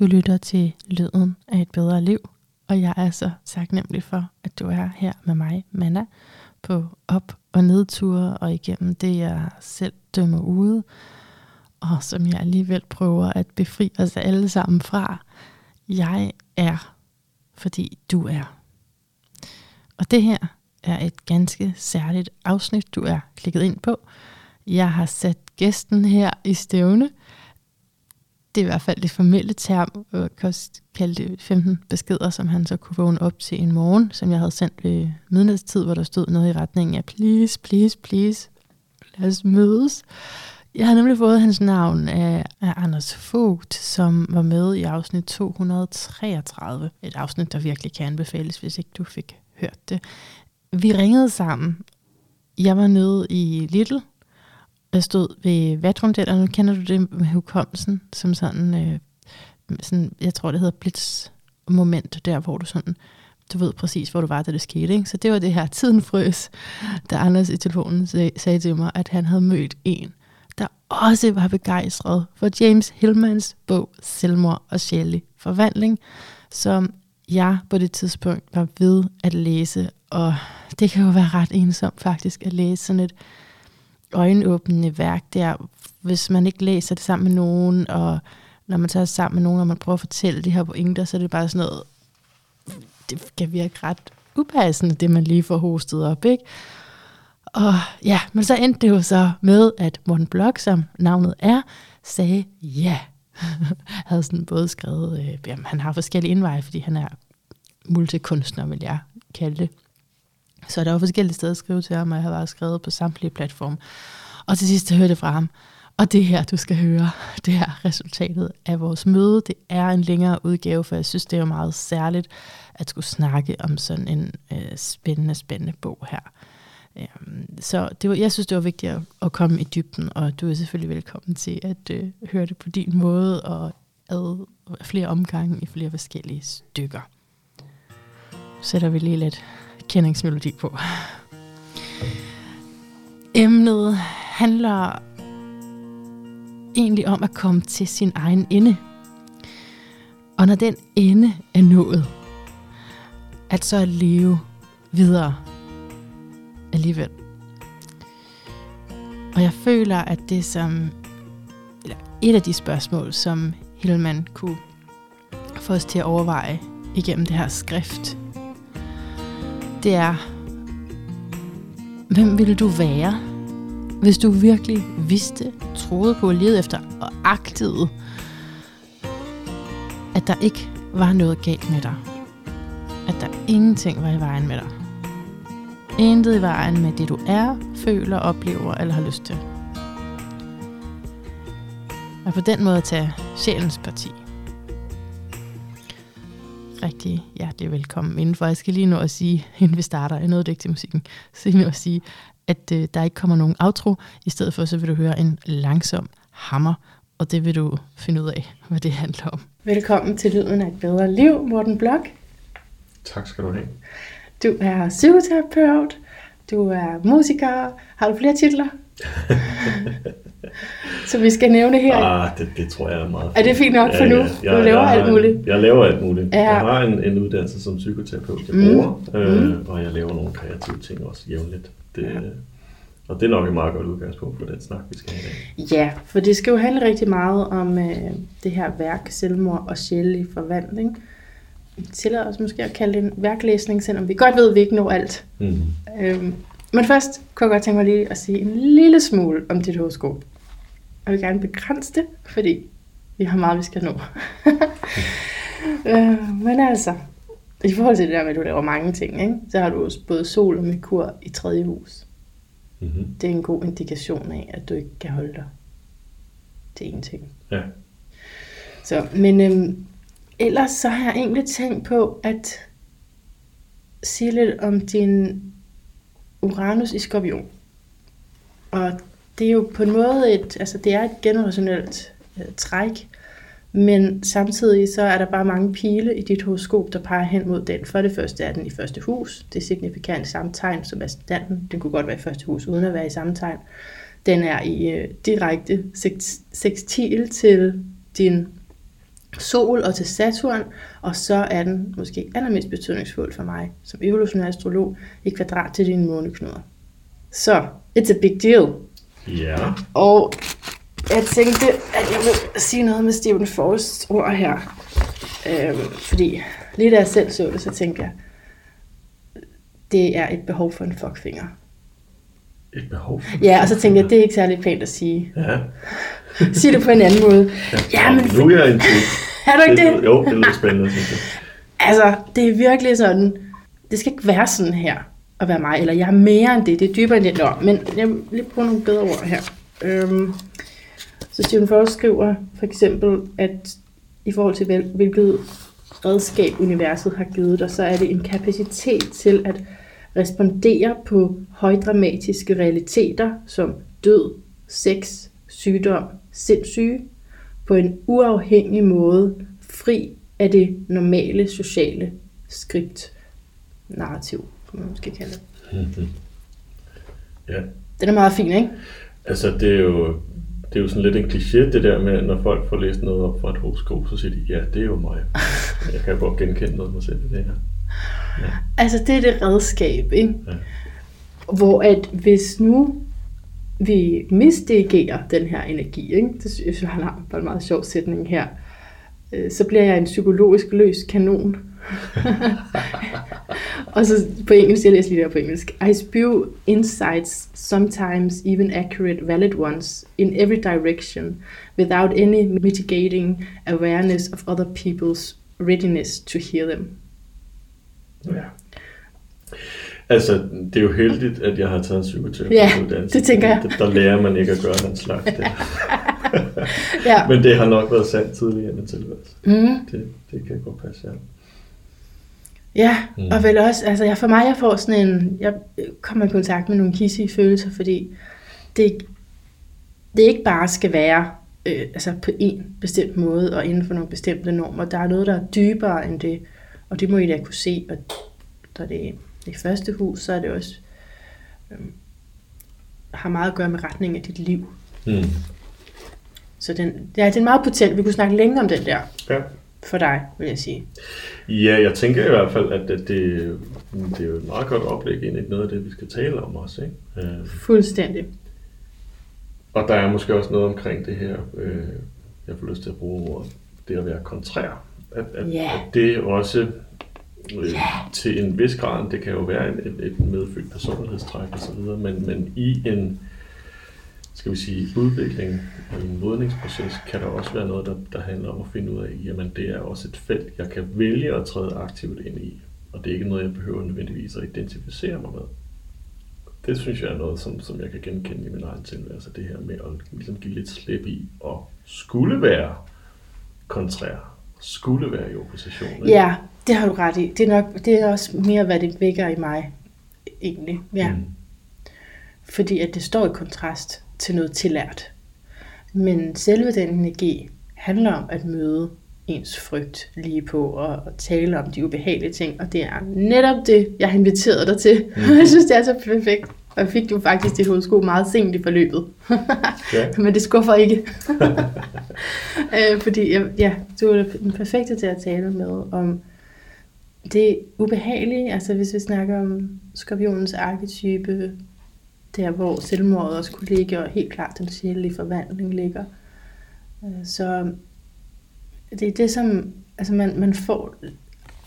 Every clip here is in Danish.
Du lytter til Lyden af et bedre liv, og jeg er så taknemmelig for, at du er her med mig, Manna, på op- og nedture og igennem det, jeg selv dømmer ude, og som jeg alligevel prøver at befri os alle sammen fra. Jeg er, fordi du er. Og det her er et ganske særligt afsnit, du er klikket ind på. Jeg har sat gæsten her i stævne, det er i hvert fald det formelle term, og jeg kan også kalde det 15 beskeder, som han så kunne vågne op til en morgen, som jeg havde sendt ved midnatstid, hvor der stod noget i retningen af, please, please, please, lad os mødes. Jeg har nemlig fået hans navn af, af Anders Fogt, som var med i afsnit 233. Et afsnit, der virkelig kan anbefales, hvis ikke du fik hørt det. Vi ringede sammen. Jeg var nede i Little, stod ved vatrumdel, og nu kender du det med hukommelsen, som sådan, øh, sådan jeg tror det hedder blitzmoment, der hvor du sådan, du ved præcis, hvor du var, da det skete. Ikke? Så det var det her, tiden frøs, da Anders i telefonen sag, sagde til mig, at han havde mødt en, der også var begejstret for James Hillmans bog Selvmord og sjældent forvandling, som jeg på det tidspunkt var ved at læse, og det kan jo være ret ensomt faktisk at læse sådan et øjenåbnende værk der, hvis man ikke læser det sammen med nogen, og når man tager sammen med nogen, og man prøver at fortælle de her pointer, så er det bare sådan noget, det kan virke ret upassende, det man lige får hostet op, ikke? Og ja, men så endte det jo så med, at Morten Blok, som navnet er, sagde ja. havde sådan både skrevet, øh, jamen, han har forskellige indveje, fordi han er multikunstner, vil jeg kalde det. Så der var forskellige steder at skrive til ham, og jeg har bare skrevet på samtlige platforme. Og til sidst hørte jeg fra ham, og det her, du skal høre, det er resultatet af vores møde. Det er en længere udgave, for jeg synes, det er jo meget særligt at skulle snakke om sådan en øh, spændende, spændende bog her. Øhm, så det var, jeg synes, det var vigtigt at, at komme i dybden, og du er selvfølgelig velkommen til at øh, høre det på din måde, og ad flere omgange i flere forskellige stykker. Sætter vi lige lidt kendingsmelodi på. Emnet handler egentlig om at komme til sin egen ende. Og når den ende er nået, at så at leve videre alligevel. Og jeg føler, at det som eller et af de spørgsmål, som Hillman kunne få os til at overveje igennem det her skrift, det er, hvem ville du være, hvis du virkelig vidste, troede på, levede efter og agtede, at der ikke var noget galt med dig. At der ingenting var i vejen med dig. Intet i vejen med det, du er, føler, oplever eller har lyst til. Og på den måde tage sjælens parti rigtig hjertelig velkommen indenfor. Jeg skal lige nå at sige, inden vi starter, jeg nåede det ikke til musikken, så lige nå at sige, at øh, der ikke kommer nogen outro. I stedet for, så vil du høre en langsom hammer, og det vil du finde ud af, hvad det handler om. Velkommen til Lyden af et bedre liv, Morten Blok. Tak skal du have. Du er psykoterapeut, du er musiker. Har du flere titler? Så vi skal nævne her. Ah, det, det tror jeg er meget fint. Er det fint nok for ja, nu? Ja, du laver alt muligt? En, jeg laver alt muligt. Ja. Jeg har en, en uddannelse som psykoterapeut, jeg mm. bruger, øh, mm. og jeg laver nogle kreative ting også jævnligt. Det, ja. Og det er nok et meget godt udgangspunkt for den snak, vi skal have i dag. Ja, for det skal jo handle rigtig meget om øh, det her værk, selvmord og sjældelig forvandling. Vi tillader os måske at kalde det en værklæsning, selvom vi godt ved, at vi ikke når alt. Mm. Øhm, men først kunne jeg godt tænke mig lige at sige en lille smule om dit horoskop. Jeg vil gerne begrænse det, fordi vi har meget, vi skal nå. øh, men altså, i forhold til det der med, at du laver mange ting, ikke? så har du også både sol og Merkur i tredje hus. Mm-hmm. Det er en god indikation af, at du ikke kan holde dig til én ting. Ja. Så, men øhm, ellers så har jeg egentlig tænkt på at sige lidt om din Uranus i skorpion. Og det er jo på en måde et, altså det er et generationelt øh, træk, men samtidig så er der bare mange pile i dit horoskop, der peger hen mod den. For det første er den i første hus. Det er signifikant samme tegn som ascendanten. Den kunne godt være i første hus, uden at være i samme tegn. Den er i øh, direkte sextil til din Sol og til Saturn, og så er den måske allermest betydningsfuld for mig som evolutionær astrolog i kvadrat til dine måneknuder. Så, it's a big deal. Ja. Og jeg tænkte, at jeg vil sige noget med Stephen Forrests ord her. Øhm, fordi lige da jeg selv så det, så tænkte jeg, det er et behov for en fuckfinger. Et behov for Ja, og så tænkte jeg, det er ikke særlig pænt at sige. Ja. Sig det på en anden måde. Ja, men nu er jeg en er du ikke det? Jo, det lyder spændende, synes jeg. Altså, det er virkelig sådan, det skal ikke være sådan her at være mig, eller jeg er mere end det, det er dybere end det. Nå, men jeg vil lige bruge nogle bedre ord her. Øhm, så Stephen Forrest skriver for eksempel, at i forhold til hvil- hvilket redskab universet har givet dig, så er det en kapacitet til at respondere på højdramatiske realiteter som død, sex, sygdom, sindssyge, på en uafhængig måde, fri af det normale sociale skript, narrativ, som man måske kalde det. Mhm. Ja, Den er meget fin, ikke? altså det er jo, det er jo sådan lidt en kliché, det der med, når folk får læst noget op fra et horoskop, så siger de, ja, det er jo mig. Jeg kan godt genkende noget af mig selv i det her. Altså, det er det redskab, ikke? Ja. Hvor at hvis nu vi misdirigerer den her energi, ikke? det synes jeg har en meget sjov sætning her, øh, så bliver jeg en psykologisk løs kanon. og så på engelsk, jeg læser lige der på engelsk. I spew insights, sometimes even accurate, valid ones, in every direction, without any mitigating awareness of other people's readiness to hear them. Ja. Altså, det er jo heldigt, at jeg har taget en psykoterapeut. Ja, det tænker jeg. Der, der lærer man ikke at gøre den slags. Det. Ja. Men det har nok været sandt tidligere min tilværelse. Mm. Det, det kan godt passe, ja. Ja, Mm. og vel også, altså jeg, for mig, jeg får sådan en, jeg kommer i kontakt med nogle hissige følelser, fordi det, det ikke bare skal være øh, altså på en bestemt måde og inden for nogle bestemte normer. Der er noget, der er dybere end det, og det må I da kunne se, og da det er det første hus, så er det også øh, har meget at gøre med retningen af dit liv. Mm. Så den, ja, den er meget potent. Vi kunne snakke længe om den der Ja. for dig, vil jeg sige. Ja, jeg tænker i hvert fald, at det, det, det er jo et meget godt oplæg ind i noget af det, vi skal tale om også. Ikke? Øh, Fuldstændig. og der er måske også noget omkring det her, øh, jeg får lyst til at bruge ordet, det at være kontrær. At, at, Ja. at det også øh, til en vis grad, det kan jo være et, et, et medfødt personlighedstræk osv., men, men i en skal vi sige, udvikling en modningsproces, kan der også være noget, der, der handler om at finde ud af, jamen det er også et felt, jeg kan vælge at træde aktivt ind i, og det er ikke noget, jeg behøver nødvendigvis at identificere mig med. Det synes jeg er noget, som, som jeg kan genkende i min egen tilværelse, det her med at ligesom give lidt slip i og skulle være kontrær, skulle være i opposition. ikke? Ja, det har du ret i. Det er, nok, det er også mere, hvad det vækker i mig, egentlig. Ja. Mm. Fordi at det står i kontrast til noget tillært. Men selve den energi handler om at møde ens frygt lige på og, og tale om de ubehagelige ting. Og det er netop det, jeg har inviteret dig til. Mm. jeg synes, det er så perfekt. Og jeg fik jo faktisk dit horoskop meget sent i forløbet. Ja. Men det skuffer ikke. øh, fordi ja, ja, du er den perfekte til at tale med om det ubehagelige. Altså hvis vi snakker om skorpionens arketype, der hvor selvmordet også kunne ligge, og helt klart den sjælelige forvandling ligger. Øh, Så det er det, som altså man, man får,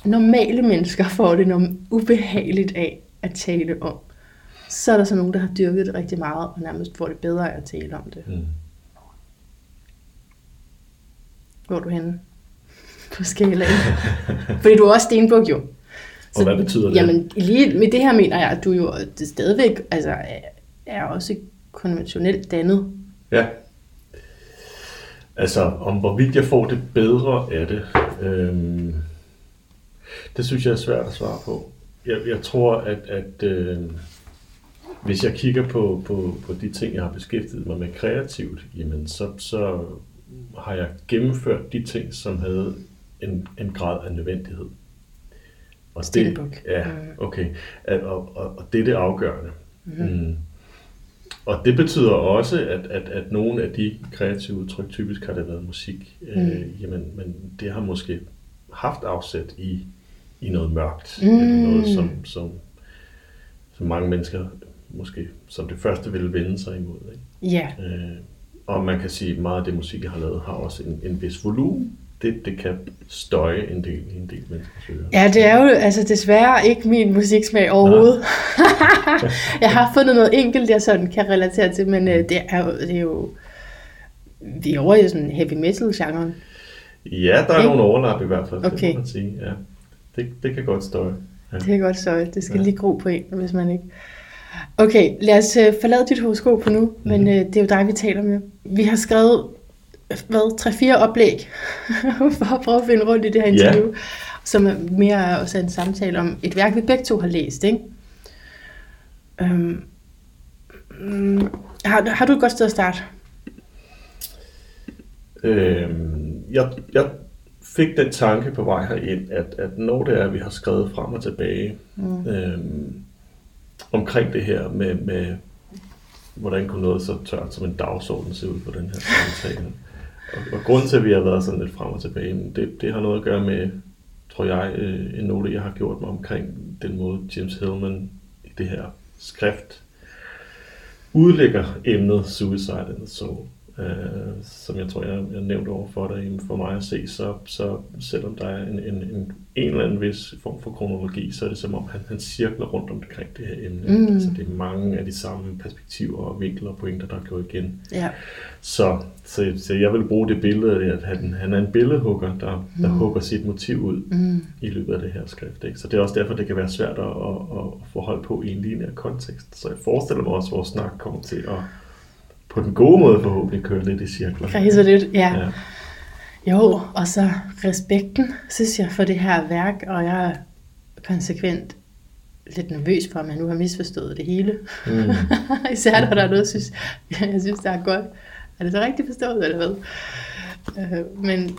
normale mennesker får det noget ubehageligt af at tale om. Så er der så nogen, der har dyrket det rigtig meget, og nærmest får det bedre af at tale om det. Mm. Hvor er du henne på skalaen? Fordi du er også stenbuk jo. Og hvad betyder det? Jamen, lige med det her mener jeg, at du jo det stadigvæk altså, er, er også konventionelt dannet. Ja. Altså, om hvorvidt jeg får det bedre af det, øhm, det synes jeg er svært at svare på. Jeg, jeg tror, at, at øh, hvis jeg kigger på, på, på de ting, jeg har beskæftiget mig med kreativt, jamen så, så har jeg gennemført de ting, som havde en, en grad af nødvendighed. Og det, ja, Mm. okay. Og, og, og det er det afgørende. Mm. Mm. og det betyder også, at, at, at nogle af de kreative udtryk, typisk har det været musik, mm. øh, jamen, men det har måske haft afsæt i, i noget mørkt, mm. eller noget, som, som, som mange mennesker måske som det første ville vende sig imod. Ikke? Ja. Øh, og man kan sige, at meget af det musik, jeg har lavet, har også en, en vis volumen. Det, det kan støje en del en del menneskers ører. Ja, det er jo altså desværre ikke min musiksmag overhovedet. jeg har fundet noget enkelt, jeg sådan kan relatere til, men øh, det, er jo, det er jo... Vi er over i sådan heavy metal-genren. Ja, der er Ikke? nogle overlap i hvert fald, Okay. det må man sige. Ja. Det, det kan godt støje. Ja. Det er godt så. Det skal Ja. lige gro på en, hvis man ikke... Okay, lad os øh, forlade dit horoskop på nu, men Mhm. øh, det er jo dig, vi taler med. Vi har skrevet, hvad, tre-fire oplæg, for at prøve at finde rundt i det her interview, som er mere er også en samtale om et værk, vi begge to har læst, ikke? Øhm, mm, har, har du et godt sted at starte? Øhm, jeg, jeg fik den tanke på vej herind, at, at når det er, at vi har skrevet frem og tilbage mm. øhm, omkring det her med, med, hvordan kunne noget så tørt som en dagsorden se ud på den her samtale. Og, og grunden til, at vi har været sådan lidt frem og tilbage, men det, det har noget at gøre med, tror jeg, øh, en note, jeg har gjort mig omkring den måde, James Hillman i det her skrift udlægger emnet Suicide and the Soul. Uh, som jeg tror, jeg, jeg nævnte over for dig, jamen for mig at se, så, så selvom der er en, en, en, en eller anden vis form for kronologi, så er det som om, han, han cirkler rundt omkring det her emne. Mm. Altså, det er mange af de samme perspektiver og vinkler og pointer, der går igen. Ja. Så, så, så jeg vil bruge det billede at han, han er en billedhugger, der, der Mm. hugger sit motiv ud Mm. i løbet af det her skrift. Ikke? Så det er også derfor, det kan være svært at, at, at få hold på i en lineær kontekst. Så jeg forestiller mig også, at vores snak kommer til at på den gode måde forhåbentlig køre lidt i cirkler. Kredser lidt, ja. Ja. Jo, og så respekten, synes jeg, for det her værk, og jeg er konsekvent lidt nervøs for, om jeg nu har misforstået det hele. Mm. Især når der er noget, jeg synes, jeg synes, der er godt. Er det så rigtigt forstået, eller hvad? Øh, men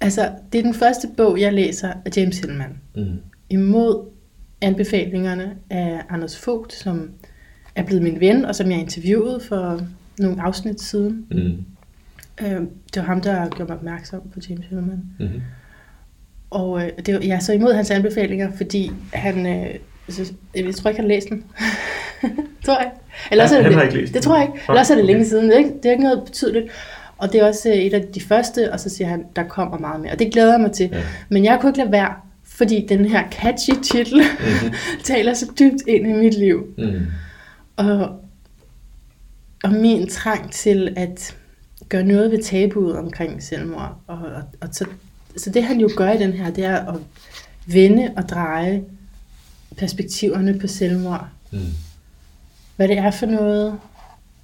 altså, det er den første bog, jeg læser af James Hillman. Mm. Imod anbefalingerne af Anders Vogt, som er blevet min ven, og som jeg interviewede for nogle afsnit siden. Mm. Øh, det var ham, der gjorde mig opmærksom på James Hillman. Mm. Og øh, det var, jeg er så imod hans anbefalinger, fordi han... Øh, synes, jeg tror ikke, han har læst den. tror jeg. Eller også Han- er det, ikke læst det tror jeg ikke. Eller også er det længe okay. siden. Det er, ikke, det er ikke noget betydeligt. Og det er også øh, et af de første, og så siger han, der kommer meget mere. Og det glæder jeg mig til. Ja. Men jeg kunne ikke lade være, fordi den her catchy titel Mhm. taler så dybt ind i mit liv. Mm. Og, og min trang til at gøre noget ved tabuet omkring selvmord. Og, og, og så, så det han jo gør i den her, det er at vende og dreje perspektiverne på selvmord. Mm. Hvad det er for noget,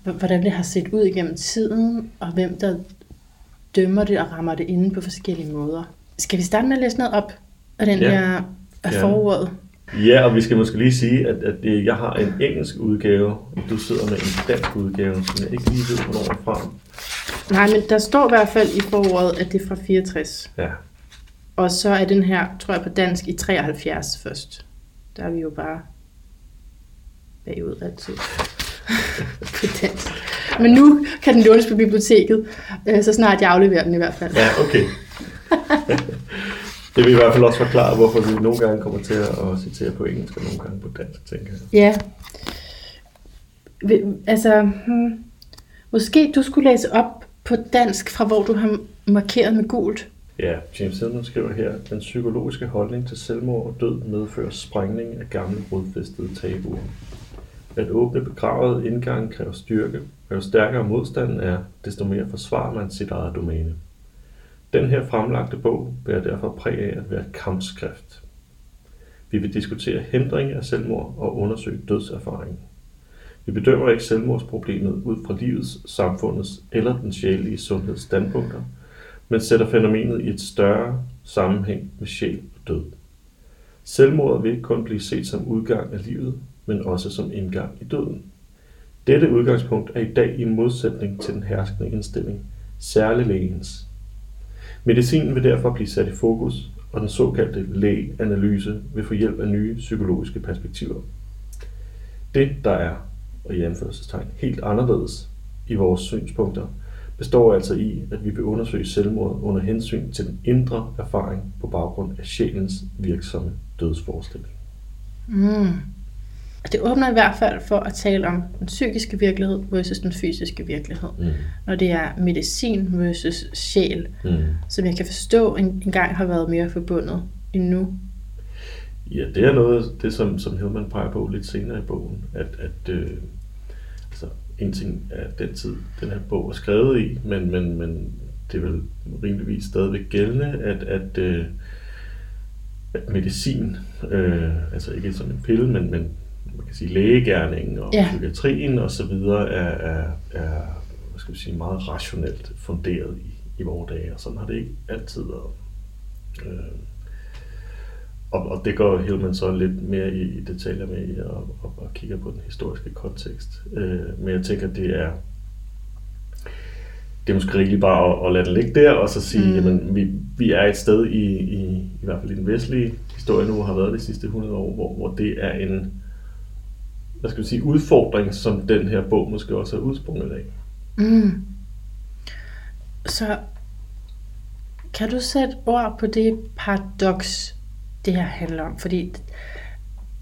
hvordan det har set ud igennem tiden, og hvem der dømmer det og rammer det inde på forskellige måder. Skal vi starte med at læse noget op af den Ja. her af Ja. forordet? Ja, og vi skal måske lige sige, at, at det- jeg har en engelsk udgave, og du sidder med en dansk udgave, som jeg ikke lige ved, hvornår er fra. Nej, men der står i hvert fald i forordet, at det er fra 64. Ja, Og så er den her, tror jeg på dansk, i 73 først. Der er vi jo bare bagud altid. på dansk. Men nu kan den lånes på biblioteket, øh, så snart jeg afleverer den i hvert fald. ja okay. det vil i hvert fald også forklare, hvorfor vi nogle gange kommer til at citere på engelsk, og nogle gange på dansk, tænker jeg. Ja. Altså, hmm, måske du skulle læse op på dansk, fra hvor du har markeret med gult. Ja, James Hillman skriver her, den psykologiske holdning til selvmord og død medfører sprængning af gamle rodfæstede tabuer. At åbne begravet indgang kræver styrke, og jo stærkere modstanden er, desto mere forsvarer man sit eget domæne. Den her fremlagte bog bærer derfor præg af at være kampskrift. Vi vil diskutere hindring af selvmord og undersøge dødserfaringen. Vi bedømmer ikke selvmordsproblemet ud fra livets, samfundets eller den sjælelige sundheds standpunkter, men sætter fænomenet i et større sammenhæng med sjæl og død. Selvmordet vil ikke kun blive set som udgang af livet, men også som indgang i døden. Dette udgangspunkt er i dag i modsætning til den herskende indstilling, særlig lægens. Medicinen vil derfor blive sat i fokus, og den såkaldte lægeanalyse vil få hjælp af nye psykologiske perspektiver. Det, der er og i anførselstegn, helt anderledes i vores synspunkter, består altså i, at vi vil undersøge selvmord under hensyn til den indre erfaring på baggrund af sjælens virksomme dødsforestilling. Mm. Det åbner i hvert fald for at tale om den psykiske virkelighed versus den fysiske virkelighed. Mm. Når det er medicin versus sjæl, mm. som jeg kan forstå en, en gang har været mere forbundet end nu. Ja, det er noget, det som, som Hillman peger på lidt senere i bogen, at, at øh, altså, en ting er den tid, den her bog er skrevet i, men, men, men det er vel rimeligvis stadigvæk gældende, at, at, øh, at medicin, øh, altså ikke som en pille, men, men man kan sige lægegærningen og ja. psykiatrien og så videre er, er, er hvad skal vi sige, meget rationelt funderet i, i vores dage, og sådan har det ikke altid været. Øh, og, og det går Hillman så lidt mere i, i detaljer med i og, og, og kigger på den historiske kontekst. Øh, men jeg tænker, det er det er måske rigeligt bare at, at lade det ligge der, og så sige, mm. jamen, vi, vi er et sted i, i, i hvert fald i den vestlige historie nu, har været de sidste 100 år, hvor, hvor det er en hvad skal vi sige, udfordring, som den her bog måske også er udsprunget af. Mm. Så kan du sætte ord på det paradoks, det her handler om? Fordi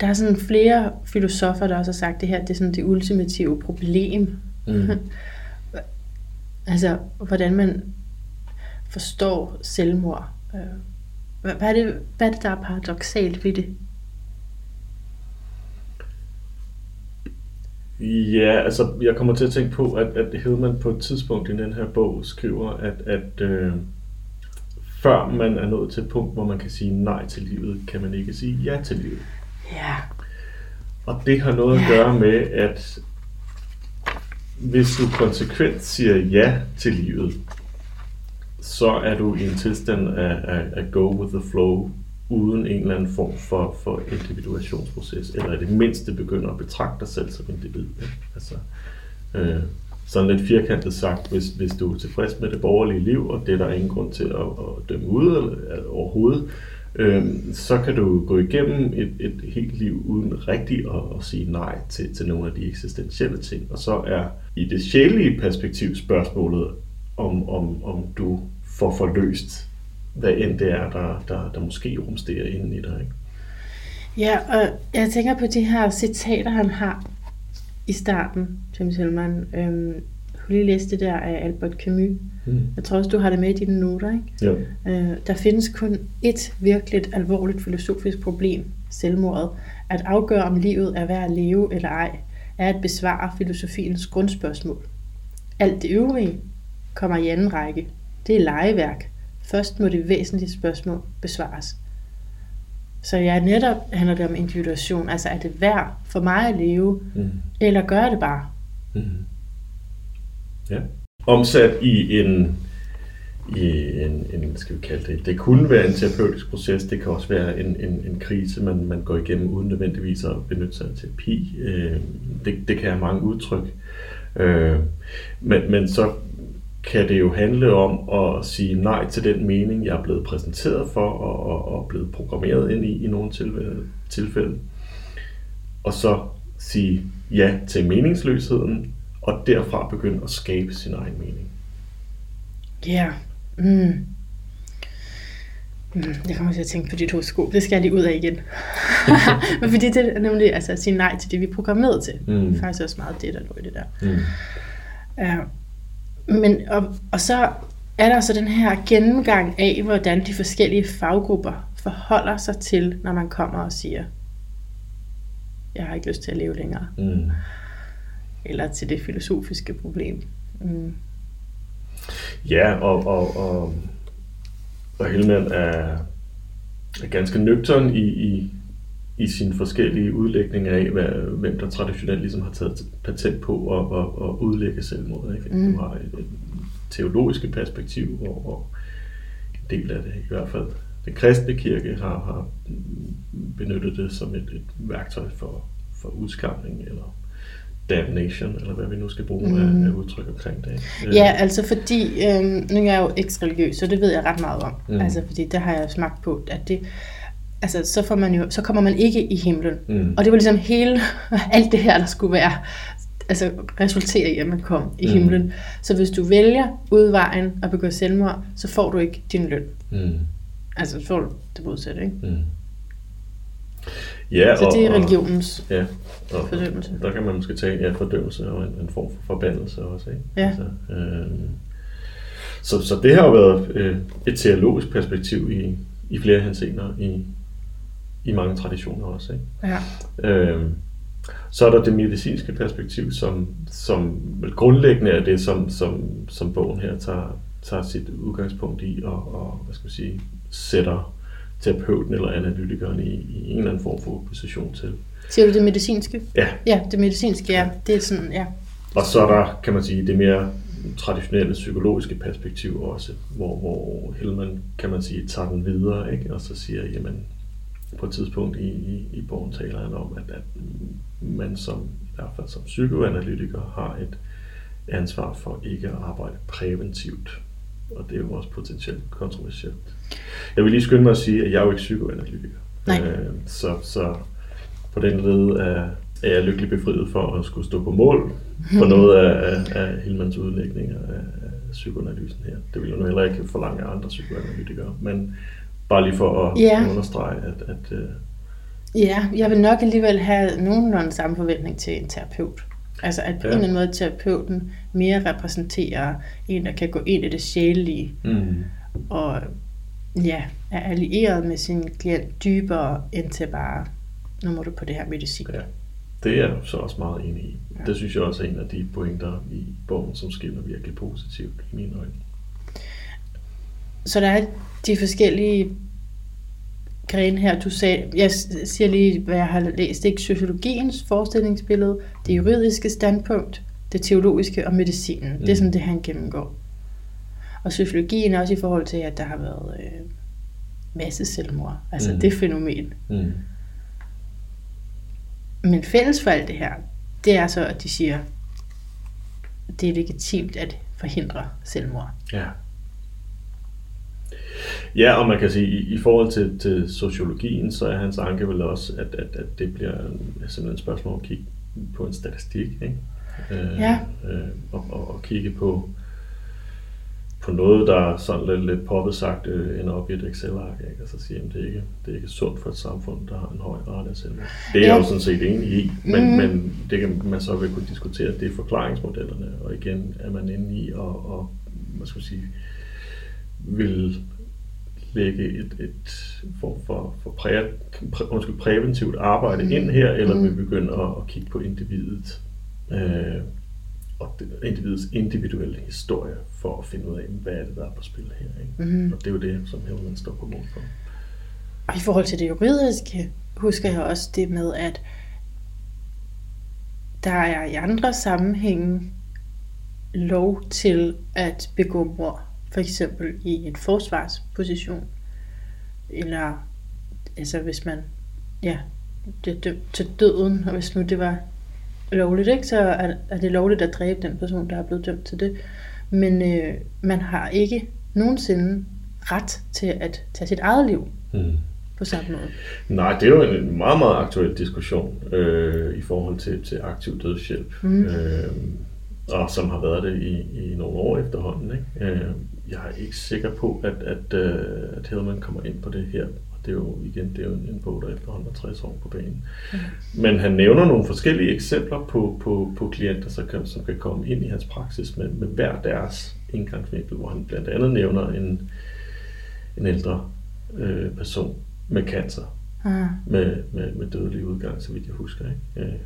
der er sådan flere filosofer, der også har sagt, at det her det er sådan det ultimative problem. Mm. altså, hvordan man forstår selvmord. Øh, hvad er det, hvad er det der er paradoxalt ved det? Ja, altså jeg kommer til at tænke på, at, at Hillman på et tidspunkt i den her bog skriver, at, at øh, før man er nået til et punkt, hvor man kan sige nej til livet, kan man ikke sige ja til livet. Ja. Og det har noget ja. at gøre med, at hvis du konsekvent siger ja til livet, så er du i en tilstand af, af, af go with the flow, uden en eller anden form for, for individuationsproces, eller i det mindste begynder at betragte dig selv som individ. Ikke? Altså, øh, sådan lidt firkantet sagt, hvis, hvis du er tilfreds med det borgerlige liv, og det er der ingen grund til at, at dømme ud eller, overhovedet, øh, så kan du gå igennem et, et helt liv uden rigtigt at, at sige nej til, til nogle af de eksistentielle ting. Og så er i det sjælige perspektiv spørgsmålet, om, om, om du får forløst hvad end det er, der, der, der måske rumsterer inden i dig. Ikke? Ja, og jeg tænker på de her citater, han har i starten, James Hillman. Øhm, du lige læste det der af Albert Camus. Mm. Jeg tror også, du har det med i dine noter, ikke? Ja. Øh, der findes kun et virkelig alvorligt filosofisk problem, selvmordet. At afgøre, om livet er værd at leve eller ej, er at besvare filosofiens grundspørgsmål. Alt det øvrige kommer i anden række. Det er legeværk, Først må det væsentlige spørgsmål besvares. Så ja, netop handler det om individuation. Altså, er det værd for mig at leve, mm. eller gør det bare? Mm. Ja. Omsat i en, i en, en, skal vi kalde det, det kunne være en terapeutisk proces, det kan også være en, en, en krise, man, man går igennem uden nødvendigvis at benytte sig af terapi. Øh, det, det kan have mange udtryk. Øh, men, men så kan det jo handle om at sige nej til den mening, jeg er blevet præsenteret for og, og, og blevet programmeret ind i i nogle tilfælde, tilfælde. Og så sige ja til meningsløsheden, og derfra begynde at skabe sin egen mening. Ja. Yeah. Mm. Mm, jeg kommer til at tænke på dit horoskop. Det skal jeg lige ud af igen. Men fordi det er nemlig altså, at sige nej til det, vi er programmeret til. Mm. Det er faktisk også meget det, der lå i det der. Mm. Uh, men, og, og så er der så den her gennemgang af, hvordan de forskellige faggrupper forholder sig til, når man kommer og siger, jeg har ikke lyst til at leve længere. Mm. Eller til det filosofiske problem. Mm. Ja, og, og, og, og Helman er, er ganske nøgtern i, i, i sin forskellige udlægning af, hvad, hvem der traditionelt ligesom har taget patent på at, at, at udlægge selvmord. Ikke? Mm. Du har et, et teologiske perspektiv, hvor, hvor en del af det i hvert fald den kristne kirke har, har benyttet det som et, et værktøj for, for udskamning eller damnation, eller hvad vi nu skal bruge mm. af, af udtryk omkring det. Ikke? Ja, altså fordi, øh, nu er jeg jo eks-religiøs, så det ved jeg ret meget om. Mm. Altså fordi det har jeg smagt på, at det, altså, så, får man jo, så kommer man ikke i himlen. Mm. Og det var ligesom hele, alt det her, der skulle være altså, resultere i, at man kom i Mm. himlen. Så hvis du vælger udvejen at begå selvmord, så får du ikke din løn. Mm. Altså, så får du det modsatte, ikke? Mm. Ja, Så det er og- og- religionens Ja, og fordømmelse. der kan man måske tage ja, fordømmelse og en, en form for forbandelse også. Ikke? Ja. Altså, øh, så, så det har jo været øh, et teologisk perspektiv i, i flere henseender i, i mange traditioner også. Ikke? Ja. Øh, så er der det medicinske perspektiv, som, som grundlæggende er det, som, som, som bogen her tager, tager sit udgangspunkt i og, og hvad skal man sige, sætter terapeuten eller analytikeren i, i en eller anden form for opposition til. Siger du det medicinske? Ja, Ja, det medicinske, ja. Det er sådan, ja. Og så er der, kan man sige, det mere traditionelle psykologiske perspektiv også, hvor, hvor Hellman, kan man sige, tager den videre, ikke? og så siger, jamen, på et tidspunkt i, i, i bogen taler han om, at, at man som, i hvert fald som psykoanalytiker, har et ansvar for ikke at arbejde præventivt. Og det er jo også potentielt kontroversielt. Jeg vil lige skynde mig at sige, at jeg er jo ikke psykoanalytiker. Nej. Øh, så, så på den led er, er jeg lykkelig befriet for at skulle stå på mål for noget af, af, af Hillmans udlægninger af, af psykoanalysen her. Det vil jeg nu heller ikke forlange af andre psykoanalytikere, men bare lige for at Ja. understrege, at, at øh, Ja, jeg vil nok alligevel have nogenlunde samme forventning til en terapeut. Altså at på Ja. en eller anden måde terapeuten mere repræsenterer en, der kan gå ind i det sjælelige, mm, og ja, er allieret med sin klient dybere, end til bare, nu må du på det her medicin. ja, det er jeg så også meget enig i. Ja. Det synes jeg også er en af de pointer i bogen, som skinner virkelig positivt i mine øjne. Så der er de forskellige grene her. Du sagde, jeg siger lige, hvad jeg har læst. Ikke sociologiens forestillingsbillede, det juridiske standpunkt, det teologiske og medicinen. Mm. Det er Mm. sådan det, han gennemgår. Og sociologien er også i forhold til, at der har været øh, masse selvmord. Altså mm. det fænomen. Mm. Men fælles for alt det her, det er så, at de siger, det er legitimt at forhindre selvmord. Ja. Ja, og man kan sige, i, i forhold til, til sociologien, så er hans anke vel også, at, at, at det bliver simpelthen et spørgsmål om at kigge på en statistik, ikke? Øh, Ja. Øh, og, og, og kigge på, på noget, der er sådan lidt, lidt poppet sagt øh, ender op i et Excel-ark, ikke? og så sige, at det er ikke, det er ikke sundt for et samfund, der har en høj rate af selvmord. Det er jeg Ja. jo sådan set enig i, men, Mhm. men det kan man så vil kunne diskutere, det er forklaringsmodellerne, og igen er man inde i at, og, hvad skal man sige, vil lægge et, et form for, for præ, præ, undskyld, præventivt arbejde mm. ind her, eller Mm. vi begynder at, at kigge på individet øh, og det, individets individuelle historie for at finde ud af, hvad er det, der er på spil her. Ikke? Mm. Og det er jo det, som Hellman står på mål for. Og i forhold til det juridiske, husker jeg også det med, at der er i andre sammenhænge lov til at begå mord. For eksempel i en forsvarsposition. Eller altså hvis man ja, bliver dømt til døden, og hvis nu det var lovligt, ikke, så er, er det lovligt at dræbe den person, der er blevet dømt til det. Men øh, man har ikke nogensinde ret til at tage sit eget liv Mm. på samme måde. Nej, det er jo en meget, meget aktuel diskussion øh, i forhold til, til aktiv dødshjælp, Mm. øh, og som har været det i, i nogle år efterhånden. Ikke? Øh, jeg er ikke sikker på, at, at, øh, at Hellman kommer ind på det her, og det er jo igen det er jo en, bog, der efterhånden er 60 år på banen. Mm. Men han nævner nogle forskellige eksempler på, på, på klienter, som kan, som kan komme ind i hans praksis med, med hver deres indgangsvinkel, hvor han blandt andet nævner en, en ældre øh, person med cancer, Ah, med, med, med dødelig udgang, så vidt jeg husker. Ikke? Øh,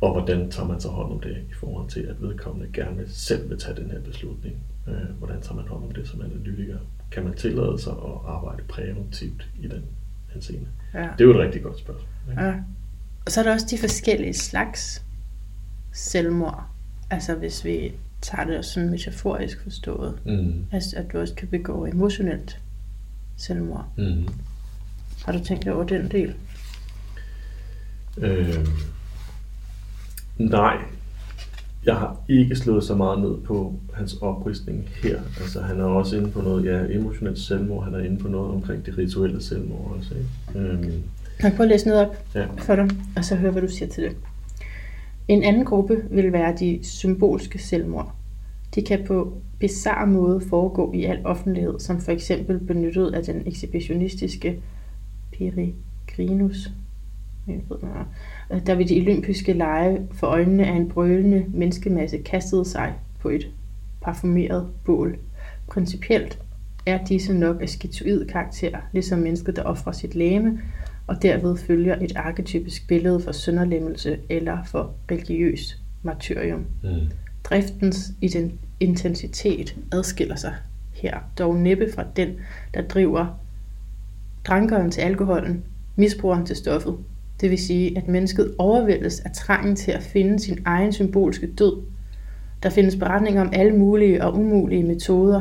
og hvordan tager man så hånd om det i forhold til, at vedkommende gerne selv vil tage den her beslutning? Øh, hvordan tager man hånd om det som analytiker? Kan man tillade sig at arbejde præventivt i den henseende? ja. Det er jo et rigtig godt spørgsmål. Ikke? ja. Og så er der også de forskellige slags selvmord. Altså hvis vi tager det sådan metaforisk forstået. Mm. Altså at du også kan begå emotionelt selvmord. Mm. Har du tænkt over den del? Øh, nej, jeg har ikke slået så meget ned på hans opristning her. Altså, han er også inde på noget, ja, emotionelt selvmord. Han er inde på noget omkring det rituelle selvmord også. Ikke? Øhm, Kan jeg prøve at læse noget op ja. for dig, og så høre, hvad du siger til det. En anden gruppe vil være de symbolske selvmord. De kan på bizarre måde foregå i al offentlighed, som for eksempel benyttet af den ekshibitionistiske Peregrinus, der ved de olympiske lege for øjnene af en brølende menneskemasse kastede sig på et parfumeret bål. Principielt er disse nok af skitoid karakter, ligesom mennesket, der offrer sit læme, og derved følger et arketypisk billede for sønderlemmelse eller for religiøs martyrium. Mm. Driftens intensitet adskiller sig her, dog næppe fra den, der driver drankeren til alkoholen, misbrugeren til stoffet. Det vil sige, at mennesket overvældes af trangen til at finde sin egen symbolske død. Der findes beretninger om alle mulige og umulige metoder.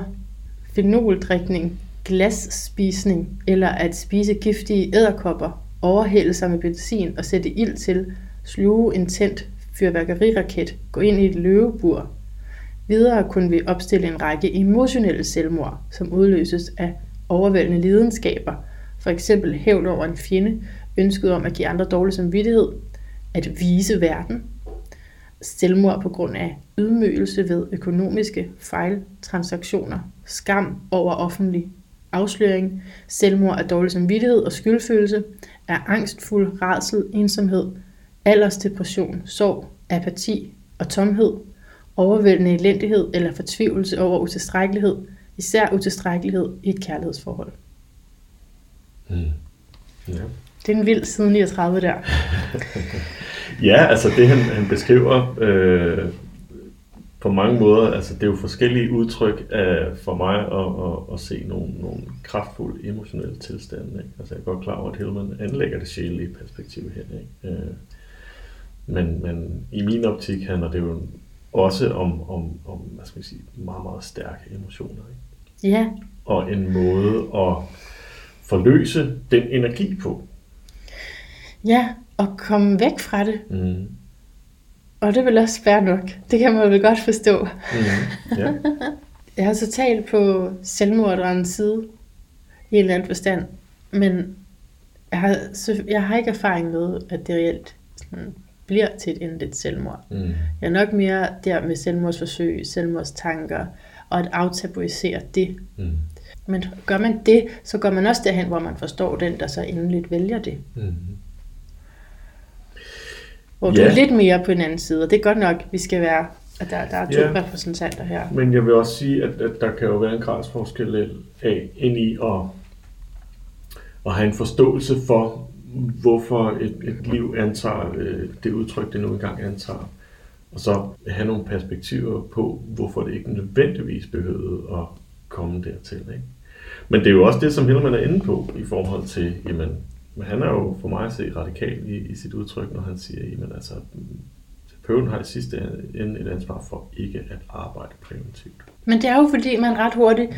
Fenoldrikning, glasspisning eller at spise giftige æderkopper, overhælde sig med benzin og sætte ild til, sluge en tændt fyrværkeriraket, gå ind i et løvebur. Videre kunne vi opstille en række emotionelle selvmord, som udløses af overvældende lidenskaber, for eksempel hævn over en fjende, ønsket om at give andre dårlig samvittighed, at vise verden, selvmord på grund af ydmygelse ved økonomiske fejltransaktioner, skam over offentlig afsløring, selvmord af dårlig samvittighed og skyldfølelse, er angstfuld rædsel, ensomhed, aldersdepression, sorg, apati og tomhed, overvældende elendighed eller fortvivlelse over utilstrækkelighed, især utilstrækkelighed i et kærlighedsforhold. Mm. Ja. Det er en vild side 39 der. ja, altså det han, han beskriver øh, på mange måder, altså det er jo forskellige udtryk af, for mig at, at, at se nogle, nogle kraftfulde emotionelle tilstande. Ikke? Altså jeg er godt klar over, at Hillman anlægger det sjælelige perspektiv her. Ikke? Øh, men, men i min optik handler det jo også om, om, om hvad skal man sige, meget, meget stærke emotioner. Ikke? Ja. Og en måde at forløse den energi på. Ja, og komme væk fra det. Mm. Og det vil også være nok. Det kan man vel godt forstå. Mm. Ja. jeg har så talt på selvmorderens side i en eller anden forstand, men jeg har, så, jeg har ikke erfaring med, at det reelt sådan, bliver til et endeligt selvmord. Mm. Jeg er nok mere der med selvmordsforsøg, selvmordstanker, og at aftabuisere det. Mm. Men gør man det, så går man også derhen, hvor man forstår den, der så endeligt vælger det. Mm. Hvor ja. du er lidt mere på en anden side, og det er godt nok, vi skal være, at der, der er to ja. repræsentanter her. Men jeg vil også sige, at, at der kan jo være en gradsforskel af ind i at, at have en forståelse for, hvorfor et, et liv antager øh, det udtryk, det nu engang antager. Og så have nogle perspektiver på, hvorfor det ikke nødvendigvis behøvede at komme dertil. Ikke? Men det er jo også det, som Hillman er inde på i forhold til, jamen, men han er jo for mig at se radikal i, i sit udtryk, når han siger, at altså, terapeuten har i sidste ende et ansvar for ikke at arbejde præventivt. Men det er jo fordi, man ret hurtigt,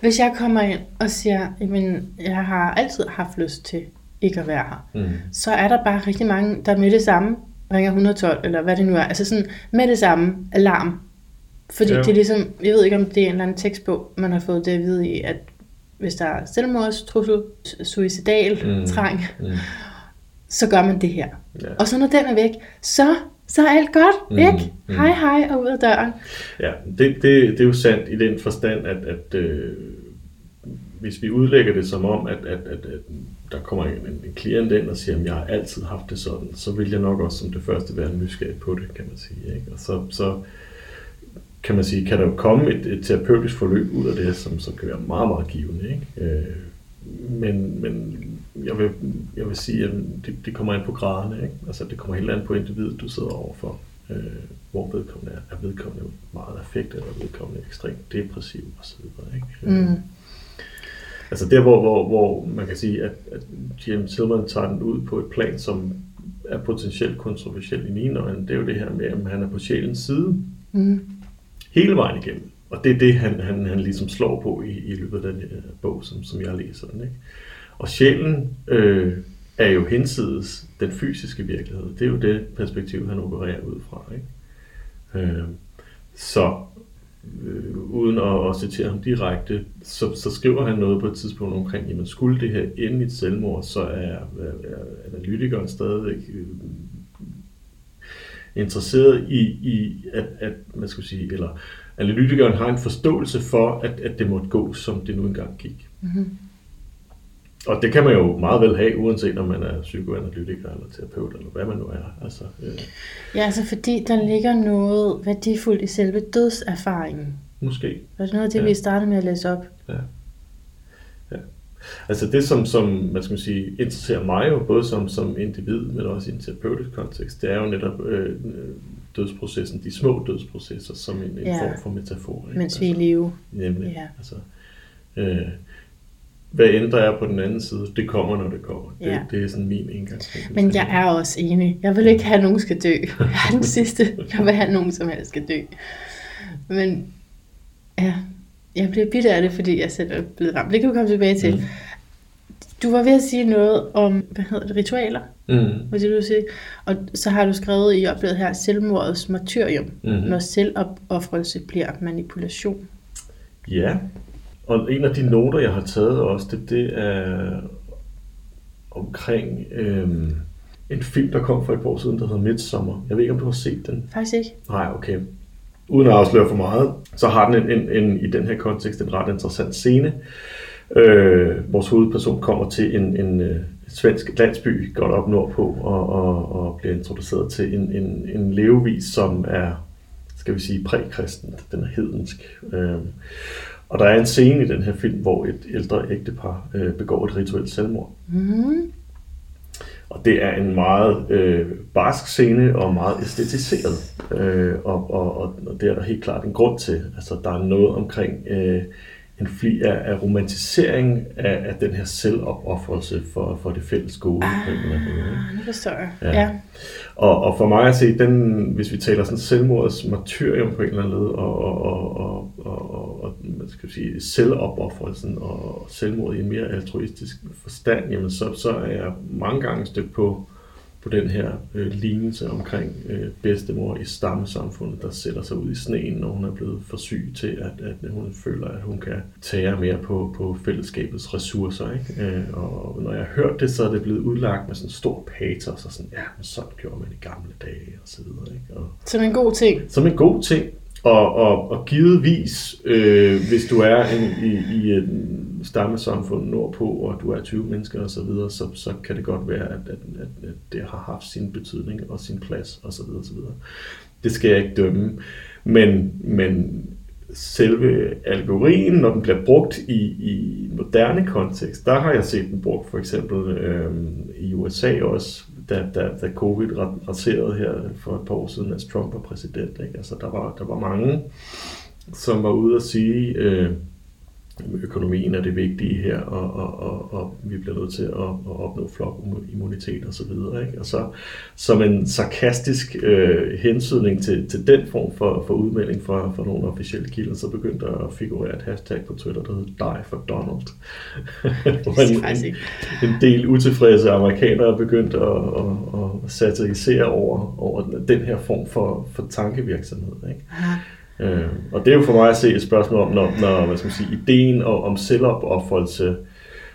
hvis jeg kommer ind og siger, at jeg har altid haft lyst til ikke at være her, mm. så er der bare rigtig mange, der med det samme ringer 112, eller hvad det nu er, altså sådan med det samme alarm. Fordi ja. det er ligesom, jeg ved ikke om det er en eller anden tekst på, man har fået det at vide i, at hvis der er selvmordstrussel, suicidal mm. trang, mm. så gør man det her. Ja. Og så når den er væk, så, så er alt godt, mm. ikke? Mm. Hej hej og ud af døren. Ja, det, det, det er jo sandt i den forstand, at, at øh, hvis vi udlægger det som om, at, at, at, at der kommer en, en klient ind og siger, at jeg har altid haft det sådan, så vil jeg nok også som det første være nysgerrig på det, kan man sige. Ikke? Og så, så kan man sige, kan der jo komme et, et terapeutisk forløb ud af det, som, som kan være meget, meget givende. Ikke? Øh, men, men jeg vil, jeg vil sige, at det, det kommer ind på graderne. Ikke? Altså, det kommer helt an på individet, du sidder overfor. Øh, hvor vedkommende er. Er vedkommende meget affekt, eller er vedkommende ekstremt depressiv osv. Ikke? Øh, mm. Altså der, hvor, hvor, hvor man kan sige, at, at James Hillman tager den ud på et plan, som er potentielt kontroversielt i mine øjne, det er jo det her med, at han er på sjælens side. Mm hele vejen igennem. Og det er det, han, han, han ligesom slår på i, i løbet af den her bog, som, som jeg læser den. Ikke? Og sjælen øh, er jo hensides den fysiske virkelighed. Det er jo det perspektiv, han opererer ud fra. Ikke? Øh, så øh, uden at, at citere ham direkte, så, så skriver han noget på et tidspunkt omkring, jamen skulle det her ende i et selvmord, så er, er, er analytikeren stadigvæk øh, interesseret i, i at, at, man skal sige, eller analytikeren har en forståelse for, at, at det måtte gå, som det nu engang gik. Mm-hmm. Og det kan man jo meget vel have, uanset om man er psykoanalytiker eller terapeut, eller hvad man nu er. Altså, øh. Ja, altså fordi der ligger noget værdifuldt i selve dødserfaringen. Måske. Var det noget af det, ja. vi startede med at læse op? Ja. Altså det, som, som man skal sige, interesserer mig jo, både som, som individ, men også i en terapeutisk kontekst, det er jo netop øh, dødsprocessen, de små dødsprocesser, som en, en ja. form for metafor. Ikke? Mens vi er i live. Nemlig. Ja. Altså, øh, hvad end der er på den anden side, det kommer, når det kommer. Det, ja. det er sådan min indgang. Men jeg er også enig. Jeg vil ikke have, at nogen skal dø. Jeg er den sidste. Jeg vil have, at nogen som helst skal dø. Men ja, jeg bliver bitter af det, fordi jeg selv er blevet ramt. Det kan vi komme tilbage til. Mm. Du var ved at sige noget om, hvad hedder det, ritualer. Mm. Hvad det, du sige? Og så har du skrevet i oplevet her, selvmordets martyrium, mm. når selvopoffrelse bliver manipulation. Ja, og en af de noter, jeg har taget også, det, det er omkring øhm, en film, der kom for et år siden, der hedder Midsommer. Jeg ved ikke, om du har set den? Faktisk ikke. Nej, okay. Uden at afsløre for meget, så har den en, en, en, i den her kontekst en ret interessant scene. Øh, vores hovedperson kommer til en, en, en svensk landsby, godt op nordpå, og, og, og bliver introduceret til en, en, en levevis, som er, skal vi sige, prækristen. Den er hedensk. Øh, og der er en scene i den her film, hvor et ældre ægtepar øh, begår et rituelt selvmord. Mm. Og det er en meget øh, barsk scene og meget æstetiseret. Øh, og, og, og det er der helt klart en grund til. Altså, der er noget omkring øh, en fli af, af romantisering af, af den her selvopoffrelse for, for det fælles gode. Ah, nu forstår jeg. Ja. ja. Og, og for mig at se, den, hvis vi taler sådan selvmordets martyrium på en eller anden led, og, og, og, og, og, og man skal sige, selvopoffrelsen og selvmord i en mere altruistisk forstand, jamen så, så er jeg mange gange stødt på på den her øh, lignelse omkring øh, bedstemor i stammesamfundet, der sætter sig ud i sneen, når hun er blevet for syg til, at, at hun føler, at hun kan tage mere på, på fællesskabets ressourcer. Ikke? Øh, og når jeg har hørt det, så er det blevet udlagt med sådan stor patos, og sådan, ja, men sådan gjorde man i gamle dage, og så videre. Ikke? Og, som en god ting. Som en god ting. Og, og, og givetvis, øh, hvis du er en, i, i et stammesamfund nordpå, og du er 20 mennesker osv., så, videre, så, så kan det godt være, at, at, at, at det har haft sin betydning og sin plads osv. videre. Det skal jeg ikke dømme. Men, men selve algorien, når den bliver brugt i, i moderne kontekst, der har jeg set den brugt for eksempel øh, i USA også, da, da, da covid raserede her for et par år siden, mens Trump var præsident. Ikke? Altså, der, var, der var mange, som var ude at sige, øh, økonomien er det vigtige her, og, og, og, og vi bliver nødt til at, at opnå flokimmunitet og så videre. Ikke? Og så som en sarkastisk øh, hensydning til, til den form for, for udmelding fra, fra nogle officielle kilder, så begyndte der at figurere et hashtag på Twitter, der hed Die for Donald. en, en, en del utilfredse amerikanere begyndte at, at, at satirisere over, over den her form for, for tankevirksomhed. Ikke? Øh, og det er jo for mig at se et spørgsmål om, når, når hvad skal man sige, ideen og, om selvopoffrelse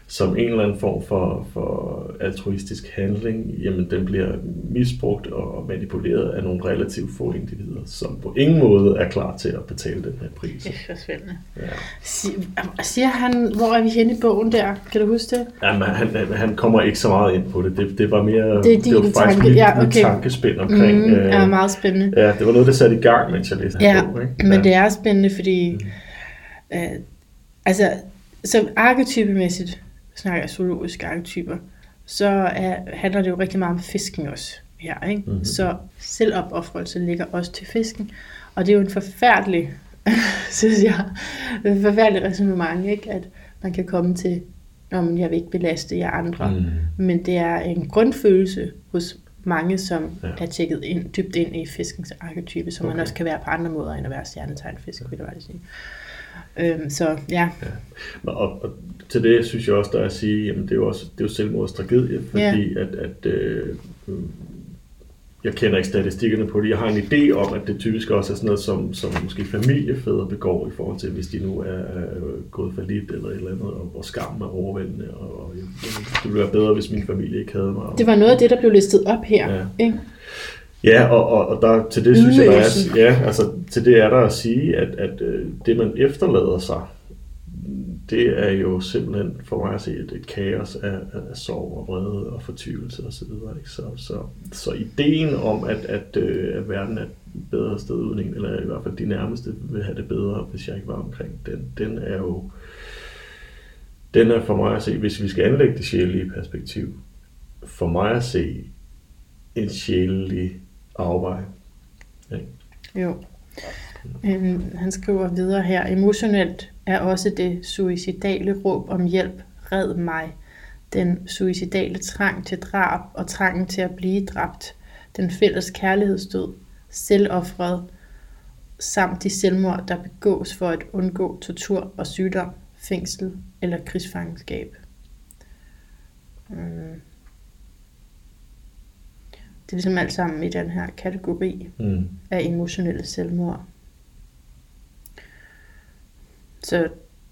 som en eller anden form for, for altruistisk handling, jamen den bliver misbrugt og manipuleret af nogle relativt få individer, som på ingen måde er klar til at betale den her pris. Det er spændende. Ja. Siger han, hvor er vi henne i bogen der? Kan du huske det? Jamen, han, han kommer ikke så meget ind på det. Det, det var mere det, er det var faktisk tanke. Mit, ja, okay. mit tankespænd omkring. Mm, øh, er meget spændende. Ja, det var noget, der satte i gang, mens jeg læste ja, bog. Ikke? Ja, men det er spændende, fordi mm. øh, altså, så arketypemæssigt, snakker zoologiske arketyper, så er, handler det jo rigtig meget om fisken også her. Ikke? Mm-hmm. Så selvopoffrelse ligger også til fisken. Og det er jo en forfærdelig, synes jeg, en forfærdelig resonemang, ikke? at man kan komme til, om jeg vil ikke belaste jer andre. Mm. Men det er en grundfølelse hos mange, som ja. er tjekket ind, dybt ind i fiskens arketype, som okay. man også kan være på andre måder end at være stjernetegnfisk, vil jeg sige. Øhm, så ja. ja. Og, og til det synes jeg også, der er at sige, jamen det er jo også det er jo selvmords tragedie, fordi ja. at, at øh, jeg kender ikke statistikkerne på det. Jeg har en idé om, at det typisk også er sådan noget, som, som måske familiefædre begår i forhold til, hvis de nu er, er gået for lidt eller et eller andet, og hvor skammen er overvældende, og, og det ville være bedre, hvis min familie ikke havde mig. Det var noget af det, der blev listet op her, ja. ikke? Ja, og, og, og der, til det synes jeg, der er, ja, altså, til det er der at sige, at, at øh, det man efterlader sig, det er jo simpelthen for mig at se et, et kaos af, af sorg og vrede og fortvivlelse osv. Så, så, så, så ideen om, at, at, øh, at verden er et bedre sted uden en, eller i hvert fald de nærmeste vil have det bedre, hvis jeg ikke var omkring, den, den er jo den er for mig at se, hvis vi skal anlægge det sjælelige perspektiv, for mig at se en sjælelig afveje. Ja. Jo. Øhm, han skriver videre her, emotionelt er også det suicidale råb om hjælp, red mig, den suicidale trang til drab og trangen til at blive dræbt, den fælles kærlighedsdød, selvoffret, samt de selvmord, der begås for at undgå tortur og sygdom, fængsel eller krigsfangenskab. Mm. Det er ligesom alt sammen i den her kategori mm. af emotionelle selvmord. Så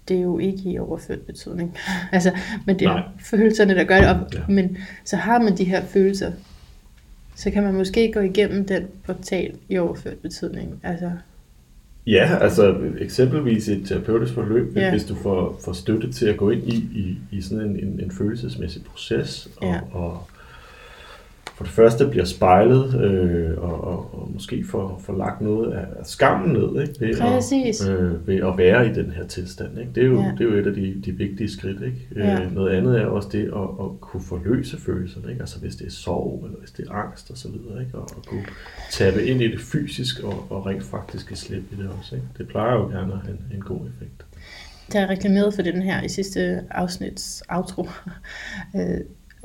det er jo ikke i overført betydning. altså, men det er Nej. følelserne, der gør det op. Ja. Men så har man de her følelser, så kan man måske gå igennem den portal i overført betydning. Altså, Ja, altså eksempelvis et terapeutisk forløb, ja. hvis du får, får støtte til at gå ind i, i, i sådan en, en, en følelsesmæssig proces, og, ja. og for det første bliver spejlet, øh, og, og, og måske får, får lagt noget af skammen ned, ikke? Ved, At, øh, ved at være i den her tilstand. Ikke? Det, er jo, ja. det er jo et af de, de vigtige skridt. Ikke? Øh, ja. Øh, noget andet er også det at, at kunne forløse følelserne, ikke? altså hvis det er sorg, eller hvis det er angst osv., ikke? og at kunne tabe ind i det fysisk og, og rent faktisk slippe i det også. Ikke? Det plejer jo gerne at have en, en god effekt. Der er reklameret for den her i sidste afsnits outro.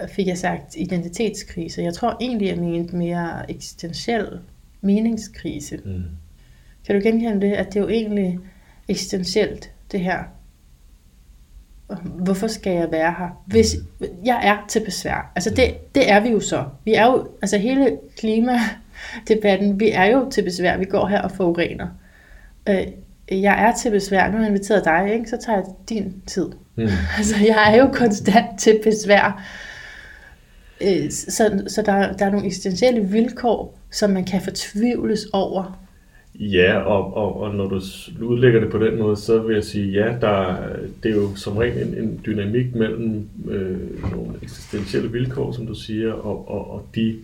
Fik jeg sagt identitetskrise. Jeg tror egentlig, jeg mente mere eksistentiel meningskrise. Mm. Kan du genkende det, at det er jo egentlig eksistentielt, det her? Hvorfor skal jeg være her? Hvis jeg er til besvær. Altså det, det er vi jo så. Vi er jo, altså hele klimadebatten, vi er jo til besvær. Vi går her og forurener. Øh, jeg er til besvær. Nu har jeg inviteret dig, ikke? så tager jeg din tid. Mm. Altså jeg er jo konstant til besvær. Øh, så, så der, der er nogle eksistentielle vilkår, som man kan fortvivles over. Ja, og, og, og når du udlægger det på den måde, så vil jeg sige, ja, der, det er jo som regel en, en dynamik mellem øh, nogle eksistentielle vilkår, som du siger, og, og, og de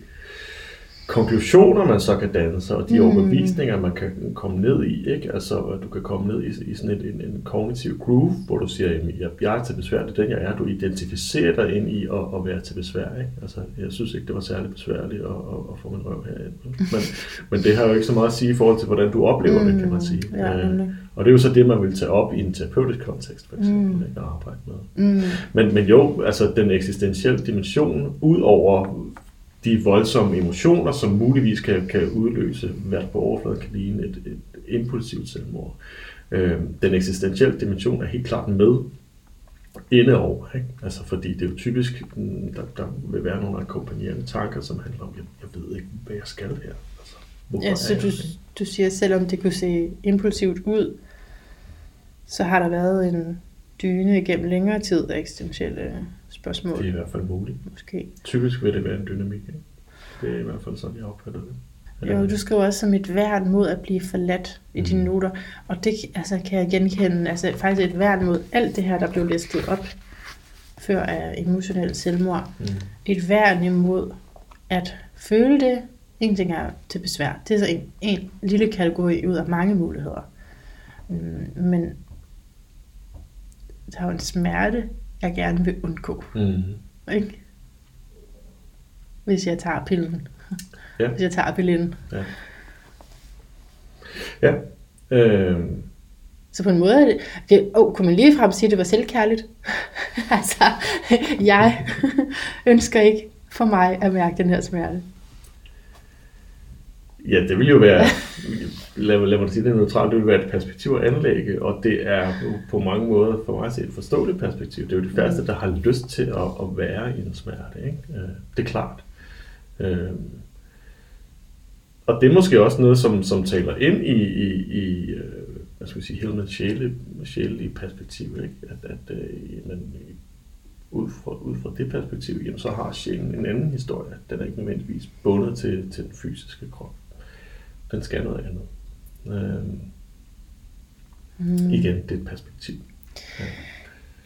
konklusioner, man så kan danne sig, og de mm. overbevisninger, man kan komme ned i. Ikke? Altså, at du kan komme ned i, i sådan en, en, en kognitiv groove, hvor du siger, at jeg, jeg er til besvær, det er den, jeg er. Du identificerer dig ind i at, at være til besvær. Ikke? Altså, jeg synes ikke, det var særlig besværligt at, at, at få min røv herind. Men, men det har jo ikke så meget at sige i forhold til, hvordan du oplever mm. det, kan man sige. Ja, øh, og det er jo så det, man vil tage op i en terapeutisk kontekst, for eksempel, mm. ikke? at arbejde med. Mm. Men, men jo, altså den eksistentielle dimension, ud over de voldsomme emotioner, som muligvis kan, kan udløse, hvad på overfladen kan ligne et, et impulsivt selvmord. Øh, den eksistentielle dimension er helt klart med inde over. Ikke? Altså fordi det er jo typisk, mm, der, der vil være nogle akkompagnerende tanker, som handler om, jeg, jeg ved ikke, hvad jeg skal her. Altså, ja, så du, du siger, selvom det kunne se impulsivt ud, så har der været en dyne igennem længere tid af eksistentielle spørgsmål. Det er i hvert fald muligt. Måske. Typisk vil det være en dynamik. Ikke? Det er i hvert fald sådan, jeg opfatter det. Jo, du skriver også som et værn mod at blive forladt i dine mm. noter. Og det altså, kan jeg genkende. Altså faktisk et værn mod alt det her, der blev listet op før af emotionelt selvmord. Mm. Et værn imod at føle det. Ingenting er til besvær. Det er så en, en lille kategori ud af mange muligheder. Mm, men der er jo en smerte jeg gerne vil undgå. Mm. Ikke? Hvis jeg tager pillen. Ja. Hvis jeg tager pillen. Ja. Ja. Øh. Så på en måde er det, det oh, kunne man lige frem sige, at det var selvkærligt? altså, jeg ønsker ikke for mig at mærke den her smerte. Ja, det vil jo være, lad, lad mig sige det neutralt, det vil være et perspektiv at anlægge, og det er på mange måder for mig at se et forståeligt perspektiv. Det er jo de færreste, der har lyst til at, at være i en smerte. Ikke? Øh, det er klart. Øh, og det er måske også noget, som, som taler ind i, i, i øh, hvad skal vi sige, hele sjæle, sjælelige perspektiv. Ikke? At, at øh, jamen, ud fra, ud fra det perspektiv, jamen, så har sjælen en anden historie. Den er ikke nødvendigvis bundet til, til den fysiske krop. Den skal noget andet. Øhm, mm. Igen, det er et perspektiv. Ja.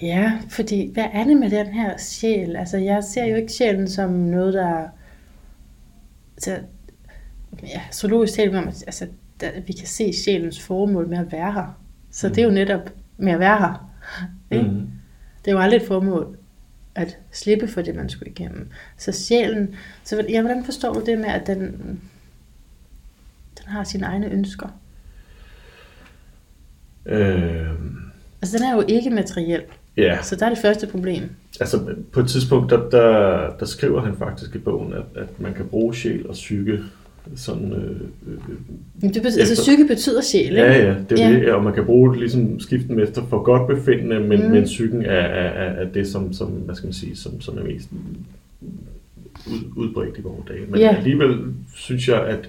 Ja, fordi hvad er det med den her sjæl? Altså, jeg ser jo ikke sjælen som noget, der... Altså, ja, zoologisk talt om, altså, der, vi kan se sjælens formål med at være her. Så mm. det er jo netop med at være her. Ikke? Mm. Det er jo aldrig et formål at slippe for det, man skulle igennem. Så sjælen, så ja, hvordan forstår du det med, at den, den har sine egne ønsker? Øh... Altså, den er jo ikke materiel. Ja. Så der er det første problem. Altså, på et tidspunkt, der, der, der skriver han faktisk i bogen, at, at man kan bruge sjæl og psyke sådan... Øh, øh, det betyder, altså psyke betyder sjæl, ikke? Ja, ja, det er ja. det, og man kan bruge det ligesom skiften efter for godt befindende, men, mm. men psyken er, er, er, det, som, som, hvad skal man sige, som, som er mest ud, udbredt i vores dage. Men ja. alligevel synes jeg, at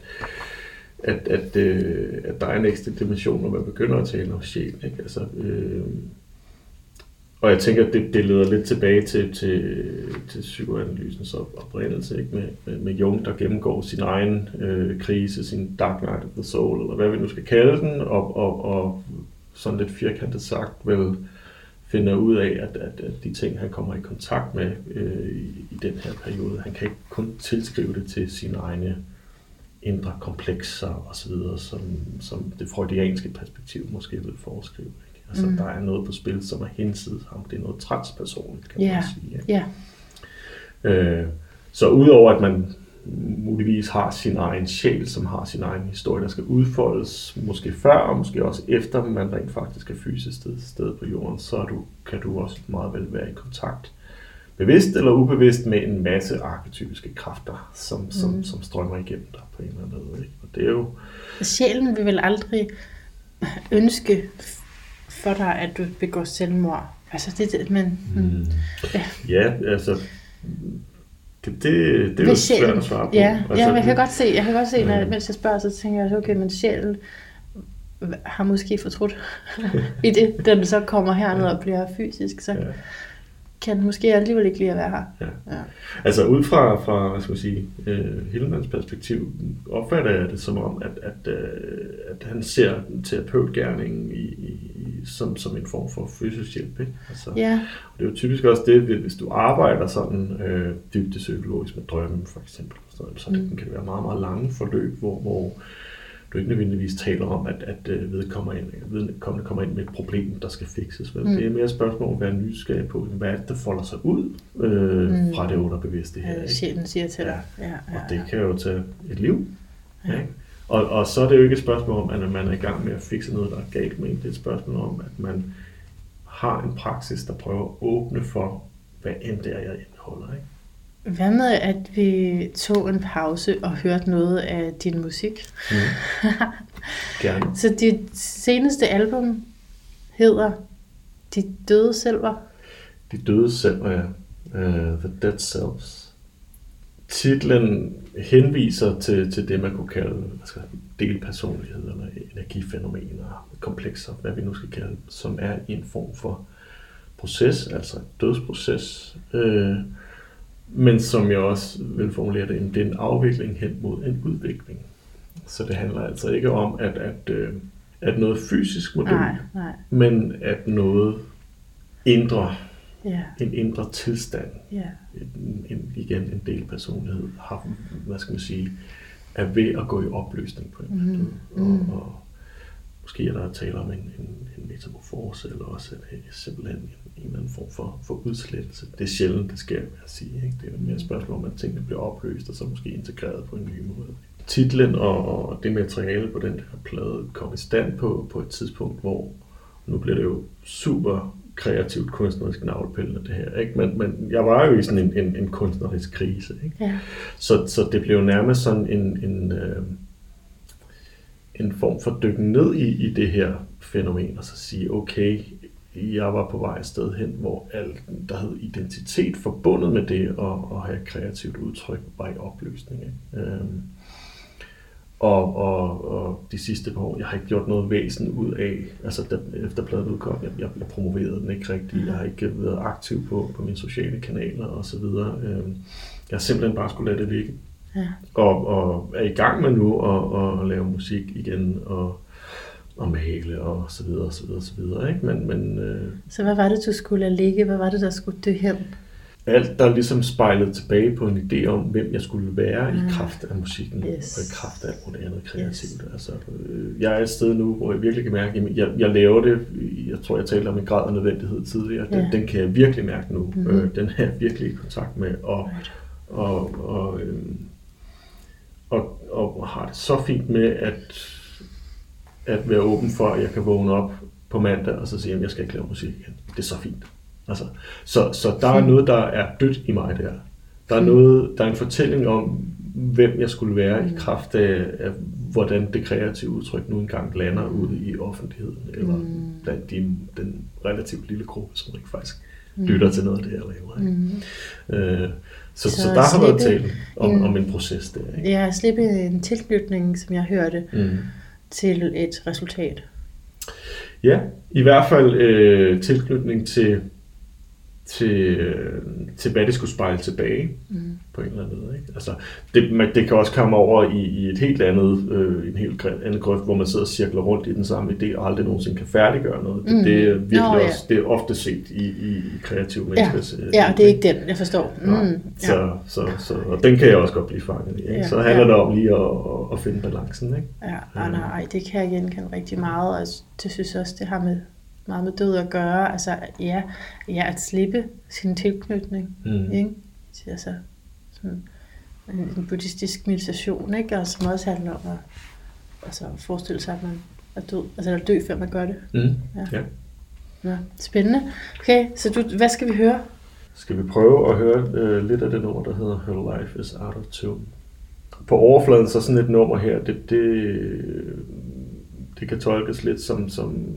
at, at, øh, at der er en ekstra dimension, når man begynder at tale om sjæl. Ikke? Altså, øh, og jeg tænker, at det, det leder lidt tilbage til, til, til psykoanalysens oprindelse, ikke? Med, med, med Jung, der gennemgår sin egen øh, krise, sin dark night of the soul, eller hvad vi nu skal kalde den, og, og, og sådan lidt firkantet sagt vel finder ud af, at, at, at de ting, han kommer i kontakt med øh, i, i den her periode, han kan ikke kun tilskrive det til sine egne indre komplekser osv., som, som det freudianske perspektiv måske vil foreskrive. Altså, mm. der er noget på spil, som er hensides ham. Det er noget transpersonligt, kan yeah. man sige. Ja. Yeah. Øh, så udover at man muligvis har sin egen sjæl, som har sin egen historie, der skal udfoldes, måske før og måske også efter man rent faktisk er fysisk sted, sted på jorden, så du, kan du også meget vel være i kontakt, bevidst eller ubevidst, med en masse arketypiske kræfter, som, mm. som, som strømmer igennem dig på en eller anden måde. Ikke? Og det er jo... Sjælen vil vel aldrig ønske for dig, at du begår selvmord? Altså det, det men... Mm. Ja. ja, altså... Det, det, det er jo svært at svare på. Ja, altså, ja jeg kan godt se, jeg kan godt se når, mens jeg spørger, så tænker jeg, okay, men sjælen har måske fortrudt i det, den så kommer herned og bliver fysisk, så... Ja kan måske alligevel ikke lide at være her. Ja. Ja. Altså ud fra, fra hvad skal man sige, uh, Hillemanns perspektiv, opfatter jeg det som om, at, at, uh, at han ser terapeutgærningen i, i, som, som en form for fysisk hjælp. Ikke? Altså, ja. og det er jo typisk også det, hvis du arbejder sådan uh, dybt psykologisk med drømmen for eksempel, så, så mm. det, kan det være meget, meget lange forløb, hvor, hvor du ikke nødvendigvis taler om, at, at øh, vedkommende, vedkommende kommer ind med et problem, der skal fikses. Mm. Det er mere et spørgsmål om at være nysgerrig på, hvad er det, der folder sig ud øh, mm. fra det underbevidste her. Ja, sjælen siger til dig. Ja, ja, ja, og det kan jo tage et liv. Ja. Ikke? Og, og så er det jo ikke et spørgsmål om, at man er i gang med at fikse noget, der er galt med en. Det er et spørgsmål om, at man har en praksis, der prøver at åbne for, hvad end det er, jeg indeholder. Ikke? Hvad med, at vi tog en pause og hørte noget af din musik? Mm. Gerne. Så dit seneste album hedder De Døde Selver? De Døde Selver, ja. Uh, The Dead Selves. Titlen henviser til, til det, man kunne kalde hvad skal delpersonlighed eller energifænomener, komplekser, hvad vi nu skal kalde, som er en form for proces, altså en dødsproces, øh, men som jeg også vil formulere det, det er en afvikling hen mod en udvikling. Så det handler altså ikke om, at, at, øh, at noget fysisk må dø, nej, nej. men at noget indre, ja. en indre tilstand, ja. en, en, igen en del personlighed, har, hvad skal man sige, er ved at gå i opløsning på en mm. måde. Og, mm. og måske er der tale om en, en, en metamorfose, eller også er det simpelthen en en eller anden form for, for udslettelse. Det er sjældent, det sker, vil jeg sige. Ikke? Det er mere et spørgsmål om, at tingene bliver opløst, og så måske integreret på en ny måde. Titlen og, og det materiale på den her plade kom i stand på, på et tidspunkt, hvor nu bliver det jo super kreativt kunstnerisk navlepillende det her. Ikke? Men, men jeg var jo i sådan en, en, en kunstnerisk krise. Ikke? Ja. Så, så det blev nærmest sådan en, en, øh, en form for dykken ned i, i det her fænomen, og så sige, okay, jeg var på vej et sted hen, hvor alt, der hed identitet forbundet med det at, at have kreativt udtryk, var i opløsning. Ikke? Øhm, Og, og, og de sidste par år, jeg har ikke gjort noget væsen ud af, altså da, efter pladen udkom, jeg, jeg, jeg promoverede den ikke rigtigt, jeg har ikke været aktiv på, på mine sociale kanaler og så videre. Øhm, jeg har simpelthen bare skulle lade det ligge. Ja. Og, og er i gang med nu at, at, at lave musik igen, og, og male og så videre, og så videre, og så videre. Ikke? Men, men øh, Så hvad var det, du skulle ligge? Hvad var det, der skulle dø hen? alt, der ligesom spejlede tilbage på en idé om, hvem jeg skulle være i Ah. kraft af musikken, Yes. og i kraft af alt muligt andet kreativt. Altså, øh, jeg er et sted nu, hvor jeg virkelig kan mærke, at jeg, jeg laver det, jeg tror, jeg talte om en grad af nødvendighed tidligere, den, Ja. den kan jeg virkelig mærke nu. Mhm. Øh, den er jeg virkelig i kontakt med, og, Right. og, og, øhm, og, og har det så fint med at, at være åben for, at jeg kan vågne op på mandag og så sige, at jeg skal ikke lave musik igen. Det er så fint. Altså, så, så der er noget, der er dødt i mig der. Der er, noget, der er en fortælling om, hvem jeg skulle være i kraft af, af hvordan det kreative udtryk nu engang lander ude i offentligheden, eller Mm. blandt de, den relativt lille gruppe, som ikke faktisk Mm. lytter til noget af det, jeg laver. Ikke? Mm. Øh, så, så, Så der har været slippe tale om, en- om en proces der. Ikke? Jeg har slippet en tilknytning, som jeg hørte, Mm. til et resultat. Ja, i hvert fald øh, tilknytning til, til, øh, til, hvad det skulle spejle tilbage Mm. På en eller anden måde. Ikke? Altså, det, man, det kan også komme over i, i et helt andet, øh, en helt anden grøft, hvor man sidder og cirkler rundt i den samme idé, og aldrig nogensinde kan færdiggøre noget. Det, Mm. det er virkelig Nå, ja. også, det er ofte set i, i, kreative Ja, menneskers øh, ja, det er ikke? den, jeg forstår. Nej, Mm. Ja. så, så, så, og den kan jeg også godt blive fanget i. Ikke? Ja, så handler ja. det om lige at, at, finde balancen. Ikke? Ja, nej, nej, det kan jeg genkende rigtig meget, og det synes også, det har med, meget med død at gøre. Altså, ja, ja at slippe sin tilknytning, Mm. ikke? Altså, sådan en, en buddhistisk meditation, ikke? Og som også handler om at altså, forestille sig, at man er død, altså at dø, før man gør det. Mm. Ja. Ja. Ja, spændende. Okay, så du, hvad skal vi høre? Skal vi prøve at høre øh, lidt af det nummer, der hedder Her Life is Out of Tune? På overfladen så sådan et nummer her, det, det, det kan tolkes lidt som, som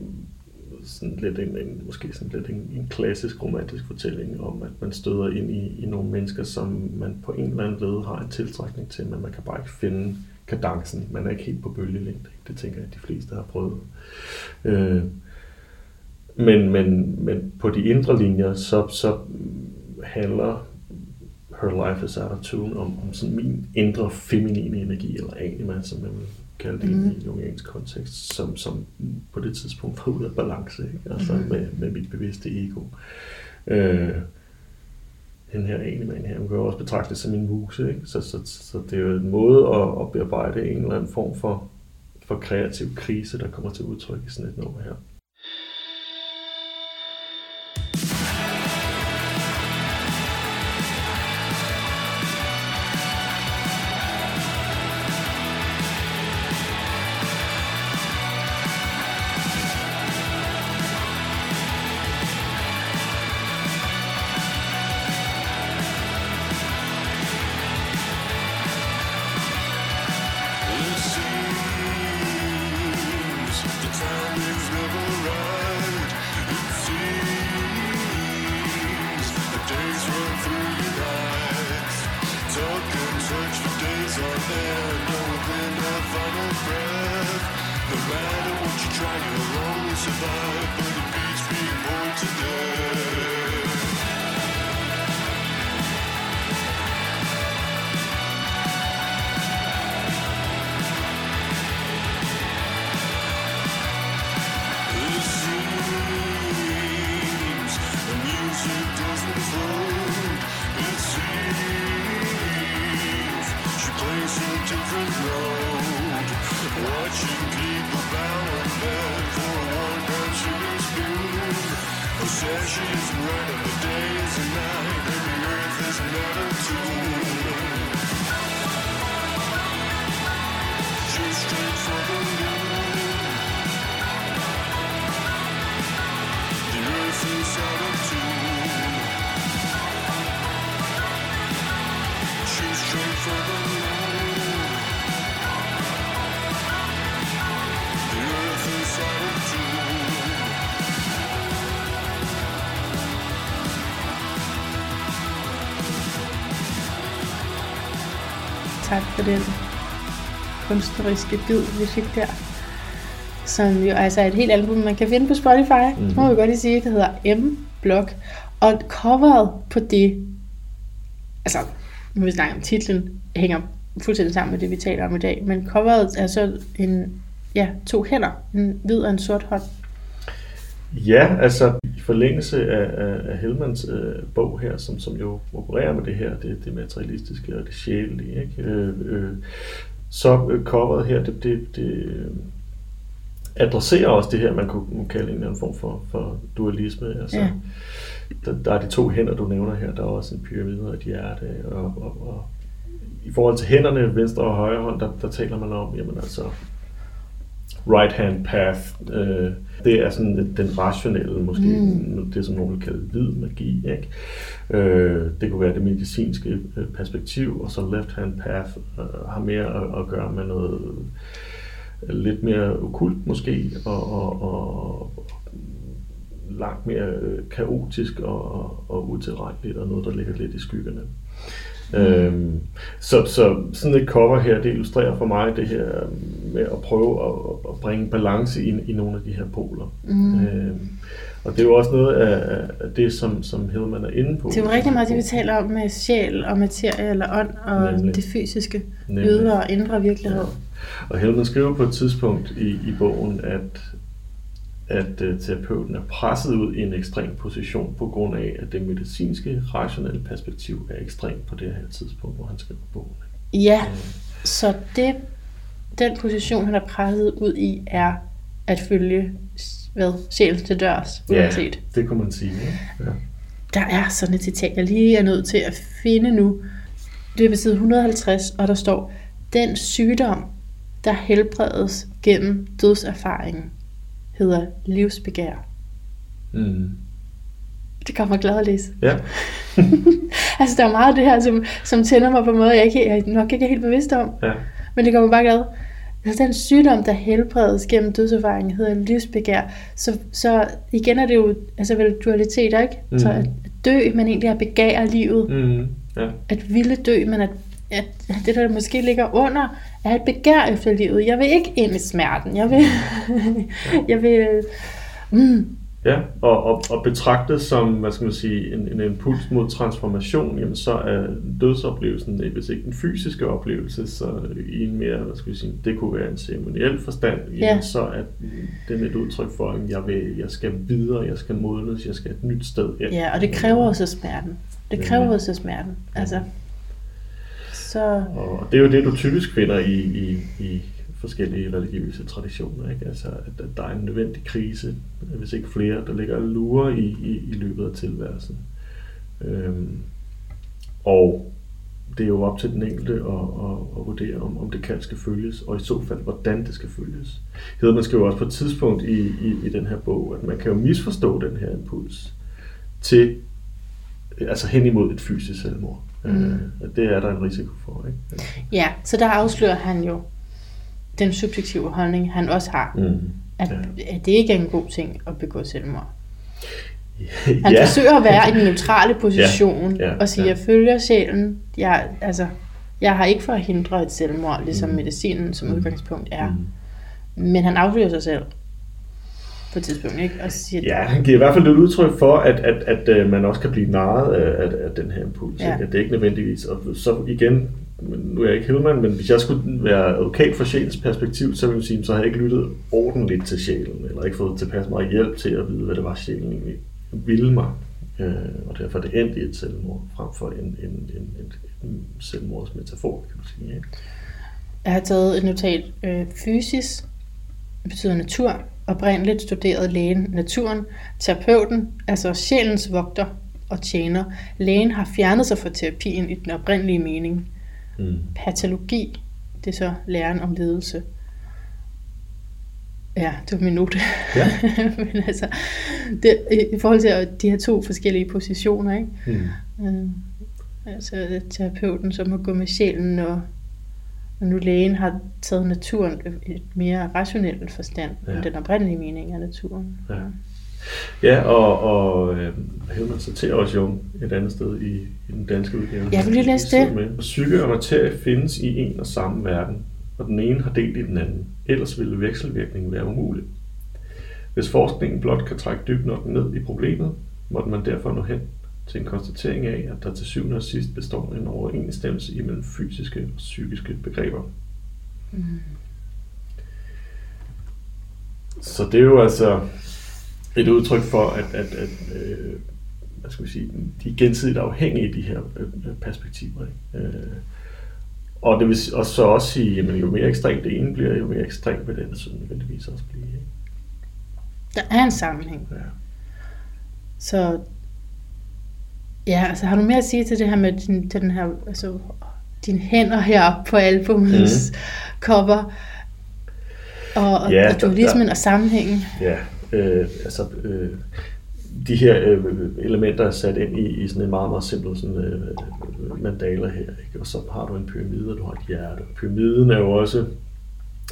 sådan lidt en, en, måske sådan lidt en, en klassisk romantisk fortælling om, at man støder ind i, i nogle mennesker, som man på en eller anden led har en tiltrækning til, men man kan bare ikke finde kadencen. Man er ikke helt på bølgelængde. Det tænker jeg, at de fleste har prøvet. Øh, men, men, men på de indre linjer, så, så handler Her Life is Out of Tune om, om sådan min indre feminine energi, eller anima, som man vil kalde det mm. i en jungiansk kontekst, som, som på det tidspunkt var ude af balance, ikke? altså mm. med, med mit bevidste ego. Øh, den her animan her, man kan jo også betragte det som en muse, ikke? Så, så, så det er jo en måde at, at bearbejde en eller anden form for, for kreativ krise, der kommer til udtryk i sådan et nummer her. Tak for den. kunstneriske bid, vi fik der. Som jo altså er et helt album, man kan finde på Spotify. Mm. Det må vi godt lige sige. Det hedder M-Block. Og coveret på det, altså, nu vi snakke om titlen, hænger fuldstændig sammen med det, vi taler om i dag. Men coveret er så en, ja, to hænder. En hvid og en sort hånd. Ja, altså i forlængelse af, af, af Hellmans øh, bog her, som, som jo opererer med det her, det, det materialistiske og det sjælelige, ikke? Øh, øh, så øh, coveret her, det, det, det øh, adresserer også det her, man kunne kalde en eller anden form for, for dualisme. Altså, Ja. der, der er de to hænder, du nævner her, der er også en pyramide og et hjerte, og, og, og i forhold til hænderne, venstre og højre hånd, der, der taler man om, jamen altså, right hand path, øh, det er sådan lidt den rationelle, måske mm. det, som nogen vil kalde hvid magi. Ikke? Øh, det kunne være det medicinske øh, perspektiv, og så left hand path øh, har mere at, at gøre med noget øh, lidt mere okult måske, og, og, og langt mere øh, kaotisk og, og, og utilregneligt, og noget, der ligger lidt i skyggerne. Mm. Øhm, så, så sådan et cover her, det illustrerer for mig det her med at prøve at, at bringe balance ind i nogle af de her poler. Mm. Øhm, og det er jo også noget af, af det, som, som Hillman er inde på. Det er jo rigtig meget det, vi taler om med sjæl og materie eller ånd og Nemlig. det fysiske, Nemlig. ydre og indre virkelighed. Og Hellman skriver på et tidspunkt i, i bogen, at, at uh, terapeuten er presset ud i en ekstrem position på grund af, at det medicinske, rationelle perspektiv er ekstremt på det her tidspunkt, hvor han skriver bogen. Ja, så det, den position, han er presset ud i, er at følge hvad, sjælen til dørs, uanset. Ja, det kunne man sige. Ikke? Ja. Der er sådan et citat, jeg lige er nødt til at finde nu. Det er på side 150, og der står, den sygdom, der helbredes gennem dødserfaringen, hedder livsbegær. Mm. Det kommer glad at læse. Ja. Altså, der er meget af det her, som, som tænder mig på en måde, jeg, ikke, jeg nok ikke er helt bevidst om. ja. Men det gør mig bare glad. Altså, den sygdom, der helbredes gennem dødserfaringen, hedder livsbegær. Så, så igen er det jo altså vel dualiteter, ikke? Mm. Så at dø, men egentlig at begære livet. Mm. ja. At ville dø, men at, at det, der måske ligger under, er et begær efter livet. Jeg vil ikke ind i smerten. Jeg vil... jeg vil mm, Ja, og, og, og betragtet som, hvad skal man sige, en, en impuls mod transformation, jamen så er dødsoplevelsen, hvis ikke den fysiske oplevelse, så i en mere, hvad skal vi sige, det kunne være en ceremoniel forstand, jamen Ja. så er den et udtryk for, at jeg, vil, jeg skal videre, jeg skal modnes, jeg skal et nyt sted hen. ja, og det kræver også smerten. Det kræver også smerten. Altså, så... Og det er jo det, du typisk finder i, i, i forskellige religiøse traditioner. Ikke? Altså, at, der er en nødvendig krise, hvis ikke flere, der ligger og lurer i, i, i løbet af tilværelsen. Øhm, og det er jo op til den enkelte at, at, at vurdere, om, om det kan skal følges, og i så fald, hvordan det skal følges. Hedman skriver også på et tidspunkt i, i, i den her bog, at man kan jo misforstå den her impuls til, altså hen imod et fysisk selvmord. Mm. Øh, det er der en risiko for. Ikke? Ja, så der afslører han jo den subjektive holdning, han også har. Mm. At, Ja. at det ikke er en god ting at begå selvmord. Han ja. forsøger at være i den neutrale position Ja, ja, og sige, ja. jeg følger sjælen. Jeg, altså, jeg har ikke forhindret et selvmord, ligesom mm. medicinen som udgangspunkt er. Mm. Men han afslører sig selv på et tidspunkt, ikke? Og siger, Ja, han giver i hvert fald et udtryk for, at, at, at, at man også kan blive narret af, af, af den her impuls. Ja. Ja. At det er ikke nødvendigvis. Og så igen, nu er jeg ikke Hillman, men hvis jeg skulle være advokat fra sjælens perspektiv, så vil jeg sige, så har jeg ikke lyttet ordentligt til sjælen, eller ikke fået tilpas meget hjælp til at vide, hvad det var, sjælen egentlig ville mig. Øh, og derfor er det endt i et selvmord, frem for en, en, en, en, en selvmordsmetafor, kan man sige. Ikke? Jeg har taget et notat. Øh, fysis betyder natur. Oprindeligt studerede lægen naturen. Terapeuten, altså sjælens vogter og tjener. Lægen har fjernet sig fra terapien i den oprindelige mening. Mm. Patologi, det er så læren om ledelse. Ja, det var min note. Ja. Men altså, det, i forhold til de her to forskellige positioner, ikke? Mm. Øh, altså terapeuten, som må gå med sjælen, og, og nu lægen har taget naturen et mere rationelt forstand, ja. End den oprindelige mening af naturen. Ja. Ja, og, og øh, Hellman citerer også Jung et andet sted i, i den danske udgave. Ja, vil du læse det? Med. Psyke og materie findes i en og samme verden. og den ene har delt i den anden. Ellers ville vekselvirkningen være umulig. Hvis forskningen blot kan trække dybt nok ned i problemet, måtte man derfor nå hen til en konstatering af, at der til syvende og sidst består en overensstemmelse imellem fysiske og psykiske begreber. Så det er jo altså et udtryk for, at, at, at øh, hvad skal vi sige, de er gensidigt afhængige, de her øh, perspektiver. Ikke? Øh, og det vil s- og så også sige, at jo mere ekstremt det ene bliver, jo mere ekstremt vil det andet så nødvendigvis også blive. Ikke? Der er en sammenhæng. Ja. Så ja, altså har du mere at sige til det her med din, til den her, altså, dine hænder heroppe på albumets mm. cover? Og, og, Ja, og der- dualismen og sammenhængen. Ja, øh, altså øh, de her øh, elementer er sat ind i, i sådan en meget, meget simpel sådan, øh, mandala her, ikke? og så har du en pyramide, og du har et hjerte. Pyramiden er jo også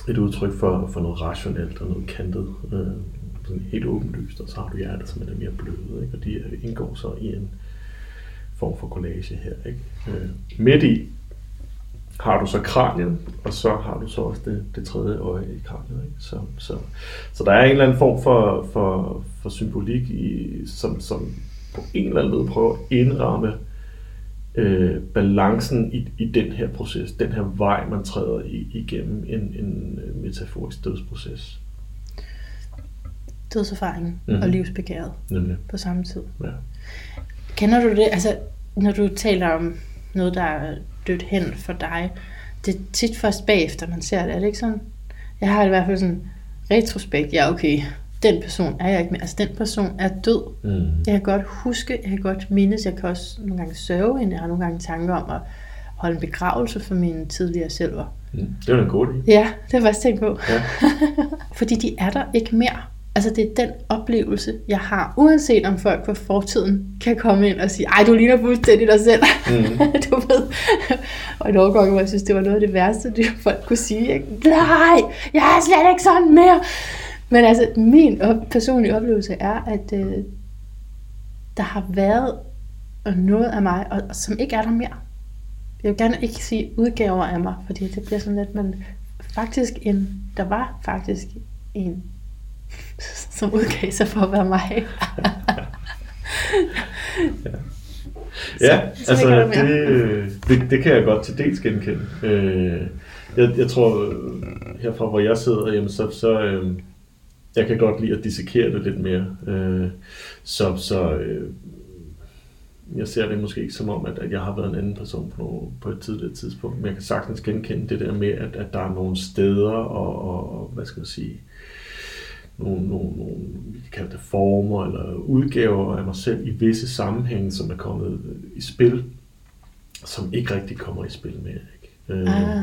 et udtryk for, for noget rationelt og noget kantet, øh, sådan helt åbenlyst, og så har du hjertet, som er det mere bløde, ikke? og de indgår så i en form for collage her. Ikke? Øh, midt i har du så kraniet, og så har du så også det, det tredje øje i kraniet. Ikke? Så, så, så der er en eller anden form for, for, for symbolik, i, som, som på en eller anden måde prøver at indramme øh, balancen i, i den her proces, den her vej, man træder i, igennem en, en øh, metaforisk dødsproces. Dødserfaringen Mhm. mm. og livsbegæret Nemlig. på samme tid. Ja. Kender du det? Altså, når du taler om noget, der er dødt hen for dig, det er tit først bagefter, man ser det. Er det ikke sådan? Jeg har i hvert fald sådan retrospekt. Ja, okay, den person er jeg ikke mere. Altså, den person er død. Mm. Jeg kan godt huske, jeg kan godt mindes, jeg kan også nogle gange sørge hende. Jeg har nogle gange tanker om at holde en begravelse for mine tidligere selver. Mm. Det var en god idé. Ja, det har jeg faktisk tænkt på. Ja. Fordi de er der ikke mere. Altså det er den oplevelse, jeg har, uanset om folk fra fortiden kan komme ind og sige, ej, du ligner fuldstændig dig selv. Mhm. du ved. Og et overgang, hvor jeg synes, det var noget af det værste, det folk kunne sige. Ikke? Nej, jeg er slet ikke sådan mere. Men altså, min op- personlige oplevelse er, at øh, der har været noget af mig, og, og som ikke er der mere. Jeg vil gerne ikke sige udgaver af mig, fordi det bliver sådan lidt, men faktisk en, der var faktisk en, som udgav sig for at være mig. Ja, Så- så altså det, øh, det, det kan jeg godt til dels genkende. Øh, jeg, jeg tror, øh, herfra hvor jeg sidder, jamen, så, så øh, jeg kan godt lide at dissekere det lidt mere. Øh, så så øh, jeg ser det måske ikke som om, at, at jeg har været en anden person på, nogle, på et tidligere tidspunkt, men jeg kan sagtens genkende det der med, at, at der er nogle steder og, og, og hvad skal man sige, nogle, nogle, nogle vi kan kalde det former eller udgaver af mig selv i visse sammenhænge, som er kommet i spil, som ikke rigtig kommer i spil mere. Ikke? Øh,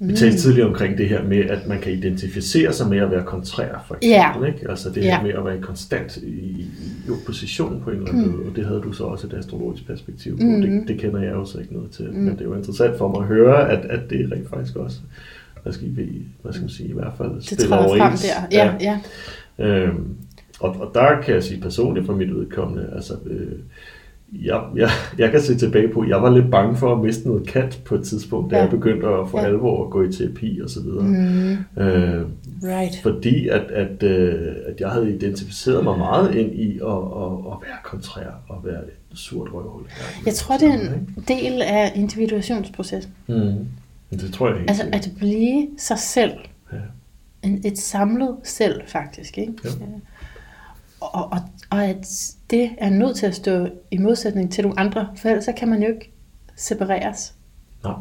Ah, vi talte tidligere omkring det her med, at man kan identificere sig med at være kontrær, for eksempel. Ikke? Altså det her med at være konstant i, i opposition på en eller anden måde, og det havde du så også et astrologisk perspektiv på. Mm. Det, det kender jeg jo så ikke noget til, men det er jo interessant for mig at høre, at, at det rent faktisk også, hvad skal, vi, hvad skal man sige, i hvert fald det spiller træder frem overens. der. Ja, ja. Øhm, og, og der kan jeg sige personligt for mit udkommende, altså, øh, jeg, jeg, jeg kan se tilbage på, jeg var lidt bange for at miste noget kat på et tidspunkt, da Ja. jeg begyndte at for Ja. alvor at gå i terapi og så videre. Mm, Øh, right. fordi at, at, øh, at jeg havde identificeret mig meget ind i at, at, at være kontrær og være et surt røvhul. Jeg tror, det er en del af individuationsprocessen. Mm. Det tror jeg helt Altså at blive sig selv. Ja. En, et samlet selv, faktisk. Ikke? Jo. Øh, Og, og, og at det er nødt til at stå i modsætning til nogle andre, for ellers så kan man jo ikke separeres. Nej.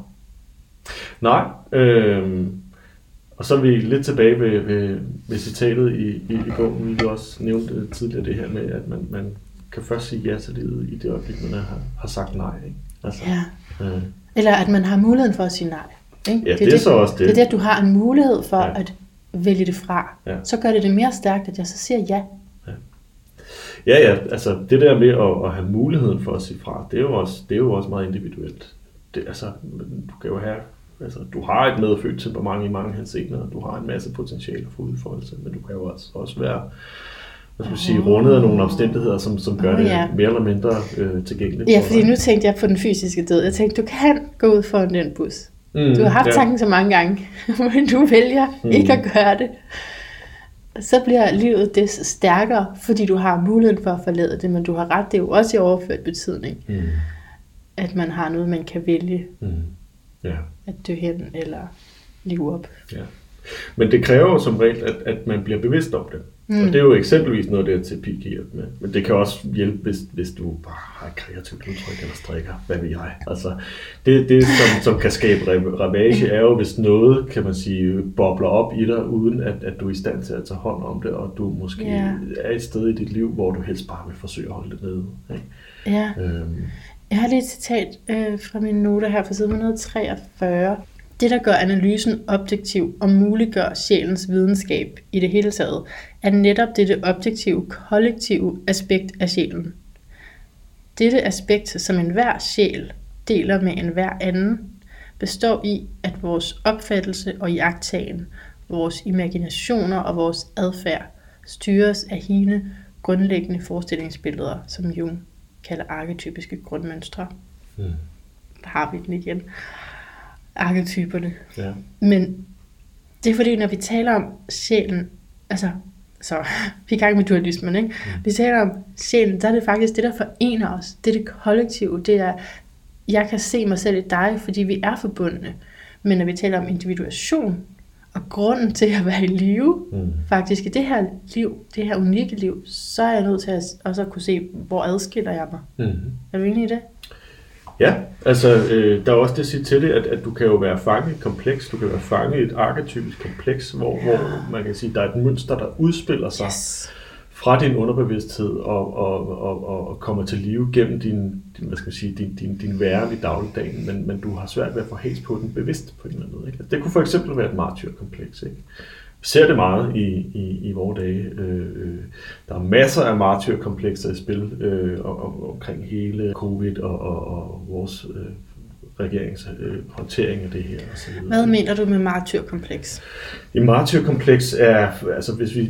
Nej. Øhm, og så er vi lidt tilbage ved, ved, ved citatet i, i, i bogen, vi også nævnte tidligere det her med, at man, man kan først sige ja til livet i det øjeblik, man har, har sagt nej. Ikke? Altså, Ja. øh, Eller at man har muligheden for at sige nej. Ikke? Ja, det er så også det. Det er det, at du har en mulighed for Ja. ja. at vælge det fra. Ja. Så gør det det mere stærkt, at jeg så siger ja. Ja, ja, altså det der med at, at have muligheden for at sige fra, det er jo også, det er jo også meget individuelt. Det, altså, du kan jo have, altså, du har et medfødt temperament i mange henseender, og du har en masse potentiale for udfoldelse, men du kan jo også, også være, hvad skal man sige, rundet af nogle omstændigheder, som, som gør det ja. mere eller mindre øh, tilgængeligt. Ja, for fordi nu tænkte jeg på den fysiske død. Jeg tænkte, du kan gå ud foran den bus. Mm, Du har haft ja. tanken så mange gange, men du vælger Mm. ikke at gøre det. Så bliver livet det stærkere, fordi du har muligheden for at forlade det, men du har ret, det er jo også i overført betydning, Mm. at man har noget, man kan vælge Mm. Ja. at dø hen eller leve op. Ja. Men det kræver jo som regel, at, at man bliver bevidst om det. Mm. Og det er jo eksempelvis noget, der terapi kan hjælpe med. Men det kan også hjælpe, hvis, hvis du bare har et kreativt udtryk eller strikker. Hvad ved jeg? Altså, det, det som, som kan skabe ra- ravage, er jo, hvis noget, kan man sige, bobler op i dig, uden at, at du er i stand til at tage hånd om det, og du måske Ja. er et sted i dit liv, hvor du helst bare vil forsøge at holde det nede. Ikke? Ja. Øhm, Jeg har lige et citat øh, fra mine noter her fra side 143. Det, der gør analysen objektiv og muliggør sjælens videnskab i det hele taget, er netop dette objektive, kollektive aspekt af sjælen. Dette aspekt, som enhver sjæl deler med enhver anden, består i, at vores opfattelse og iagttagen, vores imaginationer og vores adfærd styres af hine grundlæggende forestillingsbilleder, som Jung kalder arketypiske grundmønstre. Mm. Der har vi den igen. Arketyperne. ja. Men det er fordi, når vi taler om sjælen, altså, så vi er i gang med dualismen, ikke? Vi taler om sjælen, så er det faktisk det, der forener os. Det er det kollektive. Det er, jeg kan se mig selv i dig, fordi vi er forbundne. Men når vi taler om individuation, og grunden til at være i live, Mm. faktisk i det her liv, det her unikke liv, så er jeg nødt til at også at kunne se, hvor adskiller jeg mig. Mm. Er du enig i det? Ja, altså øh, der er også det at sige til det, at, at du kan jo være fanget i et kompleks, du kan være fanget i et arketypisk kompleks, hvor, ja. hvor man kan sige, der er et mønster, der udspiller sig Yes. fra din underbevidsthed og, og, og, og, og kommer til live gennem din, din, hvad skal man sige, din, din, din væren i dagligdagen, men, men du har svært ved at få hæs på den bevidst på en eller anden måde. Ikke? Det kunne for eksempel være et martyrkompleks. Ikke? Vi ser det meget i, i, i vores dage. Øh, øh, der er masser af martyrkomplekser i spil øh, om, omkring hele covid og, og, og vores øh, regerings øh, håndtering af det her. Og så videre. Hvad mener du med martyrkompleks? Et martyrkompleks er, altså hvis vi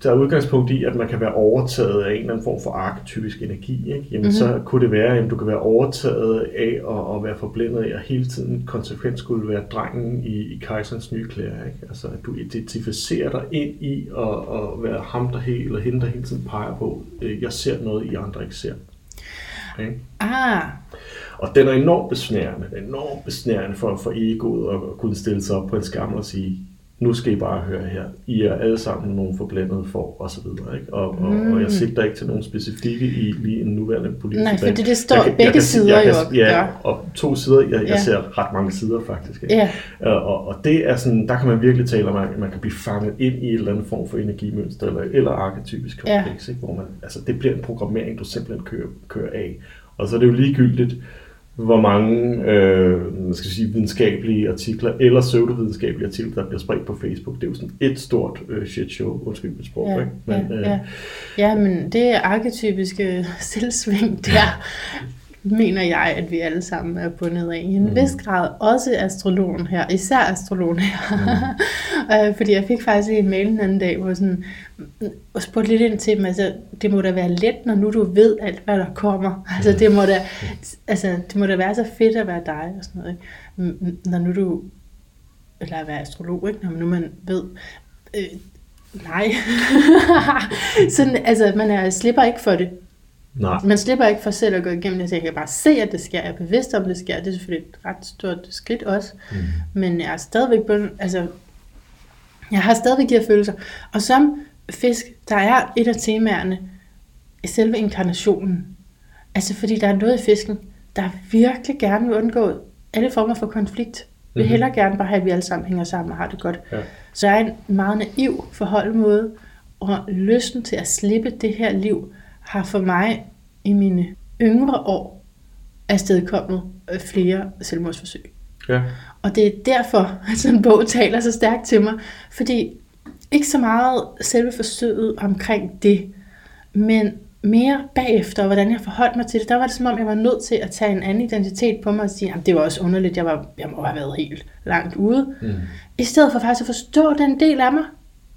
tager udgangspunkt i, at man kan være overtaget af en eller anden form for arketypisk energi, ikke? Jamen, Mhm. mm-hmm. så kunne det være, at du kan være overtaget af at, at være forblændet af, at hele tiden konsekvent skulle være drengen i, i kejserens nye klæder. Ikke? Altså at du identificerer dig ind i at, at være ham, der hele, eller hende, der hele tiden peger på, øh, jeg ser noget, I andre ikke ser. Ikke? Ah, Og den er enormt besnærende. Den er enormt besnærende for, for egoet at, kunne stille sig op på en skærm og sige, nu skal I bare høre her. I er alle sammen nogle forblændede for, og så videre. Ikke? Og, og, mm. og jeg sigter ikke til nogen specifikke i lige en nuværende politisk Nej, fordi det står Jeg kan- begge jeg kan- sider jeg jo kan- op, Ja, ja. og to sider. Jeg, jeg Ja. ser ret mange sider faktisk. Ikke? ja. Og, og, det er sådan, der kan man virkelig tale om, at man kan blive fanget ind i et eller andet form for energimønster, eller, eller arketypisk Ja. kompleks, ikke? hvor man, altså det bliver en programmering, du simpelthen kører, kører af. Og så er det jo ligegyldigt, hvor mange øh, skal sige, videnskabelige artikler eller pseudovidenskabelige artikler, der bliver spredt på Facebook. Det er jo sådan et stort øh, shit show, undskyld mit sprog. Ja, ikke? Men, øh, ja, ja. ja, men det arketypiske selvsving der, mener jeg, at vi alle sammen er bundet af. I en Mm. vis grad også astrologen her, især astrologen her. Mm. øh, fordi jeg fik faktisk lige en mail den anden dag, hvor sådan, og spurgte lidt ind til dem, altså, det må da være let, når nu du ved alt, hvad der kommer. Altså, det må da, altså, det må da være så fedt at være dig og sådan noget. Ikke? Når nu du, eller at være astrolog, ikke? når nu man ved, øh, nej. sådan, altså, man er, slipper ikke for det. nej. Man slipper ikke for selv at gå igennem det, så jeg kan bare se, at det sker. Jeg er bevidst om, det sker. Det er selvfølgelig et ret stort skridt også. Mm. Men jeg er stadigvæk altså, jeg har stadigvæk de her følelser. Og som fisk, der er et af temaerne i selve inkarnationen. Altså fordi der er noget i fisken, der virkelig gerne vil undgå alle former for konflikt. Vil Mhm. hellere gerne bare have, at vi alle sammen hænger sammen og har det godt. Ja. Så jeg er en meget naiv forholdemåde, og lysten til at slippe det her liv har for mig i mine yngre år afstedkommet øh, flere selvmordsforsøg. Ja. Og det er derfor, at sådan en bog taler så stærkt til mig. Fordi ikke så meget selve forsøget omkring det, men mere bagefter, hvordan jeg forholdt mig til det. Der var det som om, jeg var nødt til at tage en anden identitet på mig og sige, at det var også underligt, jeg, var, jeg må have været helt langt ude. Mm. I stedet for faktisk at forstå den del af mig.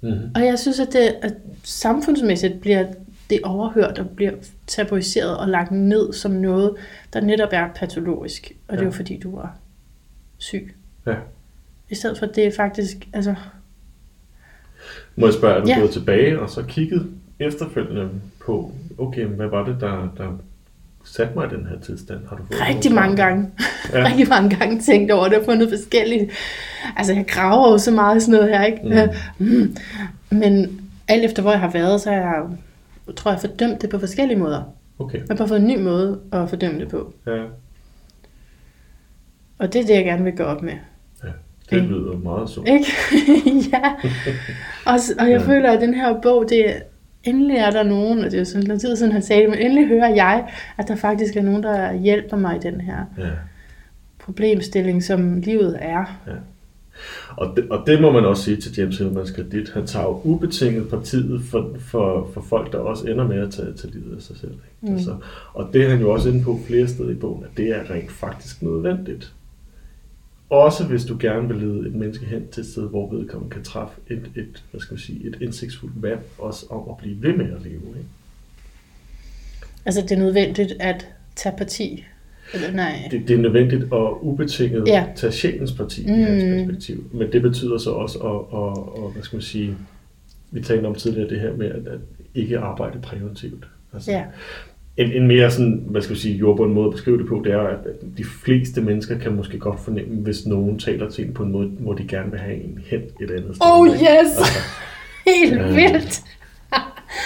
Mm. Og jeg synes, at det at samfundsmæssigt bliver det overhørt og bliver tabuiseret og lagt ned som noget, der netop er patologisk. Og det er jo Ja. fordi, du var syg. Ja. I stedet for, at det er faktisk, altså, Må jeg spørge, er du Ja. gået tilbage og så kigget efterfølgende på, okay, hvad var det, der, der satte mig i den her tilstand? Har du fået rigtig mange gange, Ja. rigtig mange gange tænkt over det og fundet forskellige. Altså, jeg graver jo så meget i sådan noget her, ikke? Mm. Mm. Men alt efter, hvor jeg har været, så har jeg, jeg tror jeg, fordømt det på forskellige måder. Okay, Jeg har bare fået en ny måde at fordømme det på. ja. Og det er det, jeg gerne vil gå op med. Ja. Det lyder meget sundt. Ikke? ja. Og, og jeg Ja. ja. føler, at den her bog, det er, endelig er der nogen, og det er jo sådan noget tid siden, han sagde det, men endelig hører jeg, at der faktisk er nogen, der hjælper mig i den her Ja. problemstilling, som livet er. Og det, og det må man også sige til James Hillmans kredit. Han tager jo ubetinget partiet for, for, for folk, der også ender med at tage, tage livet af sig selv. Ikke? Mm. Altså, og det er han jo også inde på flere steder i bogen, at det er rent faktisk nødvendigt. Også hvis du gerne vil lede et menneske hen til et sted, hvor vedkommende kan træffe et, et, hvad skal man sige, et indsigtsfuldt valg, også om at blive ved med at leve. Ikke? Altså, det er nødvendigt at tage parti. Eller nej. Det, det er nødvendigt at ubetinget Ja. tage sjælens parti mm. i hans perspektiv. Men det betyder så også at, at, at, hvad skal man sige, vi talte om tidligere det her med at, at ikke arbejde præventivt. Altså, Ja. En, en mere sådan, hvad skal vi sige, jordbund måde at beskrive det på, det er, at de fleste mennesker kan måske godt fornemme, hvis nogen taler til en på en måde, hvor de gerne vil have en hen et andet sted. Oh ikke? yes! Altså, Helt Ja. vildt!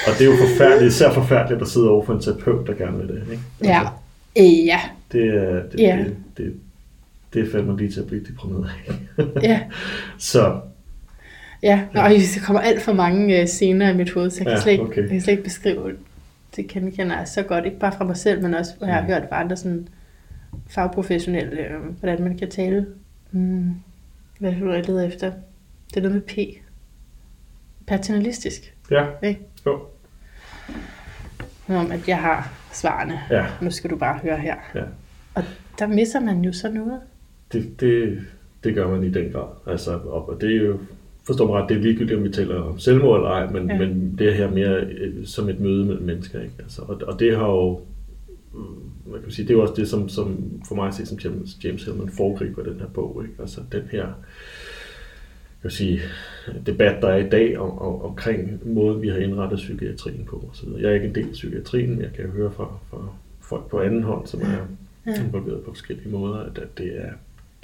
og det er jo forfærdeligt, især forfærdeligt at sidde over for en terapeut, der gerne vil det. Ikke? Ja. Altså, Ja. det, er, det, Ja. det, det, det er fandme lige til at blive deprimeret af. Ja. Så Ja, og der kommer alt for mange øh, scener i mit hoved, så jeg kan, Ja, slet ikke, okay. jeg kan slet ikke beskrive det. Kender jeg så godt, ikke bare fra mig selv, men også, hvor jeg har Mm. hørt fra andre sådan fagprofessionelle, øh, hvordan man kan tale. Mm, hvad er det, jeg leder efter? Det er noget med P. Paternalistisk. ja, Ikke? jo, om, at jeg har svarene. ja, Nu skal du bare høre her. ja. Og der misser man jo så noget. Det, det, det gør man i den grad. Altså, og det er jo, forstår mig ret, det er ligegyldigt, om vi taler om selvmord eller ej, men, ja. Men det er her mere øh, som et møde mellem mennesker. Ikke? Altså, og, og det har jo, mm, hvad kan man sige, det er jo også det, som, som for mig at se, som James, James Hillman foregriber den her bog. Ikke? Altså den her, jeg vil sige, debat, der er i dag om, om, omkring måden, vi har indrettet psykiatrien på. Så jeg er ikke en del af psykiatrien, men jeg kan høre fra, fra folk på anden hånd, som er involveret på forskellige måder, at, at det, er,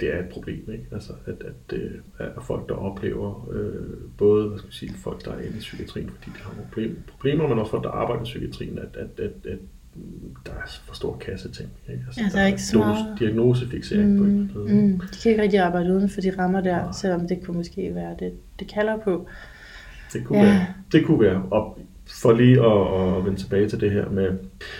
det er et problem. Ikke? Altså, at, at det er folk, der oplever øh, både hvad skal jeg sige, folk, der er inde i psykiatrien, fordi de har nogle problem, problemer, men også folk, der arbejder i psykiatrien, at, at, at, at mm, der er for stor kasse ting. Ikke? Altså, Ja, der er ikke så meget- diagnosefixering på en Mm, måde. mm. De kan ikke rigtig arbejde uden for de rammer der, Nej. selvom det kunne måske være det, det kalder på. Det kunne, Ja. være, det kunne være. Og for lige at, at vende tilbage til det her med,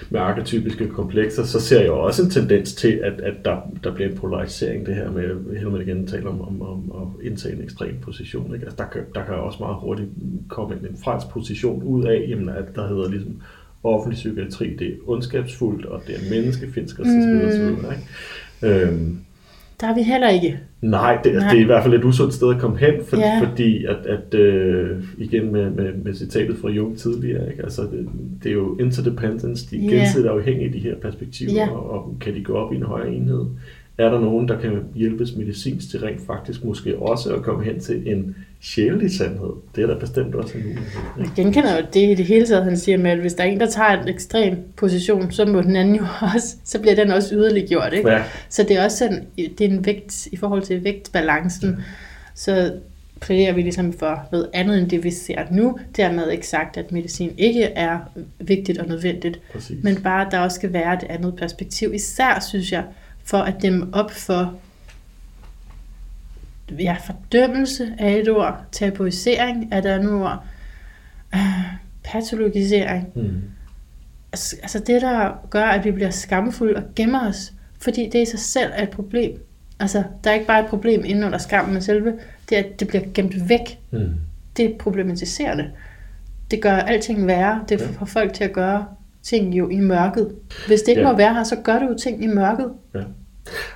med arketypiske komplekser, så ser jeg også en tendens til, at, at der, der bliver en polarisering, det her med, Helmut igen taler om, om, om at indtage en ekstrem position. Ikke? Altså, der, kan, der kan også meget hurtigt komme en, en fransk position ud af, jamen, at der hedder ligesom, offentlig psykiatri, det er ondskabsfuldt, og det er menneskefindsk osv. Mm. osv. Ikke? Øhm, Der er vi heller ikke. Nej, det, altså, Nej. det er i hvert fald et usundt sted at komme hen, for, ja. Fordi at, at øh, igen med, med, med citatet fra Jung tidligere, ikke? Altså, det, det er jo interdependence, de er Ja. gensidigt afhængige af de her perspektiver, Ja. og, og kan de gå op i en højere enhed? Er der nogen, der kan hjælpes medicinsk til rent faktisk måske også at komme hen til en sjælelig sandhed? Det er der bestemt også en mulighed. Jeg genkender jo det i det hele taget, han siger med, at hvis der er en, der tager en ekstrem position, så må den anden jo også, så bliver den også yderligere gjort. Ikke? Ja, Så det er også sådan, det er en vægt i forhold til vægtbalancen. Så plæderer vi ligesom for noget andet end det, vi ser nu. Dermed ikke sagt, at medicin ikke er vigtigt og nødvendigt, præcis. men bare, at der også skal være et andet perspektiv. Især, synes jeg, for at dæmme op for ja, fordømmelse af et ord, tabuisering af et andet ord, øh, patologisering. Mm. Altså altså det, der gør, at vi bliver skamfulde og gemmer os, fordi det i sig selv er et problem. Altså, der er ikke bare et problem inde under skammen, men selve det, at det bliver gemt væk, Mm. det er problematiserende. Det gør alting værre. Det Ja. får folk til at gøre ting jo i mørket. Hvis det ikke Ja. ja. må være her, så gør det jo ting i mørket.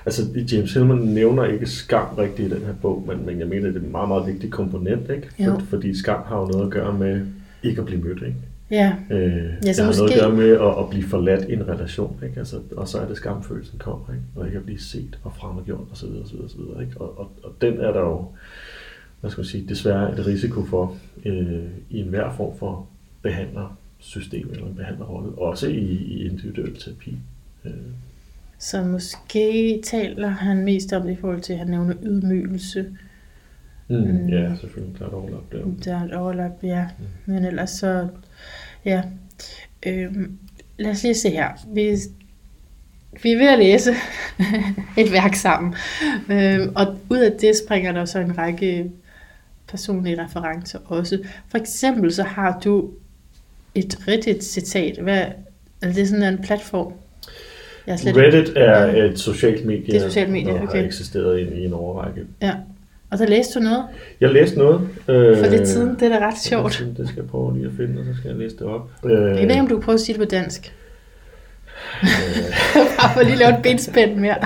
Altså, James Hillman nævner ikke skam rigtigt i den her bog, men, men jeg mener, det er en meget, meget vigtig komponent, ikke? Jo. For, fordi skam har jo noget at gøre med ikke at blive mødt, ikke? Ja, Øh, Ja, det så har noget måske- at gøre med at, at blive forladt i en relation, ikke? Altså, og så er det skamfølelsen kommer, ikke? og ikke at blive set og fremmedgjort osv. osv., osv. Ikke? Og, og, og den er der jo, hvad skal man sige, desværre et risiko for øh, i enhver form for behandlersystem eller en behandlerrolle, også i, i individuel terapi. Øh, så måske taler han mest om det i forhold til, at han nævner ydmygelse. mm, Mm. Ja, selvfølgelig, der er et overlap der. Der er et overlap, ja. Men ellers så, ja. Øhm, lad os lige se her. Vi, vi er ved at læse et værk sammen. Øhm, og ud af det springer der så en række personlige referencer også. For eksempel så har du et Reddit-citat. Hvad, er det sådan en platform? Jeg slet Reddit er Ja. et socialt medie, Det er socialt medie, har okay. eksisteret i, i en overrække. Ja. Og der læste du noget Jeg læste noget. Øh, for lidt siden. Det er da ret sjovt. Det skal jeg prøve lige at finde, og så skal jeg læse det op. Øh, Jeg ved ikke, om du kan prøve at sige det på dansk. Bare for lige at lave et benspænd mere.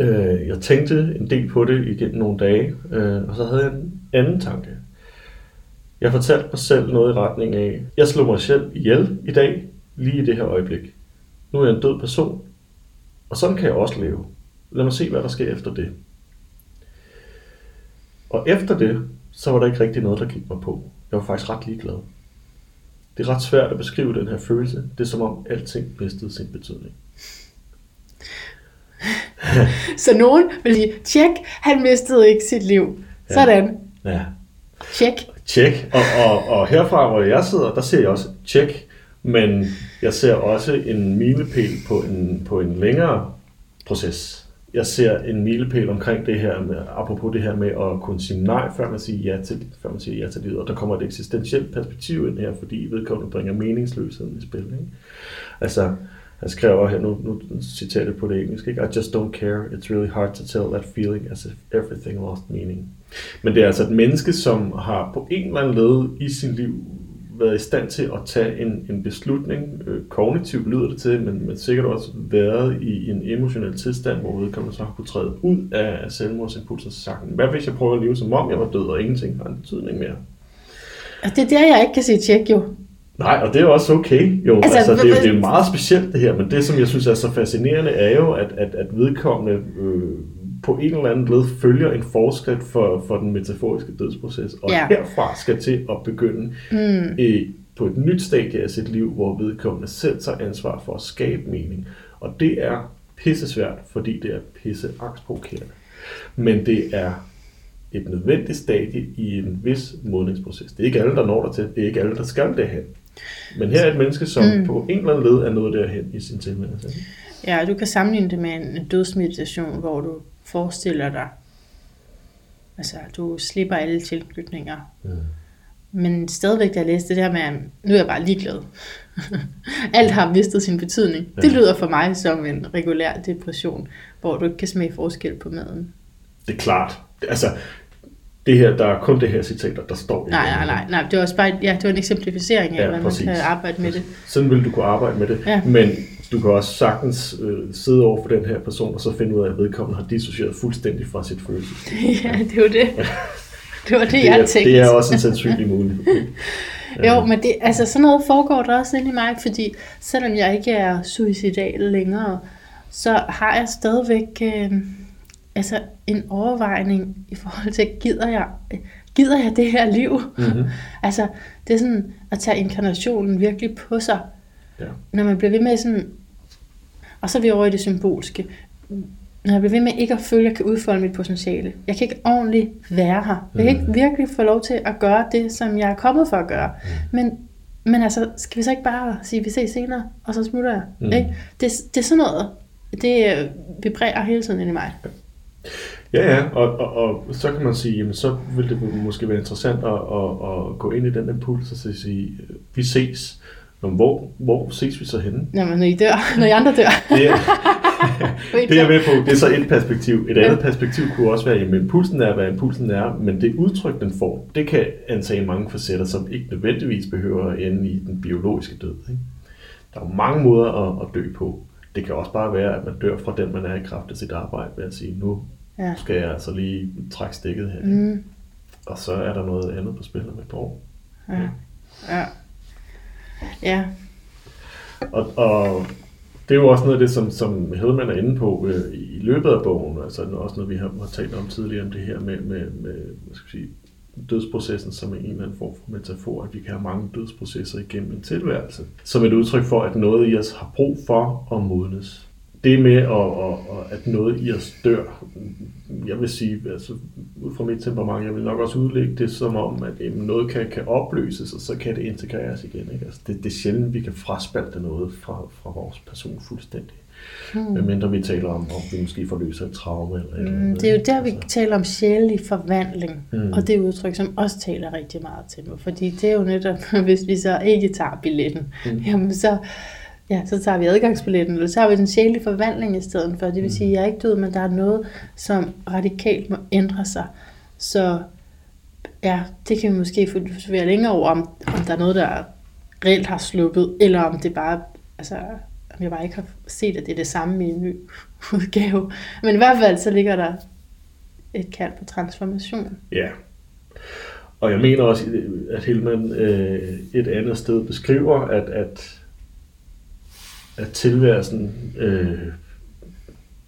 øh, jeg tænkte en del på det igennem nogle dage, øh, og så havde jeg en anden tanke. Jeg fortalte mig selv noget i retning af, jeg slog mig selv ihjel i dag, lige i det her øjeblik. Nu er jeg en død person, og sådan kan jeg også leve. Lad mig se, hvad der sker efter det. Og efter det, så var der ikke rigtig noget, der gik mig på. Jeg var faktisk ret ligeglad. Det er ret svært at beskrive den her følelse. Det er som om alting mistede sin betydning. Så nogen vil sige, tjek, han mistede ikke sit liv. Sådan. Ja. Tjek. Tjek. Og, og, og herfra, hvor jeg sidder, der ser jeg også tjek. Men jeg ser også en milepæl på en, på en længere proces. Jeg ser en milepæl omkring det her, med, apropos det her med at kunne sige nej, før man siger ja til, før man siger ja til livet. Og der kommer et eksistentielt perspektiv ind her, fordi vedkommende bringer meningsløsheden i spil. Ikke? Altså, han skriver her, nu, nu citerer jeg det på det engelske, ikke? I just don't care, it's really hard to tell that feeling as if everything lost meaning. Men det er altså et menneske, som har på en eller anden led i sin liv været i stand til at tage en, en beslutning, øh, kognitivt lyder det til, men, men sikkert også været i en emotionel tilstand, hvor vedkommende så har kunne træde ud af selvmordsimpulsen og sagt, hvad hvis jeg prøver at leve som om jeg var død, og ingenting har en betydning mere? Og det er der, jeg ikke kan sige tjek jo. Nej, og det er også okay. Jo, Altså, altså, det, er, det er meget specielt det her, men det, som jeg synes er så fascinerende, er jo, at, at, at vedkommende øh, på en eller anden led følger en forskrift for, for den metaforiske dødsproces, og Ja. herfra skal til at begynde mm. i, på et nyt stadie af sit liv, hvor vedkommende selv tager ansvar for at skabe mening. Og det er pissesvært, fordi det er pisse angstprovokerende. Men det er et nødvendigt stadie i en vis modningsproces. Det er ikke alle, der når der til. Det er ikke alle, der skal derhen. Men her er et menneske, som mm. på en eller anden led er nået derhen i sin tilværelse. Ja, du kan sammenligne det med en dødsmeditation, hvor du forestiller dig, altså du slipper alle tilknytninger. Mm. Men stadigvæk, da jeg læste det der med, at nu er jeg bare ligeglad. Alt har mistet sin betydning. Det Ja. lyder for mig som en regulær depression, hvor du ikke kan smage forskel på maden. Det er klart. Altså, det her, der er kun det her citat, der står i Nej, nej, nej, nej. Det var også bare ja, det var en eksemplificering af, Ja, hvordan man kan arbejde med det. Sådan vil du kunne arbejde med det. Ja. Men du kan også sagtens øh, sidde over for den her person, og så finde ud af, at vedkommende har dissocieret fuldstændig fra sit følelse. ja, det var det. Det var det, Det jeg er, tænkte. det er også en sandsynlig mulighed. Jo, men det, altså sådan noget foregår der også inde i mig, fordi selvom jeg ikke er suicidal længere, så har jeg stadigvæk øh, altså en overvejning i forhold til, gider jeg, gider jeg det her liv? Mm-hmm. Altså, det er sådan at tage inkarnationen virkelig på sig, Ja. når man bliver ved med sådan, og så er vi over i det symbolske, når jeg bliver ved med ikke at føle, at jeg kan udfolde mit potentiale. Jeg kan ikke ordentligt være her. Jeg kan ikke virkelig få lov til at gøre det, som jeg er kommet for at gøre. Men, men altså, skal vi så ikke bare sige, at vi ses senere, og så smutter jeg? Mm. Ikke? Det, det er sådan noget, det øh, vibrerer hele tiden ind i mig. Ja, ja, og, og, og så kan man sige, jamen så vil det måske være interessant at, at, at gå ind i den impuls og sige, vi ses. Nå, hvor, hvor ses vi så henne? Jamen, når I dør, når I andre dør. Det er, det er jeg med på. Det er så et perspektiv. Et andet perspektiv kunne også være, at impulsen er, hvad impulsen er, men det udtryk, den får, det kan antage mange facetter, som ikke nødvendigvis behøver at ende i den biologiske død. Ikke? Der er mange måder at, at dø på. Det kan også bare være, at man dør fra den, man er i kraft af sit arbejde, ved at sige, nu Ja. skal jeg altså lige trække stikket her. Mm, Og så er der noget andet på spil om et par år. ja. ja. Ja, Og, og det er jo også noget af det, som, som Hedman er inde på øh, i løbet af bogen. Altså også noget, vi har, har talt om tidligere, om det her med, med, med hvad skal jeg sige, dødsprocessen som en eller anden form for metafor, at vi kan have mange dødsprocesser igennem en tilværelse. Som et udtryk for, at noget i os har brug for at modnes. Det med, at, at, at noget i os dør, jeg vil sige, altså, ud fra mit temperament, jeg vil nok også udlægge det som om, at jamen, noget kan, kan opløses, og så kan det integreres igen. Ikke? Altså, det, det er sjældent, vi kan fraspalte noget fra, fra vores person fuldstændig. Hmm. Medmindre vi taler om, om vi måske forløser et traume. Eller Mm, andet, det er jo der, vi Altså, taler om sjælelig forvandling, Mm. mm. og det er udtryk, som også taler rigtig meget til mig, fordi det er jo netop, hvis vi så ikke tager billetten, Mm. mm. jamen så, ja, så tager vi adgangsbilletten, eller så tager vi den sjælelige forvandling i stedet for. Det vil Mm. sige, at jeg er ikke død, men der er noget, som radikalt må ændre sig. Så ja, det kan vi måske få længere over, om, om der er noget, der reelt har sluppet, eller om det bare, altså, om jeg bare ikke har set, at det er det samme i en ny udgave. Men i hvert fald, så ligger der et kald på transformation. Ja. Og jeg mener også, at Hillman øh, et andet sted beskriver, at, at, at tilværelsen øh,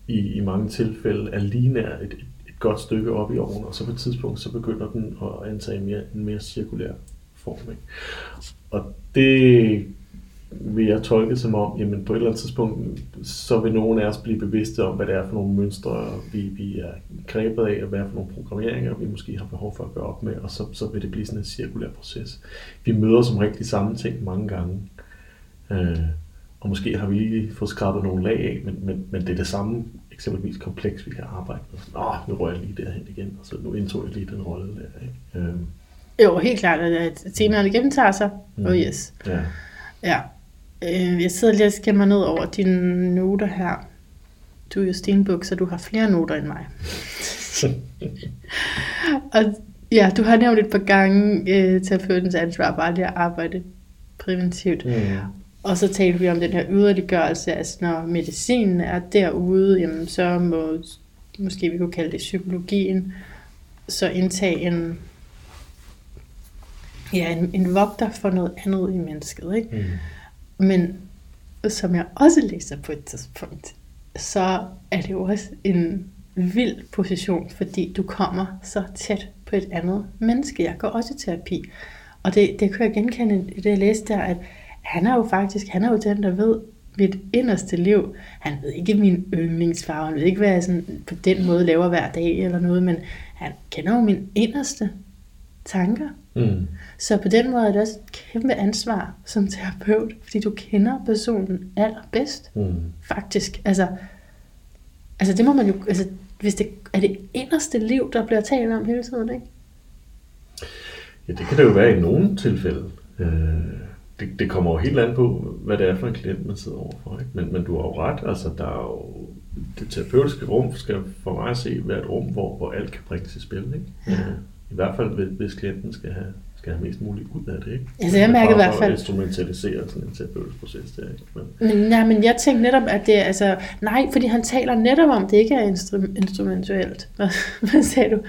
i, i mange tilfælde er lige et, et godt stykke op i oven, og så på et tidspunkt, så begynder den at antage mere, en mere cirkulær form. Ikke? Og det vil jeg tolke som om, jamen på et eller andet tidspunkt, så vil nogen af os blive bevidste om, hvad det er for nogle mønstre, vi, vi er grebet af, og hvad er for nogle programmeringer, vi måske har behov for at gøre op med, og så, så vil det blive sådan en cirkulær proces. Vi møder som rigtig samme ting mange gange, øh, og måske har vi lige fået skrabet nogle lag af, men, men, men det er det samme eksempelvis kompleks, vi kan arbejde med. Åh, nu rører jeg lige derhen igen, og så nu indtog jeg lige den rolle der. Ikke? Øh, Jo, helt klart, at det gentager sig. Mm. Oh yes. ja. Ja. Øh, jeg sidder lige og skimmer ned over dine noter her. Du er jo stenbuk, så du har flere noter end mig. og ja, du har nævnt et par gange øh, terapeutens ansvar for aldrig at arbejde præventivt. Mm. Og så talte vi om den her yderliggørelse, altså når medicinen er derude, jamen så må, måske vi kunne kalde det psykologien, så indtage en, ja, en, en vogter for noget andet i mennesket. Ikke? Mm. Men som jeg også læser på et tidspunkt, så er det jo også en vild position, fordi du kommer så tæt på et andet menneske. Jeg går også i terapi, og det, det kan jeg genkende det, jeg læste der, at han er jo faktisk, han er jo den, der ved mit inderste liv. Han ved ikke min yndlingsfarve, han ved ikke, hvad jeg sådan på den måde laver hver dag eller noget, men han kender jo min inderste tanker. Mm. Så på den måde er det også et kæmpe ansvar som terapeut, fordi du kender personen allerbedst, Mm. faktisk. Altså, altså det må man jo, altså, hvis det er det inderste liv, der bliver talt om hele tiden, ikke? Ja, det kan det jo være i nogle tilfælde. Øh, det, det kommer jo helt an på, hvad det er for en klient, man sidder overfor. Ikke? Men, men du har jo ret, altså der er jo, det terapeutiske rum skal for mig at se være et rum, hvor, hvor alt kan bringes i spil. Ikke? Ja. Øh, I hvert fald, hvis, hvis klienten skal have, skal have mest muligt ud af det. Ikke? Altså, jeg mærker i hvert fald- instrumentalisere sådan en terapeutisk proces der. Ikke? Men, Men, nej, men jeg tænkte netop, at det er, altså, nej, fordi han taler netop om, at det ikke er instru- instrumentuelt. Hvad, sagde du?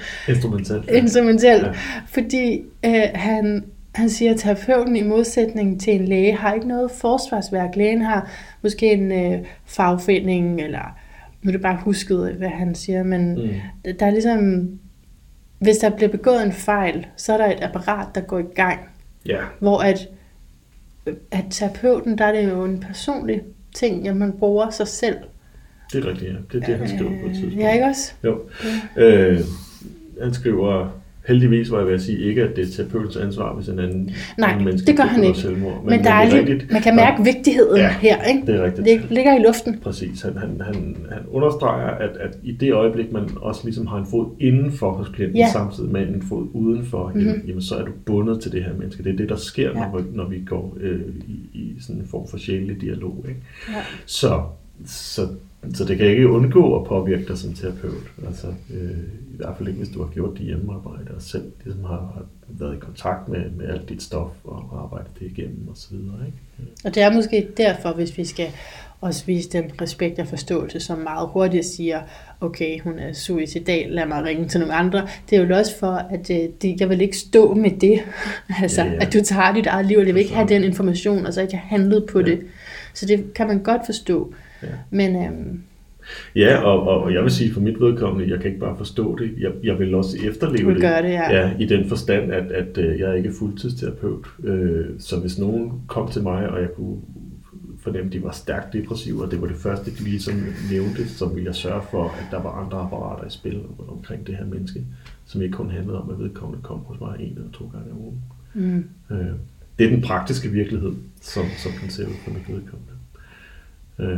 Instrumentelt. Ja. Ja. Fordi øh, han, han siger, at terapeuten i modsætning til en læge har ikke noget forsvarsværk. Lægen har måske en øh, fagfinding, eller nu er det bare husket, hvad han siger, men Mm. der er ligesom, hvis der bliver begået en fejl, så er der et apparat, der går i gang, Ja, hvor at, at terapeuten, der er det jo en personlig ting, at man bruger sig selv. det er rigtigt. Ja. Det er det, han skriver på et tidspunkt. Ja, ikke også? Jo. Øh, han skriver, heldigvis var jeg ved at sige, ikke at det er terapeutens ansvar, hvis en anden, Nej, anden menneske det gør han ikke. Selvmord. Men, men der er lige, rigtigt. man kan mærke Nå, vigtigheden Ja, her, ikke? Det er rigtigt. Det ligger i luften. Præcis. Han, han, han, han understreger, at, at i det øjeblik, man også ligesom har en fod indenfor hos klienten, Ja. samtidig med en fod udenfor, mm-hmm. jamen, jamen, så er du bundet til det her menneske. Det er det, der sker, Ja. når, vi, når vi går øh, i, i sådan en form for sjælelig dialog. Ikke? Ja. Så, så så det kan ikke undgå at påvirke dig som terapeut. Altså, øh, I hvert fald ikke, hvis du har gjort dit hjemmearbejde og selv ligesom har, har været i kontakt med, med alt dit stof og arbejdet det igennem osv. Ikke? Og det er måske derfor, hvis vi skal også vise dem respekt og forståelse, som meget hurtigt siger, okay, hun er suicidal, lad mig ringe til nogle andre. Det er jo også for, at øh, de, jeg vil ikke stå med det, altså Ja, ja, at du tager dit eget liv, og jeg vil ikke have den information, og så at jeg handlede på ja. det. Så det kan man godt forstå. Ja. Men øhm, Ja, og, og, jeg vil sige for mit vedkommende, jeg kan ikke bare forstå det, jeg, jeg vil også efterleve vil det. gøre det, ja. ja. i den forstand, at, at øh, jeg er ikke er fuldtidsterapeut. Øh, så hvis nogen kom til mig, og jeg kunne fornemme, at de var stærkt depressive, og det var det første, de ligesom nævnte, så ville jeg sørge for, at der var andre apparater i spil omkring det her menneske, som ikke kun handlede om, at vedkommende kom hos mig en eller to gange om ugen. mm, Øh, det er den praktiske virkelighed, som, som den ser ud for mit vedkommende. Øh,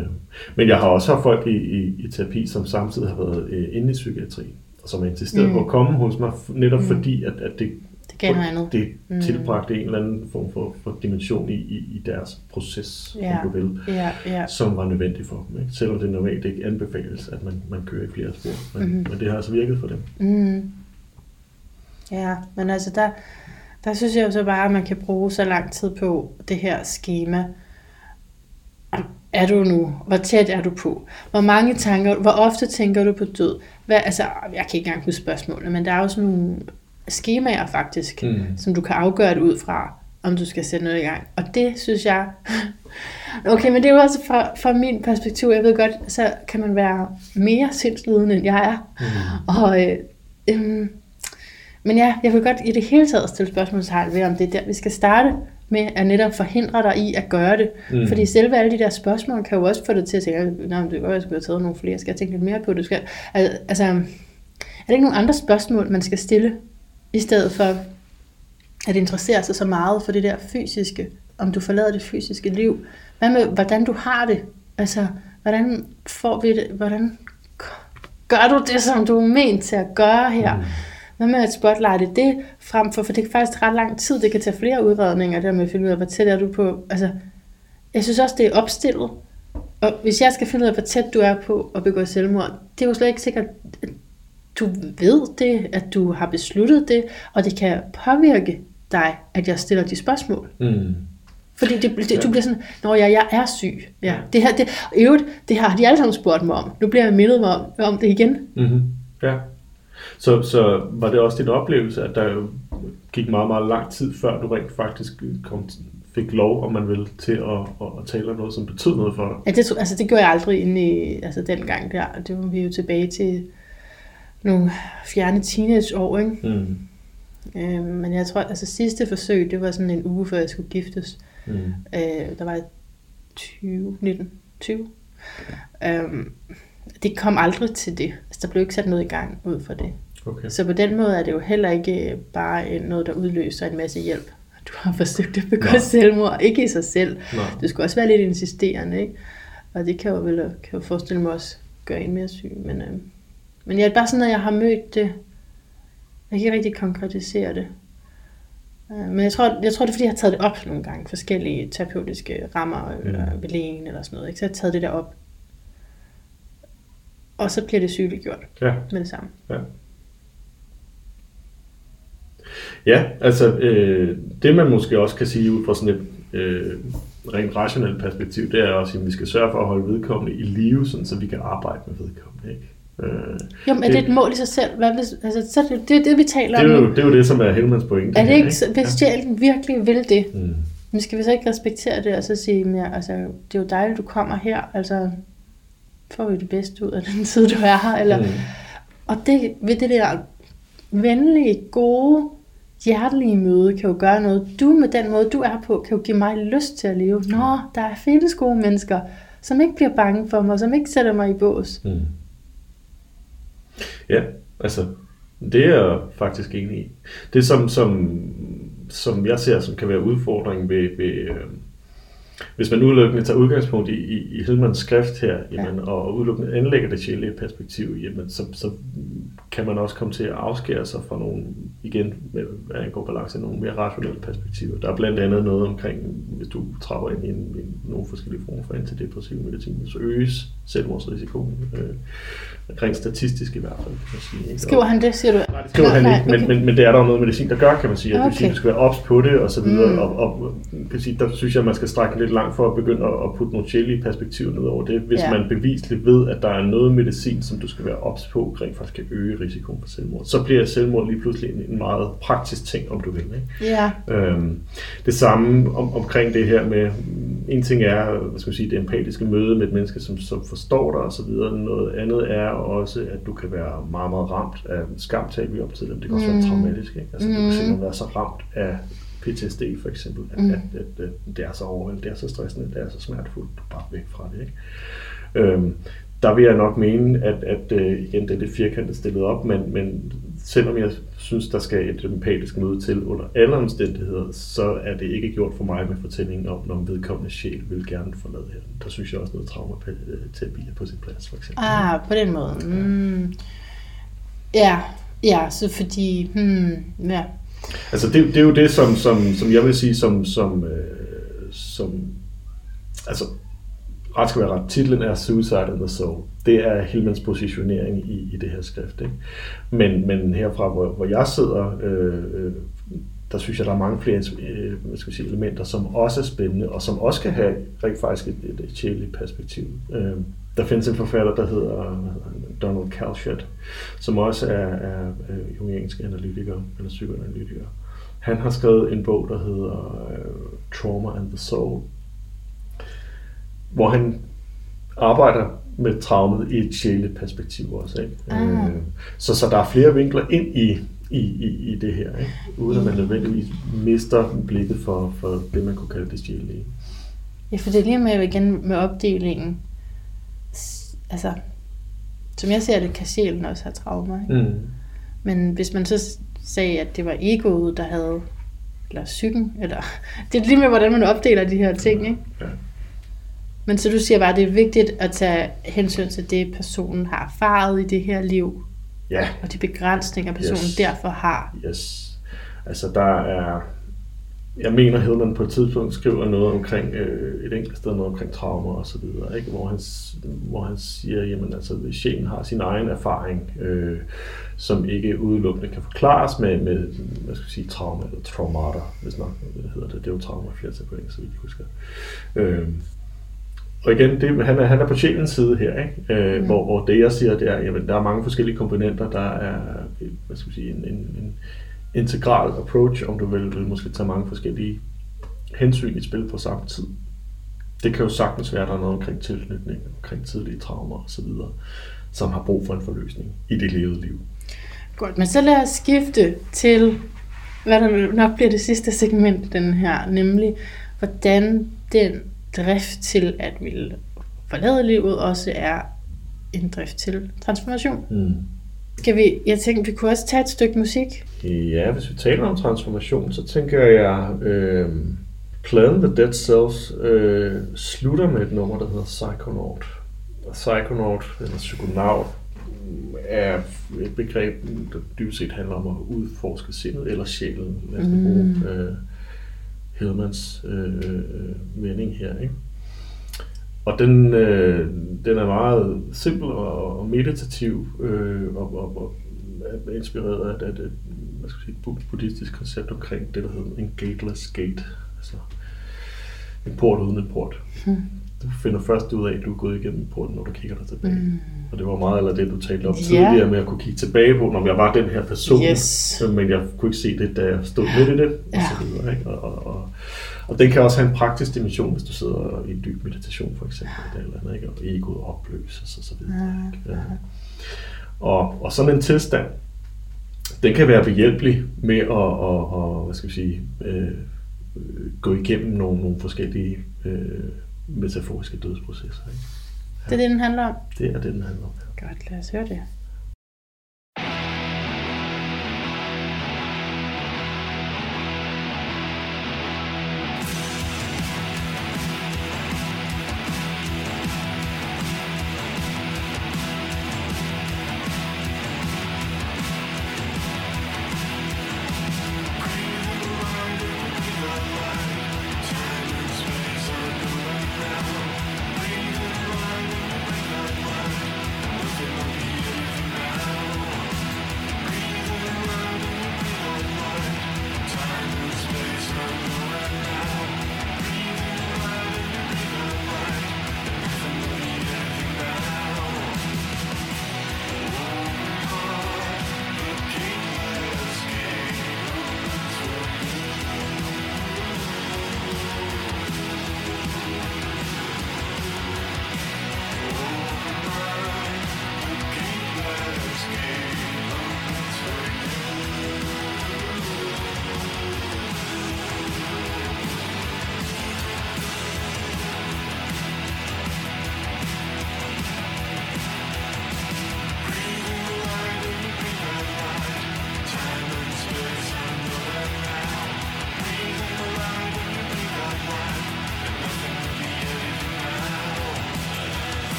men jeg har også haft folk i, i, i terapi, som samtidig har været øh, inde i psykiatri, og som har insisteret mm. Mm. på at komme hos mig, netop mm. Mm. fordi, at, at det, det gav noget andet. det Mm. tilbragte en eller anden form for, for dimension i, i, i deres proces, Ja. om du vil, Ja, ja. som var nødvendig for dem. Ikke? Selvom det normalt ikke anbefales, at man, man kører i flere spor. Men, mm-hmm. men det har altså virket for dem. Mm. Ja, men altså der, der synes jeg jo så bare, at man kan bruge så lang tid på det her schema. Er du nu? Hvor tæt er du på? Hvor mange tanker, hvor ofte tænker du på død? Hvad, altså, jeg kan ikke engang huske spørgsmålene, men der er jo sådan nogle skemaer faktisk, Mm. som du kan afgøre det ud fra, om du skal sætte noget i gang. Og det synes jeg... Okay, men det er jo også fra, fra min perspektiv, jeg ved godt, så kan man være mere sindslidende, end jeg er. Mm. Og, øh, øhm, men ja, jeg vil godt i det hele taget stille spørgsmålstegn ved, om det er der, vi skal starte med at netop forhindre dig i at gøre det. Mm. Fordi selve alle de der spørgsmål kan jo også få dig til at tænke, nej, det godt, jeg skulle have taget nogle flere, skal jeg tænke lidt mere på det? Skal, al- altså, er der ikke nogle andre spørgsmål, man skal stille, i stedet for at interessere sig så meget for det der fysiske, om du forlader det fysiske liv? Hvad med, hvordan du har det? Altså, hvordan får vi det? Hvordan gør du det, som du er ment til at gøre her? Mm. Hvad med at spotlighte det frem for, for det kan faktisk ret lang tid, det kan tage flere udredninger, der med at finde ud af, hvor tæt er du på. Altså, jeg synes også, det er opstillet. Og hvis jeg skal finde ud af, hvor tæt du er på at begå selvmord, det er jo slet ikke sikkert, at du ved det, at du har besluttet det, og det kan påvirke dig, at jeg stiller de spørgsmål. Mm. Fordi det, det, du bliver sådan, når jeg, jeg er syg. Ja. Ja. Det her, det, øvrigt, det har de alle sammen spurgt mig om. Nu bliver jeg mindet mig om, om det igen. Mm-hmm. Ja. Så, så var det også din oplevelse, at der jo gik meget, meget lang tid, før du rent faktisk kom, fik lov, om man vil, til at, at, at tale om noget, som betød noget for dig? Ja, det, altså, det gjorde jeg aldrig inde i, altså dengang der. Det var vi jo tilbage til nogle fjerne teenageår, ikke? Mm. Øh, men jeg tror, altså sidste forsøg, det var sådan en uge før jeg skulle giftes. Mm. Øh, der var jeg 20, 19, 20. Øhm, det kom aldrig til det. Altså, der blev ikke sat noget i gang ud for det. Okay. Så på den måde er det jo heller ikke bare en- noget, der udløser en masse hjælp. Du har forsøgt at begå Nej. selvmord. Ikke i sig selv. Nej. Du skal også være lidt insisterende, ikke? Og det kan jo vel kan jo forestille mig også gøre en mere syg. Men, øh, men jeg er bare sådan, at jeg har mødt det. Jeg kan ikke rigtig konkretisere det. Øh, Men jeg tror, jeg tror, det er, fordi jeg har taget det op nogle gange. Forskellige terapeutiske rammer, eller Mm. ved lægen eller sådan noget. Ikke? Så jeg har taget det der op. Og så bliver det sygeliggjort Ja. med det samme. Ja. Ja, altså øh, det man måske også kan sige ud fra sådan et øh, rent rationelt perspektiv, det er også, at vi skal sørge for at holde vedkommende i live, sådan, så vi kan arbejde med vedkommende. Ikke? Øh, Jo, men er Det- det et mål i sig selv? Hvad hvis, altså, så det, det er det, vi taler det, om er nu. jo, det er jo det, som er Helmans pointe. Er det her, ikke, så- hvis sjælen virkelig vil det. Mm. men skal vi så ikke respektere det, og så sige, mere, altså, det er jo dejligt, du kommer her, altså, får vi det bedste ud af den tid, du er her, eller, Mm. og det, ved det der venlige, gode, hjertelige møde, kan jo gøre noget. Du med den måde, du er på, kan jo give mig lyst til at leve. Nå, der er findes gode mennesker, som ikke bliver bange for mig, som ikke sætter mig i bås. Mm. Ja, altså, det er jeg faktisk enig i. Det som, som, som jeg ser, som kan være udfordringen ved, ved øh, hvis man udelukkende tager udgangspunkt i, i, i Hillmans skrift her, jamen, ja. og udelukkende anlægger det sjældne perspektiv, jamen, så, så kan man også komme til at afskære sig fra nogle, igen, med, hvad angår balance, nogle mere rationelle perspektiver. Der er blandt andet noget omkring, hvis du trapper ind i, en, i nogle forskellige former for antidepressiv medicin, så øges selvmordsrisikoen. Øh, rent statistisk i hvert fald, kan man sige. Ikke? Skriver han det, siger du? Nej, det skriver Nej, han nej, ikke, men, okay. men, men det er der jo noget medicin, der gør, kan man sige. At okay. Du skal være ops på det, og så videre. Mm. Og, og kan sige, der synes jeg, at man skal strække lidt langt for at begynde at, putte nogle sjælige perspektiver ned over det. Hvis Ja. man bevisligt ved, at der er noget medicin, som du skal være ops på, rent faktisk kan øge risikoen for selvmord, så bliver selvmord lige pludselig en, en meget praktisk ting, om du vil. Ikke? Ja, Øhm, det samme om, omkring det her med, en ting er hvad skal man sige, det empatiske møde med et menneske, som, som forstår dig osv. Noget andet er også, at du kan være meget, meget ramt af skam, talte vi. Det kan også mm. være traumatisk. Ikke? Altså, mm. Du kan simpelthen være så ramt af PTSD for eksempel, at, mm. at, at, at det er så overvældende, det er så stressende, det er så smertefuldt, du er bare væk fra det. Ikke? Øhm, der vil jeg nok mene, at, at øh, igen, det er det firkantet stillet op, men, men selvom jeg synes, der skal et empatisk møde til under alle omstændigheder, så er det ikke gjort for mig med fortællingen om, når vedkommende sjæl vil gerne forlade her. Der synes jeg også noget traumaterapi er på sin plads, for eksempel. ah, på den måde. Mm. Ja, ja, så fordi, hmm, ja. Altså det, det er jo det, som, som, som jeg vil sige, som, som, øh, som altså ret skal være ret. Titlen er Suicide in the Soul. Det er Hillmans positionering i, i det her skrift. Ikke? Men, men herfra, hvor, hvor jeg sidder, øh, øh der synes jeg, der er mange flere øh, hvad skal sige, elementer, som også er spændende, og som også kan have rent faktisk et, et, et perspektiv. Øh, der findes en forfatter, der hedder Donald Calshat, som også er, er jungiansk analytiker, eller psykoanalytiker. Han har skrevet en bog, der hedder øh, Trauma and the Soul, hvor han arbejder med traumet i et sjældent perspektiv også. Ikke? Ah. Øh, så, så der er flere vinkler ind i, i, i, i det her, ikke? uden at man nødvendigvis mister blikket for, for det, man kunne kalde det sjældne. Ja, for det er lige med igen med opdelingen. Altså, som jeg ser det, kan sjælen også have traumer. Ikke? Mm. Men hvis man så sagde, at det var egoet, der havde, eller psyken, eller, det er lige med, hvordan man opdeler de her ting, ikke? Ja. Men så du siger bare, at det er vigtigt at tage hensyn til det, personen har erfaret i det her liv, ja, og de begrænsninger, personen Yes. derfor har. Yes. Altså der er, jeg mener Hedman på et tidspunkt skriver noget omkring, øh, et enkelt sted noget omkring traumer og så videre, ikke? Hvor, han, hvor han siger, jamen altså, sjælen har sin egen erfaring, øh, som ikke udelukkende kan forklares med, med hvad skal jeg sige, trauma eller traumater, hvis nok det hedder det. Det er jo trauma flertal på engelsk, så vidt jeg husker. Øh, og igen, det, han, er, han er på sjælens side her, ikke? Øh, mm. hvor, hvor det jeg siger, det er, jamen, der er mange forskellige komponenter, der er hvad skal man sige, en, en, en integral approach, om du vil, vil måske tage mange forskellige hensyn i spil på samme tid. Det kan jo sagtens være, at der er noget omkring tilknytning, omkring tidlige traumer osv., som har brug for en forløsning i det levede liv. Godt, men så lad os skifte til, hvad der nok bliver det sidste segment den her, nemlig hvordan den drift til at ville forlade livet også er en drift til transformation. Mm. Skal vi, jeg tænkte, vi kunne også tage et stykke musik. Ja, hvis vi taler om transformation, så tænker jeg, øh, Plan the Dead Cells øh, slutter med et nummer, der hedder Psychonaut. Og Psychonaut, eller psykonaut, er et begreb, der dybest set handler om at udforske sindet eller sjælen. Lad os mm. bruge øh, Hillmans øh, øh, vending her. Ikke? Og den, øh, den er meget simpel og, meditativ øh, og, og, og er inspireret af, af, af hvad skal sige, et buddhistisk koncept omkring det, der hedder en gateless gate. Altså en port uden en port. Hmm. Du finder først ud af, at du er gået igennem porten, når du kigger dig tilbage. Mm. Og det var meget eller det, du talte om Ja. tidligere med at kunne kigge tilbage på, når jeg var den her person. Yes. Men jeg kunne ikke se det, da jeg stod midt i det. Og, Ja. så videre, ikke? Og, og, og, og den kan også have en praktisk dimension, hvis du sidder i en dyb meditation for eksempel. Eller, eller andet, ikke? Og egoet opløses og så videre. Ikke? Ja. Og, og sådan en tilstand, den kan være behjælpelig med at, at, at hvad skal vi sige, øh, gå igennem nogle, nogle forskellige øh, metaforiske dødsprocesser. Ikke? Det er det, den handler om. Det er det, den handler om. Godt, lad os høre det.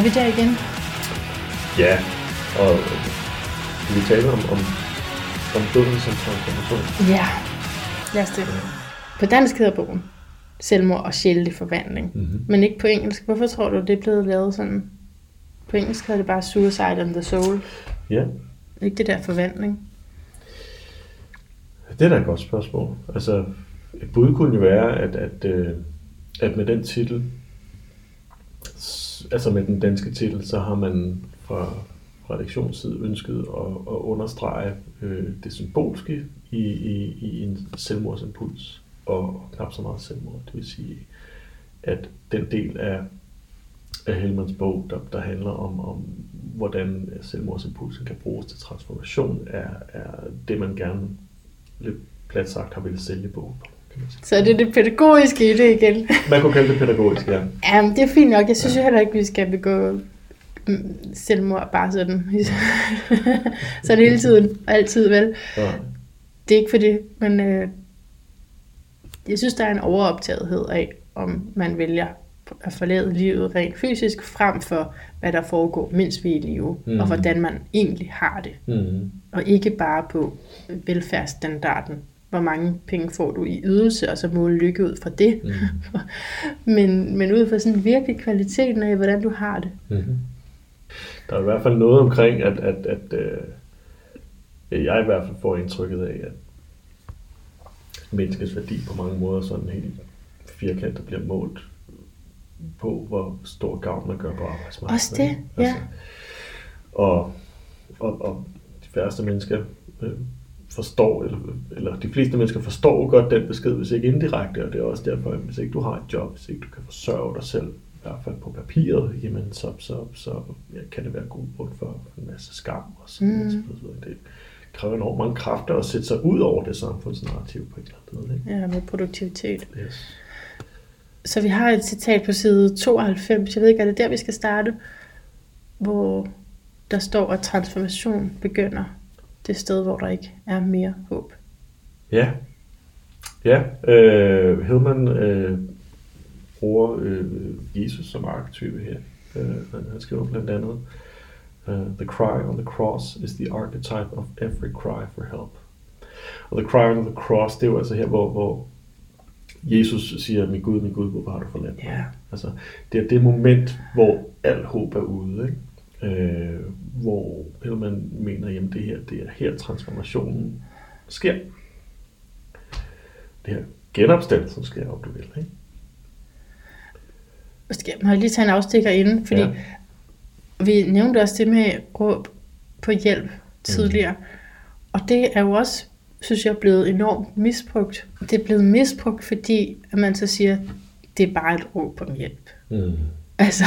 Er vi der igen? Ja, og vi tale om, om, om døden som transformation? Ja, lad os det. På dansk hedder bogen Selvmord og sjældent forvandling. Mm-hmm. Men ikke på engelsk. Hvorfor tror du, det er blevet lavet sådan? På engelsk hedder det bare Suicide and the Soul. Ja, Ikke det der forvandling. det er da et godt spørgsmål. Altså, et bud kunne jo være, at, at, øh, at med den titel, altså med den danske titel, så har man fra redaktionsside ønsket at, at understrege øh, det symbolske i, i, i en selvmordsimpuls, og knap så meget selvmord. Det vil sige, at den del af, af Helmans bog, der, der handler om, om, hvordan selvmordsimpulsen kan bruges til transformation, er, er det, man gerne lidt plat sagt har ville sælge bogen på. Så er det det pædagogiske i det igen. man kunne kalde det pædagogisk, ja. Jamen, det er fint nok. Jeg synes jo heller ikke, vi skal begå mm, selvmord bare sådan. så det hele tiden og altid vel. ja. Det er ikke for det, men øh, jeg synes, der er en overoptagethed af, om man vælger at forlade livet rent fysisk, frem for hvad der foregår, mens vi er i live, mm. Og hvordan man egentlig har det. Mm. Og ikke bare på velfærdsstandarden. Hvor mange penge får du i ydelse, og så måle lykke ud fra det. Mm. men, men ud fra sådan virkelig kvaliteten af, hvordan du har det. Mm-hmm. Der er i hvert fald noget omkring, at, at, at øh, jeg i hvert fald får indtrykket af, at menneskets værdi på mange måder sådan helt firkantet bliver målt på, hvor stor gavn man gør på arbejdsmarkedet. Også det, ja. og, og, og de færreste mennesker øh, forstår, eller, eller de fleste mennesker forstår godt den besked, hvis ikke indirekte, og det er også derfor, at hvis ikke du har et job, hvis ikke du kan forsørge dig selv, i hvert fald på papiret, jamen så, så, så ja, kan det være god grund for en masse skam og sådan Mm. mm. så. Det kræver enormt mange kræfter at sætte sig ud over det samfundsnarrativ på et eller andet måde. Ikke? Ja, med produktivitet. Yes. Så vi har et citat på side 92, jeg ved ikke, er det der, vi skal starte, hvor der står, at transformation begynder det sted, hvor der ikke er mere håb. Ja. Ja, øh, Hillman øh, bruger øh, Jesus som arketype her. Øh, han, skriver blandt andet, uh, The cry on the cross is the archetype of every cry for help. Og the cry on the cross, det er jo altså her, hvor, hvor Jesus siger, min Gud, min Gud, hvorfor har du forladt mig? Ja. Altså, det er det moment, hvor al håb er ude, ikke? Øh, hvor Hillman mener, jamen det her, det er her transformationen sker. Det her genopstandelsen sker, om du vil. Ikke? Skal, må jeg lige tage en afstikker inden? Fordi ja. vi nævnte også det med råb på hjælp tidligere. Mm. Og det er jo også, synes jeg, blevet enormt misbrugt. Det er blevet misbrugt, fordi at man så siger, det er bare et råb om hjælp. Mm. Altså,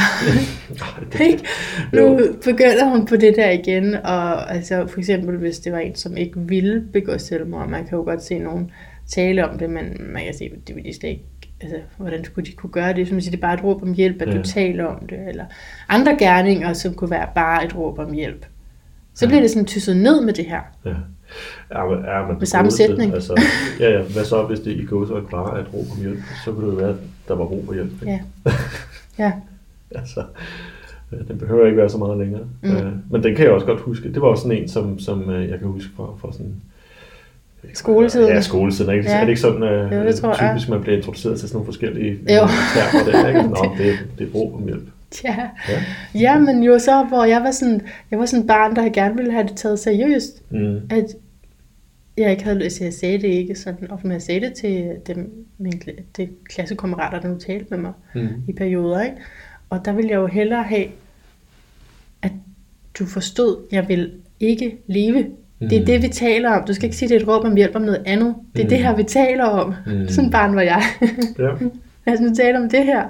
ikke? Nu begynder hun på det der igen, og altså for eksempel hvis det var en, som ikke ville begå selvmord, man kan jo godt se nogen tale om det, men man kan se, at det ville de slet ikke, altså hvordan skulle de kunne gøre det, som siger, det er bare et råb om hjælp, at Ja. du taler om det, eller andre gerninger, som kunne være bare et råb om hjælp. Så Ja. bliver det sådan tysset ned med det her. Ja. Ja, men, ja, men Med samme sætning. Altså, ja, ja, hvad så, hvis det i går så var et råb om hjælp? Så kunne det være, at der var brug for hjælp. Ikke? Ja. Ja, altså, øh, den behøver ikke være så meget længere. Mm. Øh, men den kan jeg også godt huske. Det var også sådan en, som, som øh, jeg kan huske fra, fra sådan... Skoletiden. Ja, skoletiden. Ikke? Ja. Er det ikke sådan, øh, Jo, det tror jeg. typisk, man bliver introduceret til sådan nogle forskellige øh, Jo. termer der? Ikke? Nå, det, det er brug for hjælp. ja. Ja. ja, men jo så, hvor jeg var sådan, jeg var sådan et barn, der gerne ville have det taget seriøst. Mm. at jeg ikke havde lyst til, jeg sagde det ikke sådan, og jeg sagde det til dem, mine de klassekammerater, der nu talte med mig Mm. i perioder, ikke? Og der ville jeg jo hellere have, at du forstod, at jeg vil ikke leve. Det er Mm. det, vi taler om. Du skal ikke sige, det er et råb om hjælp om noget andet. Det er Mm. det her, vi taler om. Mm. Sådan barn var jeg. Ja. Lad os nu tale om det her.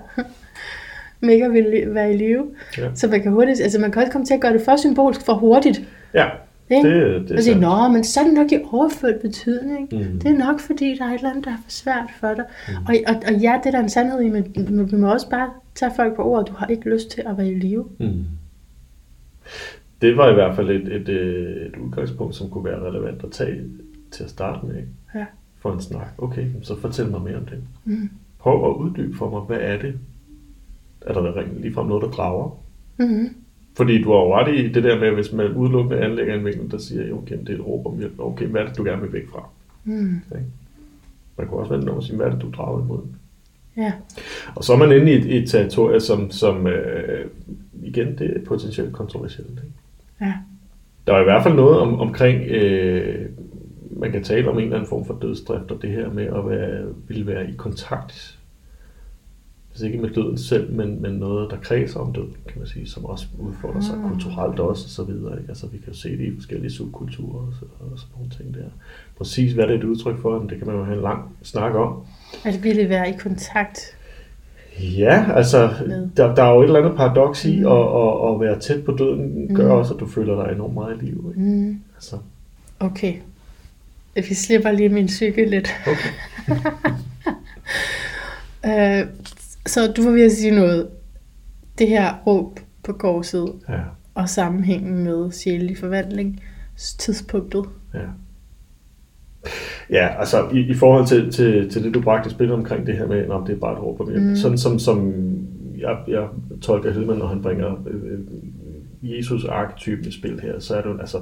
At ville være i live. Ja. Så man kan hurtigt, altså man kan også komme til at gøre det for symbolsk for hurtigt. ja, Ikke? det, det er og sige, nå, men så er det nok i overført betydning. Mm. Det er nok, fordi der er et eller andet, der er for svært for dig. Mm. Og, og, og ja, det er der en sandhed i, men vi må også bare tage folk på ordet. Du har ikke lyst til at være i live. Mm. Det var i hvert fald et, et, øh, et udgangspunkt, som kunne være relevant at tage til at starte med. Ikke? Ja. For en snak. Okay, så fortæl mig mere om det. Mm. Prøv at uddybe for mig, hvad er det? Er der ligefrem noget, der drager? Mm-hmm. Fordi du har jo ret i det der med, hvis man udelukkende anlægger en vinkel, der siger, okay, det er et råb om hjælp. Okay, hvad er det, du gerne vil væk fra? Mm. Ikke? Man kunne også vende om og sige, hvad er det, du drager imod? Ja. Og så er man inde i et, et territorie, som, som øh, igen, det er potentielt kontroversielt. Ikke? Ja. Der er i hvert fald noget om, omkring, øh, man kan tale om en eller anden form for dødsdrift, og det her med at være, ville være i kontakt, hvis ikke med døden selv, men, men noget, der kredser om døden, kan man sige, som også udfordrer sig Mm. kulturelt også, og så videre. Ikke? Altså, vi kan jo se det i forskellige subkulturer og, så, og sådan nogle ting der. Præcis hvad det er et udtryk for, det kan man jo have en lang snak om. At ville være i kontakt. Ja, altså, der, der er jo et eller andet paradoks i, Mm. at, at, at være tæt på døden, gør Mm. også, at du føler dig enormt meget i live. Ikke? Mm. Altså, Okay. Vi slipper lige min cykel lidt. okay. Øh, så du var ved at sige noget. Det her råb på korset Ja, og sammenhængen med sjælelig forvandling, tidspunktet. ja. Ja, altså i, i forhold til, til, til det, du bragte spil omkring det her med, om det er bare et hjælp. Mm. Sådan som, som jeg, jeg tolker Hillman, når han bringer øh, øh, Jesus-arketypen i spil her, så er det jo, altså,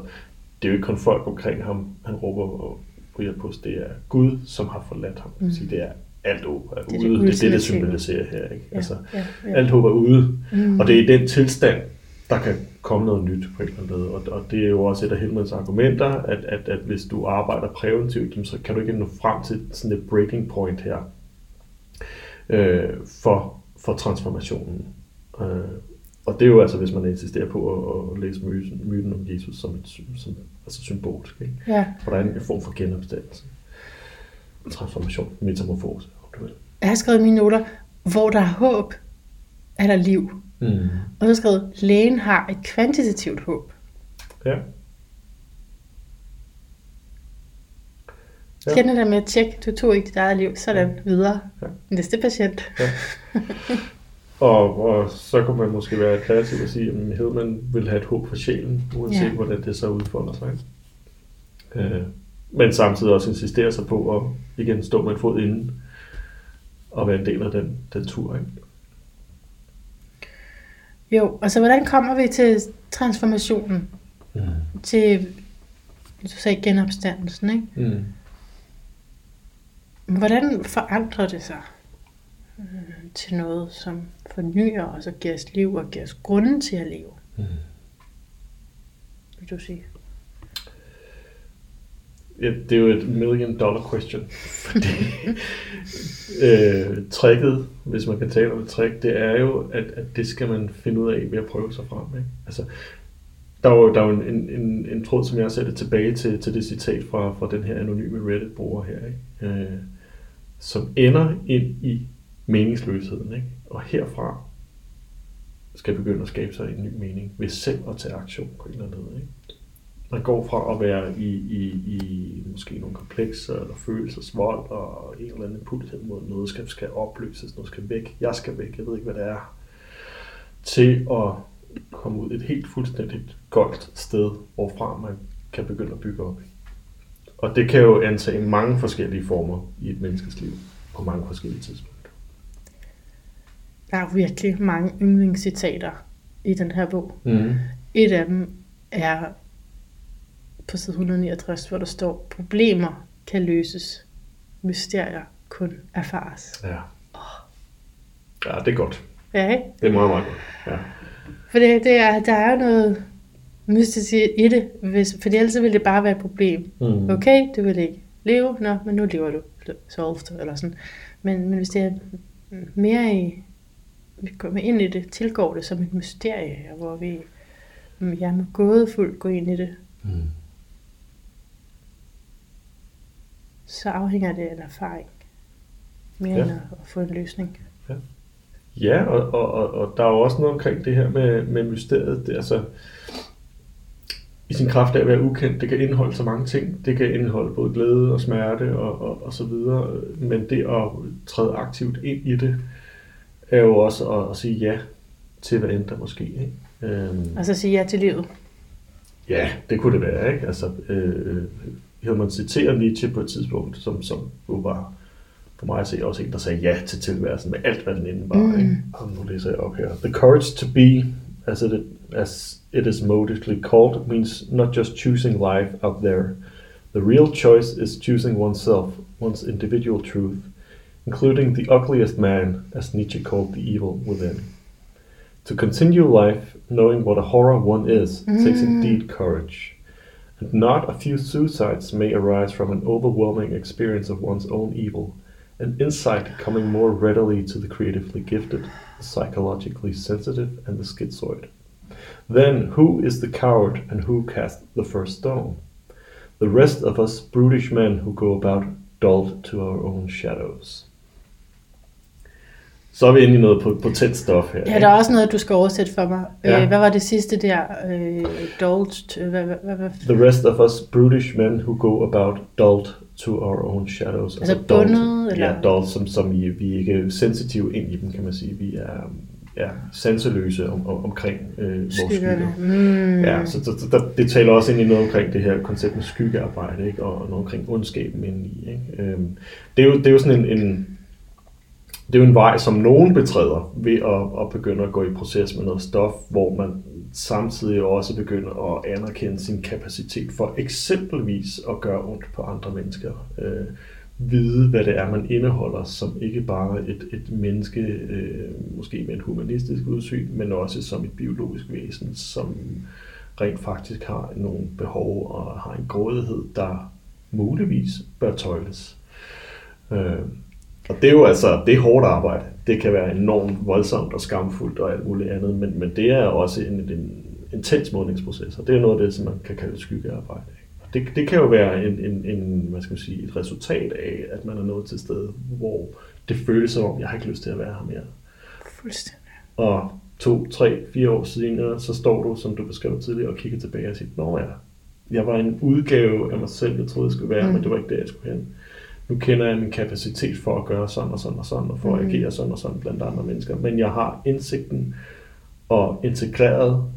det er jo ikke kun folk omkring ham, han råber på hjælp hos. Det er Gud, som har forladt ham. Mm. Sige, det er alt håb er Det er det ude. Det, det er det, symboliserer her. Ikke? Ja, Altså, ja, ja. alt håb er ude. Mm. Og det er i den tilstand, der kan komme noget nyt på et eller andet måde. Og, og det er jo også et af Hillmans argumenter, at, at, at hvis du arbejder præventivt, så kan du ikke nå frem til sådan et breaking point her øh, for, for transformationen. Øh, og det er jo altså, hvis man insisterer på at, at læse myten, myten om Jesus som, et, som altså symbolsk. Ikke? Ja. For der er en form for genopstandelse. Transformation, metamorfose. Jeg har skrevet mine noter, hvor der er håb, er der liv. Mm. Og så skrevet, lægen har et kvantitativt håb. Ja. Ja. Kender det med at tjekke, du tog ikke dit eget liv, sådan videre. Ja. Næste patient. Og, og så kunne man måske være kreativ og sige, at Hillman vil have et håb for sjælen, uanset Ja. ja. hvordan det så udfolder sig. Øh, men samtidig også insistere sig på at igen stå med en fod inden og være en del af den, den tur. Ikke? Jo, og så hvordan kommer vi til transformationen? Mm. Til, du sagde genopstandelsen, ikke? Mm. Hvordan forandrer det sig øh, til noget, som fornyer os og giver os liv og giver os grunden til at leve, Mm. vil du sige? Ja, det er jo et million dollar question. Fordi øh, tricket, hvis man kan tale om et trick, det er jo, at, at det skal man finde ud af ved at prøve sig frem. Ikke? Altså, der var jo, der var en, en, en tråd, som jeg sætter tilbage til, til det citat fra, fra den her anonyme Reddit-bruger her, ikke? Øh, som ender ind i meningsløsheden. Ikke? Og herfra skal begynde at skabe sig en ny mening ved selv at tage aktion på en eller anden måde. Ikke? Man går fra at være i, i, i måske nogle komplekser eller følelsesvold og en eller anden impuls hen mod noget skal, skal opløses, noget skal væk, jeg skal væk, jeg ved ikke hvad det er, til at komme ud et helt fuldstændigt goldt sted, hvorfra man kan begynde at bygge op. Og det kan jo antage mange forskellige former i et menneskes liv på mange forskellige tidspunkter. Der er virkelig mange yndlingscitater i den her bog. Mm. Et af dem er på side 169, hvor der står, problemer kan løses, mysterier kun erfares. Ja. Ja, det er godt. Ja, ikke? Det er meget, meget godt. Ja. For det, det er, der er noget mystisk i det, hvis, for ellers ville det bare være et problem. Mm. Okay, du vil ikke leve, nå, men nu lever du. Solved, eller sådan. Men, men hvis det er mere i, vi kommer ind i det, tilgår det som et mysterie, hvor vi mm, ja, med gådefuldt går ind i det, Mm. Så afhænger det af en erfaring. Mere Ja. end at, få en løsning. Ja, og, og, og, og der er jo også noget omkring det her med, med mysteriet. Det, altså, I sin kraft af at være ukendt, det kan indeholde så mange ting. Det kan indeholde både glæde og smerte og, og, og så videre. Men det at træde aktivt ind i det, er jo også at, at sige ja til, hvad end der måske. Ikke? Øhm, Og så sige ja til livet. Ja, det kunne det være, ikke? Altså, øh, Hillman citerer Nietzsche på et tidspunkt, som, som jo var for mig at se også en, der sagde ja til tilværelsen med alt, hvad den indebar. Mm. Mm. Ikke? Og nu læser jeg op her. The courage to be as it as it is modestly called, means not just choosing life out there. The real choice is choosing oneself, one's individual truth, including the ugliest man, as Nietzsche called the evil within. To continue life, knowing what a horror one is, takes indeed courage. And not a few suicides may arise from an overwhelming experience of one's own evil, an insight coming more readily to the creatively gifted, the psychologically sensitive, and the schizoid. Then who is the coward and who cast the first stone? The rest of us brutish men who go about dulled to our own shadows. Så er vi inde i noget på, på tæt stof her. Ja, ikke? der er også noget, du skal oversætte for mig. Ja. Øh, hvad var det sidste der? Øh, Dolst? øh, Hvad, hvad, hvad? The rest of us brutish men who go about dulled to our own shadows. Altså dulled- bundet, eller? Ja, dulled, som, som vi, vi ikke er sensitive ind i dem, kan man sige. Vi er ja, sanseløse om, om, omkring øh, vores skygger. Mm. Ja, så, så, så der, det taler også ind i noget omkring det her koncept med skyggearbejde, ikke? og noget omkring ondskaben indeni. Ikke? Øhm, det, er jo, det er jo sådan en, en, det er jo en vej, som nogen betræder ved at, at begynde at gå i proces med noget stof, hvor man samtidig også begynder at anerkende sin kapacitet for eksempelvis at gøre ondt på andre mennesker. Øh, vide, hvad det er, man indeholder, som ikke bare et, et menneske, øh, måske med et humanistisk udsyn, men også som et biologisk væsen, som rent faktisk har nogle behov og har en grådighed, der muligvis bør tøjles. Øh, og det er jo altså, det er hårdt arbejde. Det kan være enormt voldsomt og skamfuldt og alt muligt andet, men, men det er også en, en intens modningsproces, og det er noget af det, som man kan kalde skyggearbejde. Og Det, det kan jo være en, en, en, hvad skal man sige, et resultat af, at man er nået til et sted, hvor det føles som om, jeg har ikke lyst til at være her mere. Fuldstændig. Og to, tre, fire år senere, så står du, som du beskrev tidligere, og kigger tilbage og siger, Nå ja, jeg var en udgave af mig selv, jeg troede, jeg skulle være, mm. men det var ikke der, jeg skulle hen. Nu kender jeg min kapacitet for at gøre sådan og sådan og sådan, og for at Mm. agere sådan og sådan blandt andre mennesker. Men jeg har indsigten og integreret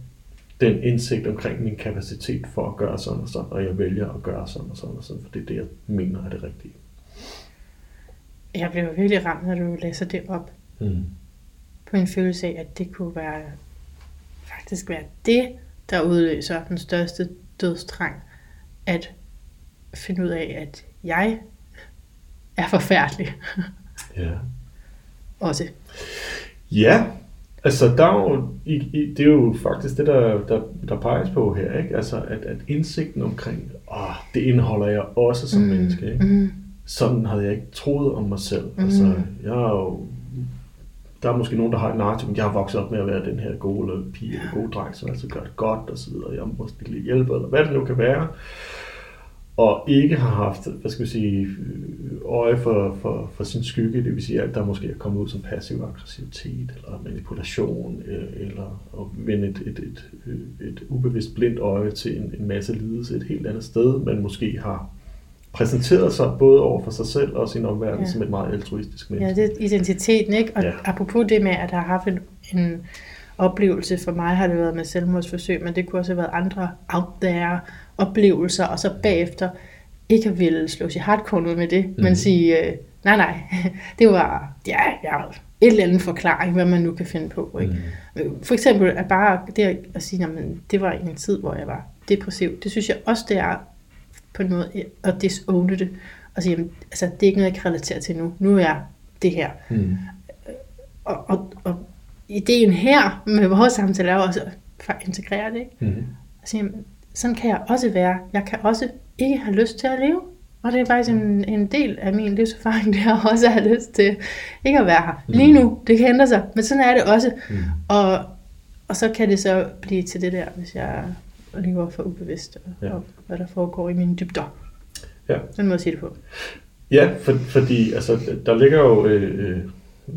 den indsigt omkring min kapacitet for at gøre sådan og sådan, og jeg vælger at gøre sådan og sådan og sådan, for det er det, jeg mener er det rigtige. Jeg blev virkelig ramt, når du læser det op. Mm. På en følelse af, at det kunne være faktisk være det, der udløser den største dødstrang. At finde ud af, at jeg er forfærdelig. Ja. Også. Ja, altså der er jo, i, i, det er jo faktisk det, der, der, der peges på her, ikke? Altså at, at indsigten omkring, åh, det indeholder jeg også som mm. menneske, ikke? Mm. Sådan havde jeg ikke troet om mig selv. Mm. Altså, jeg er jo, der er måske nogen, der har et narrativ, men jeg har vokset op med at være den her gode eller pige eller gode dreng, som altid gør det godt og så videre. Jeg må måske lige hjælpe, eller hvad det nu kan være. Og ikke har haft, hvad skal vi sige, øje for, for, for sin skygge, det vil sige, at der måske er kommet ud som passiv aggressivitet, eller manipulation, øh, eller at vende et, et, et, et ubevidst blindt øje til en, en masse lidelse et helt andet sted, men måske har præsenteret sig både over for sig selv og sin omverden Ja. ja. som et meget altruistisk Ja, menneske. det er identiteten, ikke? Og ja. Ja. apropos det med, at jeg har haft en, en oplevelse, for mig har det været med selvmordsforsøg, men det kunne også have været andre out there oplevelser, og så bagefter ikke at ville slå sig hardcore ud med det, mm. men Mhm. sige, øh, nej nej, det var, ja, ja, et eller andet forklaring, hvad man nu kan finde på. Ikke? Mm. For eksempel at bare det at sige, at det var en tid, hvor jeg var depressiv, det synes jeg også, det er på en måde at disowne det, og sige, jamen, altså, det er ikke noget, jeg kan relatere til nu. Nu er jeg det her. Mm. Og, og, og ideen her med vores samtale er også at integrere det. Ikke? Mm. Og sige, jamen, sådan kan jeg også være. Jeg kan også ikke have lyst til at leve. Og det er faktisk en, en del af min livserfaring, det er også at have lyst til ikke at være her. Lige nu, det kan ændre sig, men sådan er det også. Mm. Og, og så kan det så blive til det der, hvis jeg lever for ubevidst, og, ja. Og hvad der foregår i mine dybder. Ja. Sådan må jeg sige det på. Ja, for, fordi altså, der ligger jo, øh, øh,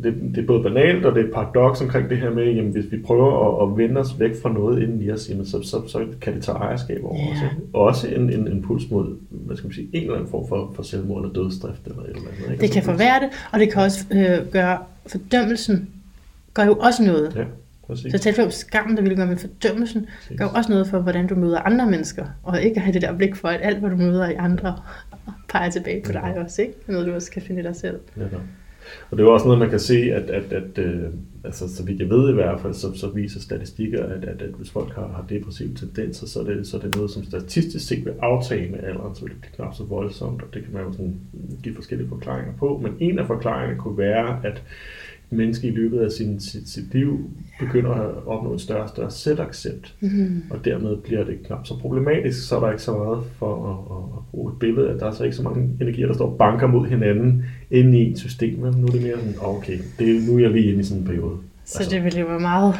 det, det er både banalt og det er et paradoks omkring det her med, jamen hvis vi prøver at, at vende os væk fra noget inden i os, jamen, så, så, så kan det tage ejerskab over Ja. os. Ikke? Også en, en impuls mod, hvad skal man sige, en eller anden form for, for selvmord eller dødsdrift eller et eller andet. Ikke? Det kan Altså, forværre det, og det kan også øh, gøre fordømmelsen, gør jo også noget. Ja, præcis. Så jeg talte om skam, der ville gøre med fordømmelsen, gør jo også noget for, hvordan du møder andre mennesker, og ikke have det der blik for, at alt, hvad du møder i andre, peger tilbage på dig også, ikke? Noget, du også kan finde i dig selv. Netop. Og det er jo også noget, man kan se, at, at, at øh, altså, så vidt jeg ved i hvert fald, så, så viser statistikker, at, at, at hvis folk har, har depressive tendenser, så er, det, så er det noget, som statistisk set vil aftage med alderen, så vil det blive knap så voldsomt, og det kan man jo sådan give forskellige forklaringer på. Men en af forklaringerne kunne være, at menneske i løbet af sin, sit, sit liv begynder at opnå en større og større selvaccept, mm. og dermed bliver det knap så problematisk, så er der ikke så meget for at, at, at bruge et billede, at der er så ikke så mange energier, der står banker mod hinanden inde i et system, men nu er det mere sådan, okay, det nu er jeg lige inde i sådan en periode. Så altså. det ville jo være meget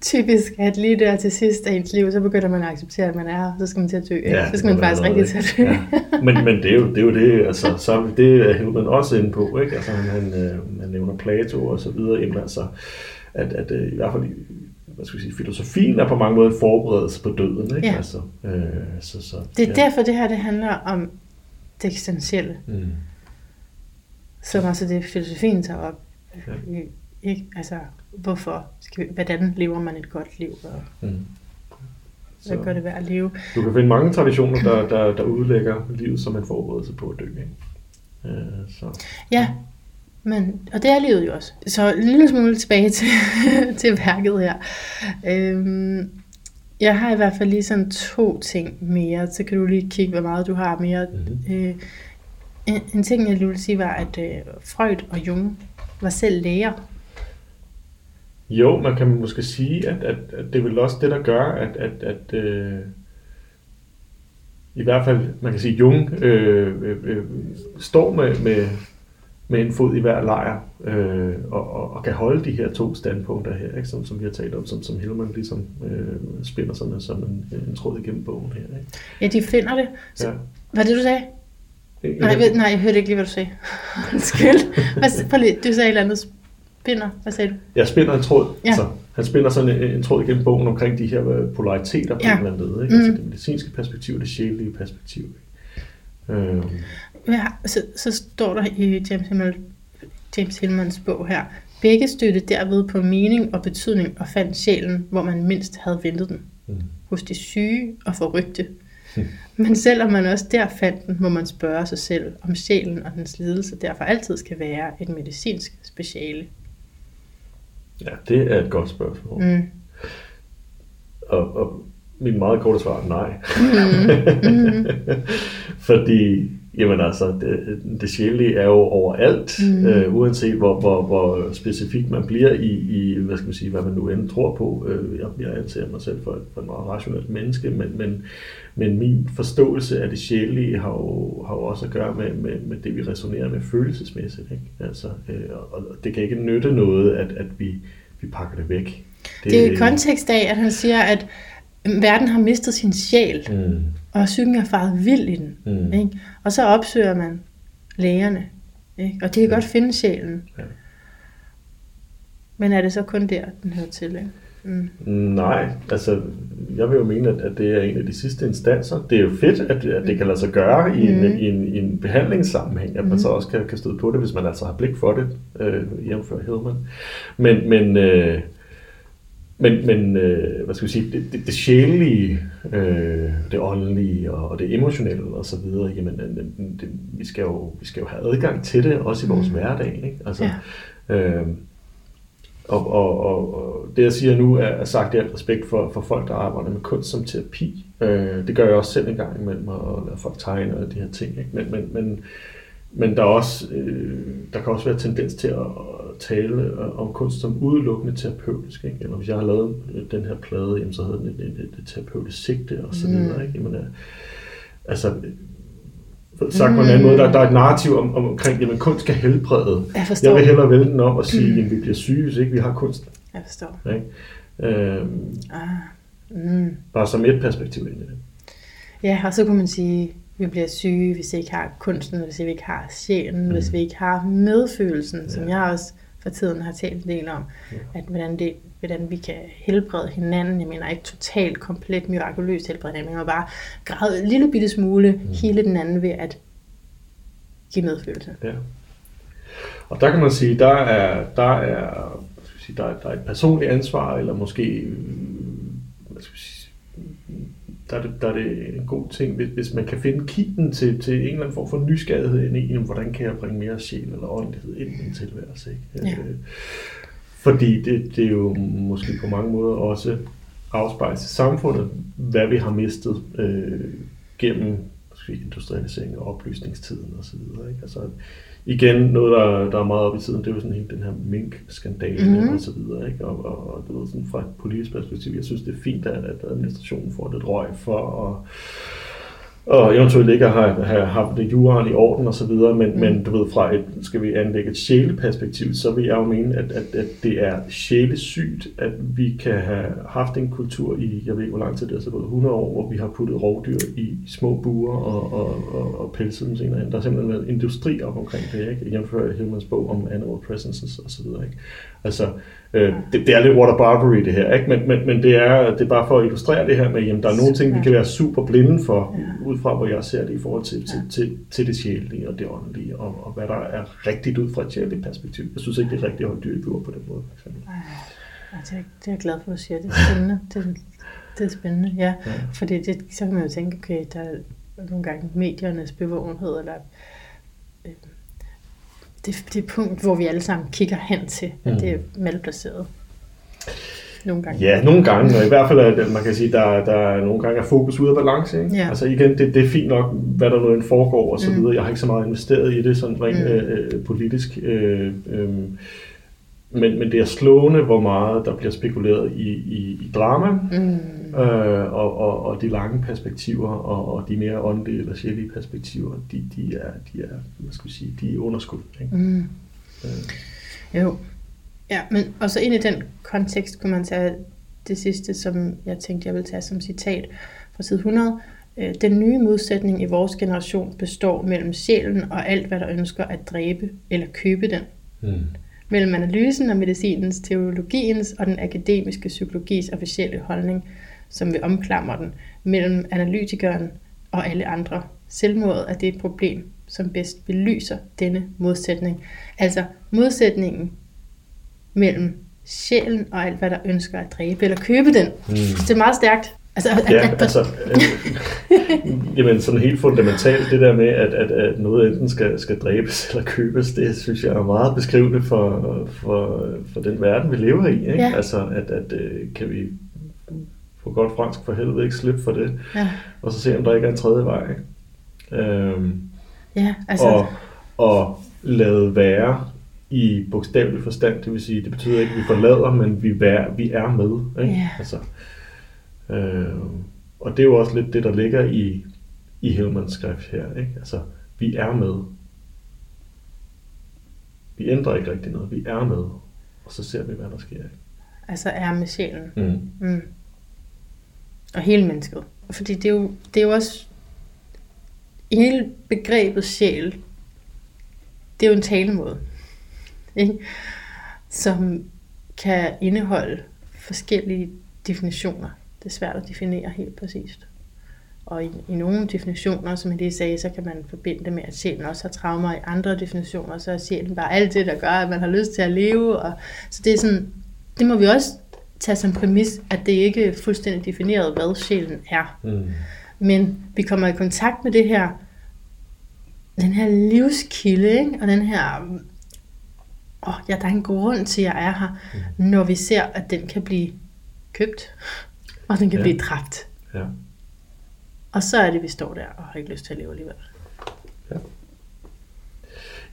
typisk, at lige der til sidst af ens liv, så begynder man at acceptere, at man er her, så skal man til at dø. Ja, så skal man faktisk rigtig til at dø. Ja. Men, men det, er jo, det er jo det, altså, så det er Hillman også inde på, ikke? Altså, han, han, øh, han nævner Plato og så videre, jamen, altså, at, at øh, i hvert fald hvad skal vi sige, filosofien er på mange måder en forberedelse på døden. Ikke? Ja. Altså, øh, så, så, Det er ja. derfor, det her det handler om det eksistentielle, Mm. som også det filosofien tager op. Ja. Ikke? Altså, hvorfor? Skal vi, hvordan lever man et godt liv? Og Mm. hvad gør det værd at leve? Du kan finde mange traditioner, der, der, der udlægger livet som en forberedelse på at dø. Ikke? Øh, så. Ja, men, og det er livet jo også. Så en lille smule tilbage til, til værket her. Øhm, jeg har i hvert fald lige sådan to ting mere, så kan du lige kigge, hvor meget du har mere. Mhm. Øh, en, en ting, jeg lige ville sige, var, at øh, Freud og Jung var selv læger. Jo, man kan måske sige, at, at, at det er vel også det, der gør, at, at, at øh, i hvert fald, man kan sige, Jung øh, øh, øh, står med, med, med en fod i hver lejr, øh, og, og, og kan holde de her to standpunkter her, ikke? Som, som vi har talt om, som, som Hillman ligesom øh, spænder sig med som en, en tråd igennem bogen her. Ikke? Ja, de finder det. Så, Ja. Hvad det, du sagde? Nej, jeg, nej, jeg hørte ikke lige, hvad du sagde. Undskyld. Hvad, lige, du sagde et eller andet spinder. Hvad sagde du? Jeg spænder en tråd. Ja. Altså, han spænder sådan en, en tråd igennem bogen omkring de her øh, polariteter på Ja. en eller anden led. Ikke? Altså Mm. det medicinske perspektiv og det sjælelige perspektiv. Ikke? Øh, Ja, så, så står der i James, Himmel, James Hillmans bog her, begge støtte derved på mening og betydning og fandt sjælen, hvor man mindst havde ventet den. Mm. Hos de syge og forrygte. Men selvom man også der fandt den, må man spørge sig selv, om sjælen og dens lidelse derfor altid skal være et medicinsk speciale. Ja, det er et godt spørgsmål. Mm. Og, og min meget korte svar er nej. Mm. Fordi, jamen altså, det, det sjælelige er jo overalt, Mm. øh, uanset hvor, hvor, hvor specifikt man bliver i, i, hvad skal man sige, hvad man nu end tror på. Øh, jeg, jeg anser mig selv for et, for et meget rationelt menneske, men, men, men min forståelse af det sjælelige har jo, har jo også at gøre med, med, med det, vi resonerer med følelsesmæssigt. Ikke? Altså, øh, og det kan ikke nytte noget, at, at vi, vi pakker det væk. Det er i kontekst af, at han siger, at verden har mistet sin sjæl, Mm, og psyken er faret vild i den. mm, Ikke? Og så opsøger man lægerne, ikke? og de kan godt finde sjælen. Ja. Men er det så kun der, den hører til? Ikke? Mm. Nej, altså jeg vil jo mene, at, det er en af de sidste instanser. Det er jo fedt, at, at det kan lade sig gøre i en, Mhm. i en, i en behandlingssammenhæng, at man Mhm. så også kan, kan støde på det, hvis man altså har blik for det, øh, jævnfør Hillman. Men, men, øh, men, men øh, hvad skal vi sige, det, det, det sjælelige, øh, det åndelige og, og det emotionelle og så videre, jamen, øh, det, vi, skal jo, vi skal jo have adgang til det, også i vores Mhm. hverdag. Ikke? Altså, Ja. øh, og, og, og, og det jeg siger nu er, er sagt i al respekt for, for folk, der arbejder med kunst som terapi. Øh, det gør jeg også selv en gang imellem, og lade folk tegne og de her ting. Ikke? Men, men, men, men der, er også, øh, der kan også være tendens til at, at tale øh, om kunst som udelukkende terapeutisk. Ikke? Eller hvis jeg har lavet øh, den her plade, jamen, så havde den et, et, et, et terapeutisk sigte og så Mm. videre. Ikke? Jamen, øh, altså, sagt på en anden måde, der, der er et narrativ om, om, omkring, jamen kunst skal helbrede. Jeg forstår. Jeg vil hellere vælge den om og sige, at vi bliver syge, hvis ikke vi har kunst. Jeg forstår. Ikke? Øhm, Ah. Mm. bare som et perspektiv ind i det. Ja, og så kunne man sige, at vi bliver syge, hvis vi ikke har kunsten, hvis vi ikke har sjælen, mm. hvis vi ikke har medfølelsen, ja. som jeg også for tiden har talt en del om, Ja. at hvordan, det, hvordan vi kan helbrede hinanden. Jeg mener ikke totalt, komplet, mirakuløst helbrede hinanden, men bare græde en lille bitte smule, mm. hele den anden ved at give medfølelse. Ja. Og der kan man sige, der er, der er, der er, der er et personligt ansvar, eller måske, øh, hvad skal vi sige, der er, det, der er det en god ting, hvis, hvis man kan finde kilden til, til en eller anden form for nysgerrighed ind i, jamen, hvordan kan jeg bringe mere sjæl eller åndelighed ind i en tilværelse. Ikke? Ja. Øh, fordi det, det er jo måske på mange måder også afspejles i samfundet, hvad vi har mistet øh, gennem måske industrialisering og oplysningstiden osv. Ikke? Altså, igen, noget, der, der er meget op i tiden, det er jo sådan helt den her mink-skandale mm. og så videre. Ikke? Og, og, og du ved, sådan fra et politisk perspektiv, jeg synes, det er fint, at, at administrationen får lidt røg for at og eventuelt ikke at have, have haft det juraen i orden og så videre, men, mm. men du ved, fra et, skal vi anlægge et sjæleperspektiv, så vil jeg jo mene, at, at, at det er sjælesygt, at vi kan have haft en kultur i, jeg ved ikke hvor lang tid det er, så både 100 år, hvor vi har puttet rovdyr i små buer og, og, og, og pelset dem senere hen. Der har simpelthen været industri op omkring det, ikke? Jævnfører Hillmans bog om animal presences og så videre, ikke? Altså, øh, det, det, er lidt water barbary det her, ikke? Men, men, men det, er, det er bare for at illustrere det her med, jamen der er nogle ting, vi kan være super blinde for, ud fra hvor jeg ser det i forhold til, til, til, til det sjælelige og det åndelige, og, og hvad der er rigtigt ud fra et sjæleligt perspektiv. Jeg synes ikke, det er rigtigt at holde dyr i bur på den måde, for eksempel. Ej, det, er, det er jeg glad for, at du siger. Det er spændende. Det, det er spændende, ja. Ja. Fordi det, så kan man jo tænke, okay, der er nogle gange mediernes bevågenhed, eller øh, det, det punkt, hvor vi alle sammen kigger hen til, at Mm. det er malplaceret. Nogle gange. Ja, nogle gange, og i hvert fald det, man kan sige, der, der er nogle gange er fokus ude af balance. Ikke? Ja. Altså igen, det, det er fint nok, hvad der nu end foregår og så Mm. videre. Jeg har ikke så meget investeret i det sådan rent Mm. øh, øh, politisk. Øh, øh, men, men det er slående, hvor meget der bliver spekuleret i, i, i drama, Mm. øh, og, og, og de lange perspektiver, og, og de mere åndelige eller sjælige perspektiver, de, de, er, de er, hvad skal vi sige, de er underskud. Ikke? Mm. Øh, Jo. Ja, men og så ind i den kontekst kunne man tage det sidste, som jeg tænkte, jeg vil tage som citat fra side 100. Øh, Den nye modsætning i vores generation består mellem sjælen og alt, hvad der ønsker at dræbe eller købe den. mm. Mellem analysen og medicinens, teologiens og den akademiske psykologis officielle holdning, som vil omklamre den. Mellem analytikeren og alle andre. Selvmordet er det problem, som bedst belyser denne modsætning. Altså modsætningen mellem sjælen og alt, hvad der ønsker at dræbe eller købe den. Mm. Det er meget stærkt. Altså, at, Ja, at, altså, øh, jamen sådan helt fundamentalt, det der med, at, at, at noget enten skal, skal dræbes eller købes, det synes jeg er meget beskrivende for, for, for den verden, vi lever i. Ikke? Ja. Altså, at, at øh, kan vi på godt fransk for helvede ikke slippe for det, ja, og så se, om der ikke er en tredje vej. Øhm, ja, altså, og, og lade være i bogstavelig forstand, det vil sige, det betyder ikke, at vi forlader, men vi, vær, vi er med. Ikke? Ja. Altså, øh, og det er jo også lidt det, der ligger i, i Hellmans skrift her. Ikke? Altså, vi er med. Vi ændrer ikke rigtig noget, vi er med. Og så ser vi, hvad der sker. Ikke? altså er med sjælen. Mm. Mm. Og hele mennesket. Fordi det er jo, det er jo også... Hele begrebet sjæl, det er jo en talemåde. Ikke? Som kan indeholde forskellige definitioner. Det er svært at definere helt præcist. Og i, i nogle definitioner, som jeg lige sagde, så kan man forbinde det med, at sjælen også har traumer. I andre definitioner, så er sjælen bare alt det, der gør, at man har lyst til at leve. Og, så det er sådan, det må vi også tage som præmis, at det ikke er fuldstændig defineret, hvad sjælen er. Mm. Men vi kommer i kontakt med det her, den her livskilde, ikke? og den her, åh, ja, der er en grund til, at jeg er her, mm. når vi ser, at den kan blive købt, og den kan Ja. ja. blive dræbt. Ja. Og så er det, vi står der og har ikke lyst til at leve alligevel.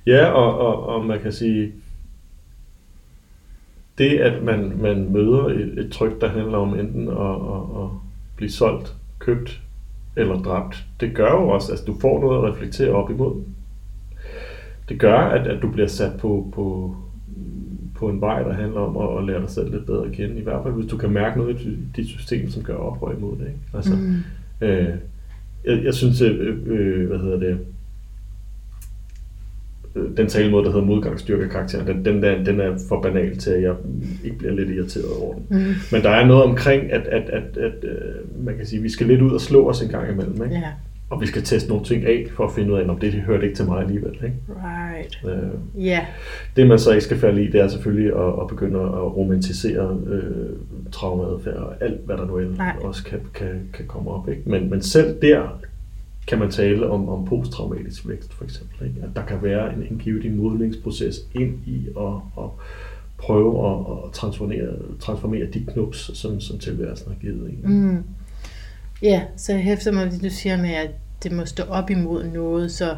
Ja, og, og, og man kan sige, det at man, man møder et, et tryk, der handler om enten at, at, at blive solgt, købt eller dræbt, det gør jo også, at du får noget at reflektere op imod. Det gør, at, at du bliver sat på, på, på en vej, der handler om at, at lære dig selv lidt bedre at kende. I hvert fald, hvis du kan mærke noget i dit system, som gør oprør imod det. Ikke? Altså, Mm. Øh, jeg, jeg synes, øh, øh, hvad hedder det, øh, den talemåde, der hedder modgangsstyrke karakteren, den, den, der, den er for banal til, at jeg ikke bliver lidt irriteret over den. Mm. Men der er noget omkring, at, at, at, at øh, man kan sige, vi skal lidt ud og slå os en gang imellem. Ikke? Ja. Og vi skal teste nogle ting af, for at finde ud af, om det hørte ikke til mig alligevel. Ikke? Right. Øh, Ja. det man så ikke skal falde i, det er selvfølgelig at, at begynde at romantisere øh, traumeadfærd og alt, hvad der nu end Nej. også kan, kan, kan komme op. Ikke? Men, men selv der kan man tale om, om posttraumatisk vækst for eksempel. Ikke? At der kan være en, en givet modningsproces ind i at, at prøve at, at transformere, transformere de knups, som, som tilværelsen har givet en. Mm. Ja, så jeg hæfter mig, det du siger med, at det må stå op imod noget, så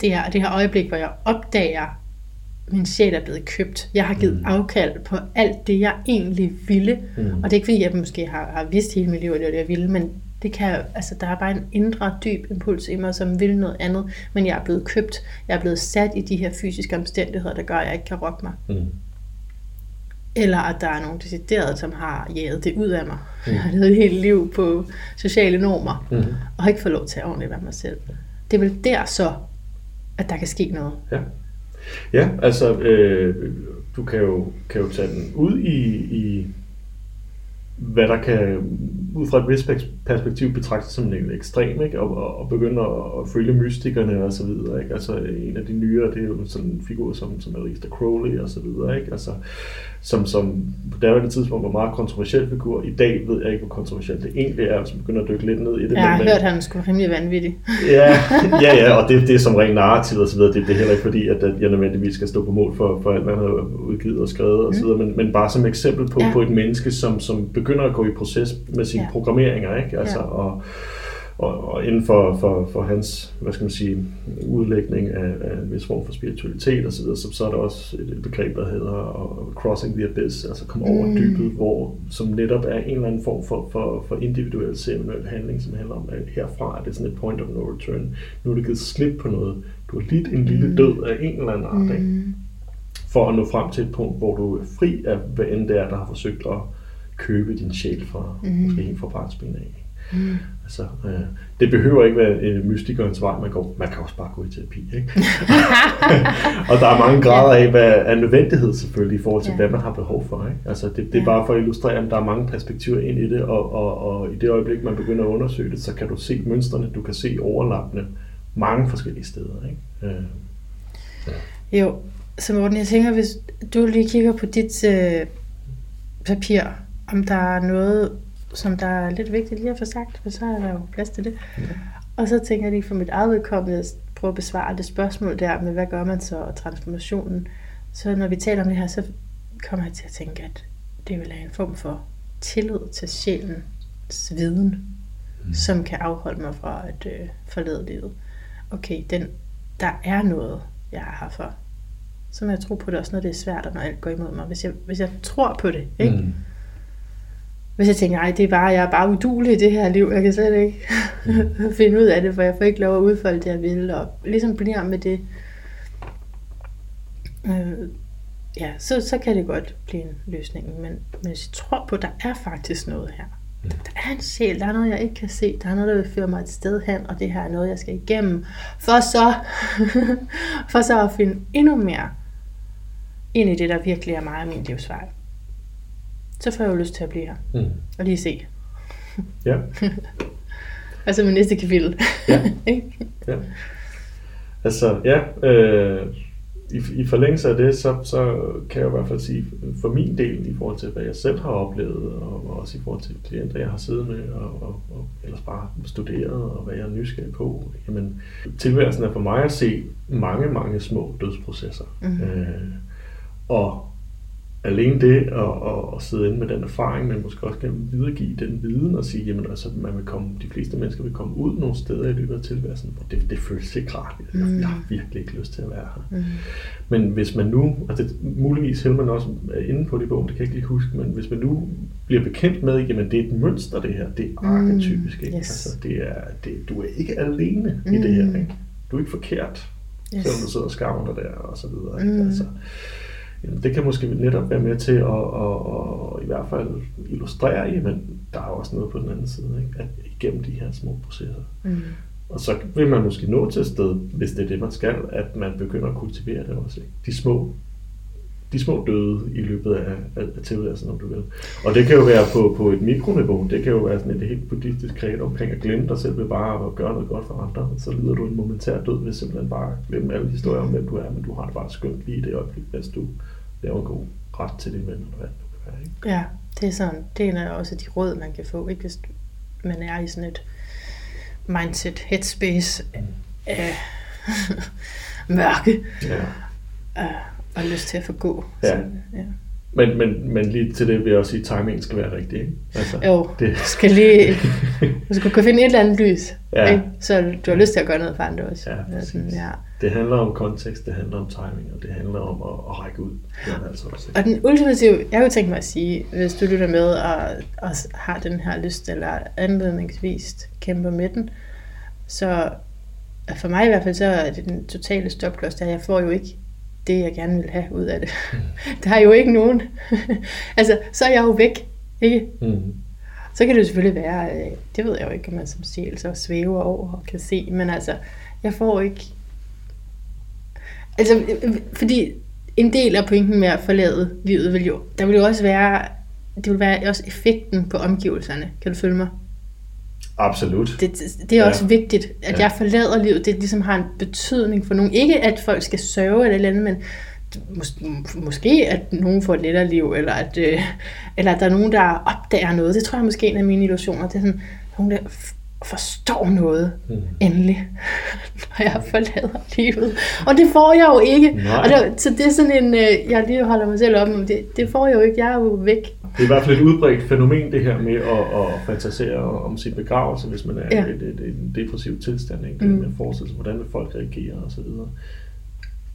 det her, det her øjeblik, hvor jeg opdager, at min sjæl er blevet købt. Jeg har givet Mm. afkald på alt det, jeg egentlig ville. Mm. Mm. Og det er ikke fordi, jeg måske har, har vidst hele mit liv, at det var det, jeg ville, men det kan, altså, der er bare en indre, dyb impuls i mig, som vil noget andet, men jeg er blevet købt. Jeg er blevet sat i de her fysiske omstændigheder, der gør, at jeg ikke kan rokke mig. Mm. Eller at der er nogen decideret, som har jaget det ud af mig. Mm. Jeg har levet et helt liv på sociale normer, Mm. og har ikke fået lov til at ordentligt være mig selv. Det er vel der så, at der kan ske noget. Ja, ja altså, øh, du kan jo, kan jo tage den ud i, i, hvad der kan, ud fra et vist pers- perspektiv, betragtes som en ekstrem, ikke? Og, og, og begynde at, at følge mystikerne og så videre, ikke? Altså, en af de nyere, det er jo sådan en figur som, som Aleister Crowley og så videre, ikke? Altså, som, som på daværende tidspunkt var meget kontroversiel figur. I dag ved jeg ikke, hvor kontroversielt det egentlig er, hvis man begynder at dykke lidt ned i det. Jeg har men, hørt, han skulle rimelig vanvittig. Ja, ja, ja, og det, det er som rent narrativ og så videre. Det, det er heller ikke fordi, at, at jeg nødvendigvis skal stå på mål for, for alt, hvad han har udgivet og skrevet og så videre, men, men bare som eksempel på, ja. Ja. på et menneske, som, som begynder at gå i proces med sine ja. Ja. programmeringer, ikke? Altså, Ja. og, og, og inden for, for, for hans, hvad skal man sige, udlægning af, af en vis form for spiritualitet og så videre, så, så er der også et begreb, der hedder crossing the abyss, altså komme over Mm. dybet, hvor, som netop er en eller anden form for, for, for individuel ceremoniel handling, som handler om, at herfra er det sådan et point of no return. Nu er det givet slip på noget. Du har lidt en lille Mm. død af en eller anden art, ikke? Mm. for at nå frem til et punkt, hvor du er fri af, hvad end det er, der har forsøgt at købe din sjæl fra. Mm. måske helt fra barnsben af. Mm. Altså, øh, det behøver ikke være øh, mystikernes vej, man, går, man kan også bare gå i terapi. Ikke? og der er mange grader af, hvad er nødvendighed selvfølgelig i forhold til, Ja. hvad man har behov for. Ikke? Altså, det, det er Ja. bare for at illustrere, at der er mange perspektiver ind i det, og, og, og i det øjeblik, man begynder at undersøge det, så kan du se mønstrene, du kan se overlappende mange forskellige steder. Ikke? Øh, Jo, så Morten, jeg tænker, hvis du lige kigger på dit øh, papir, om der er noget, som der er lidt vigtigt lige at få sagt, for så er der jo plads til det. Ja. Og så tænker jeg lige for mit eget vedkommende, at prøve at besvare det spørgsmål der med, hvad gør man så, og transformationen. Så når vi taler om det her, så kommer jeg til at tænke, at det vil have en form for tillid til sjælens viden, mm. som kan afholde mig fra at øh, forlade livet. Okay, den, der er noget, jeg er her for. Så må jeg tro på det også, når det er svært, og når alt går imod mig. Hvis jeg, hvis jeg tror på det, ikke? Mm. Mm. Hvis jeg tænker, nej, det er bare, jeg er bare udulig i det her liv, jeg kan slet ikke finde ud af det, for jeg får ikke lov at udfolde det, jeg vil, og ligesom bliver med det, øh, ja, så, så kan det godt blive en løsning. Men, men jeg tror på, at der er faktisk noget her, Mm. der er en sjæl, der er noget, jeg ikke kan se, der er noget, der vil føre mig et sted hen, og det her er noget, jeg skal igennem, for så, for så at finde endnu mere ind i det, der virkelig er mig og min livsvej. Så får jeg jo lyst til at blive her Mm. og lige se. Ja. Og så min næste kapitel. Ja. Ja. Altså, ja, øh, i, i forlængelse af det, så, så kan jeg i hvert fald sige, for min del, i forhold til, hvad jeg selv har oplevet, og også i forhold til klienter, jeg har siddet med, og, og, og ellers bare studeret, og hvad jeg er nysgerrig på, jamen, tilværelsen er for mig at se mange, mange små dødsprocesser. Mhm. Øh, og alene det at, at, sidde inde med den erfaring, men måske også kan videregive den viden og sige, jamen altså, man vil komme, de fleste mennesker vil komme ud nogle steder i løbet af tilværelsen, hvor det, det føles ikke rart. Jeg, Mm. jeg har virkelig ikke lyst til at være her. Mm. Men hvis man nu, og det muligvis Helman også er inde på det i bogen, det kan jeg ikke lige huske, men hvis man nu bliver bekendt med, jamen det er et mønster det her, det er Mm, arketypisk, ikke? yes. Altså, det er, det, du er ikke alene i det her, Mm. ikke? Du er ikke forkert, Yes. selvom du sidder og skammer dig der og så videre. Ikke? Mm. Altså, jamen, det kan måske netop være med til at, at, at, i hvert fald illustrere, jamen der er også noget på den anden side, ikke? At igennem de her små processer. Mm. Og så vil man måske nå til et sted, hvis det er det, man skal, at man begynder at kultivere det også. Ikke? De små de små døde i løbet af, af, af tilværelsen, om du vil. Og det kan jo være på, på et mikroniveau. Det kan jo være sådan et helt buddhistisk kred omkring at glemme dig selv ved bare at gøre noget godt for andre. Så lider du en momentær død ved simpelthen bare at glemme alle historier om, hvem du er, men du har det bare skønt lige i det øjeblik, mens du laver en god ret til din ven, eller hvad nu kan være. Ikke? Ja, det er sådan, det er også de råd, man kan få, ikke? hvis man er i sådan et mindset, headspace af mørke, Ja. øh, og lyst til at forgå. Ja. Så, ja. Men, men, men lige til det vil jeg også sige, at timingen skal være rigtig. Ikke? Altså, Jo, Det, du skal lige, du skal kunne finde et eller andet lys, Ja. ikke? så du har lyst til at gøre noget for andre også. Ja, Eller sådan, præcis. ja. det handler om kontekst, det handler om timing, og det handler om at, at række ud. Det er altså også? Og den ultimative, jeg kunne tænke mig at sige, hvis du lytter med og, og har den her lyst, eller anledningsvis kæmper med den, så for mig i hvert fald, så er det den totale stopklods, der jeg får jo ikke det, jeg gerne vil have ud af det. Der er jo ikke nogen. altså, så er jeg jo væk, ikke? Mm. Så kan det jo selvfølgelig være, øh, det ved jeg jo ikke, om man som sjæl så svæver over og kan se, men altså, jeg får ikke... Altså, øh, fordi en del af pointen med at forlade livet vil jo, der vil jo også være, det vil være også effekten på omgivelserne. Kan du følge mig? Absolut. Det, det er Ja. også vigtigt, at Ja. jeg forlader livet. Det ligesom har en betydning for nogen. Ikke at folk skal sørge eller eller andet, men mås- måske at nogen får et lettere liv, eller at, øh, eller at der er nogen, der opdager noget. Det tror jeg måske er en af mine illusioner. Det er sådan, nogen, der forstår noget Mm. endelig, når jeg forlader livet. Og det får jeg jo ikke. Nej. Og det, så det er sådan en, øh, jeg lige holder mig selv op, men det, det får jeg jo ikke. Jeg er jo væk. Det er i hvert fald et udbredt fænomen, det her med at, at fantasere om sin begravelse, hvis man er Ja. i et, en depressiv tilstand. Ikke? Mm. Mm. Med at forestille sig, hvordan vil folk reagere videre.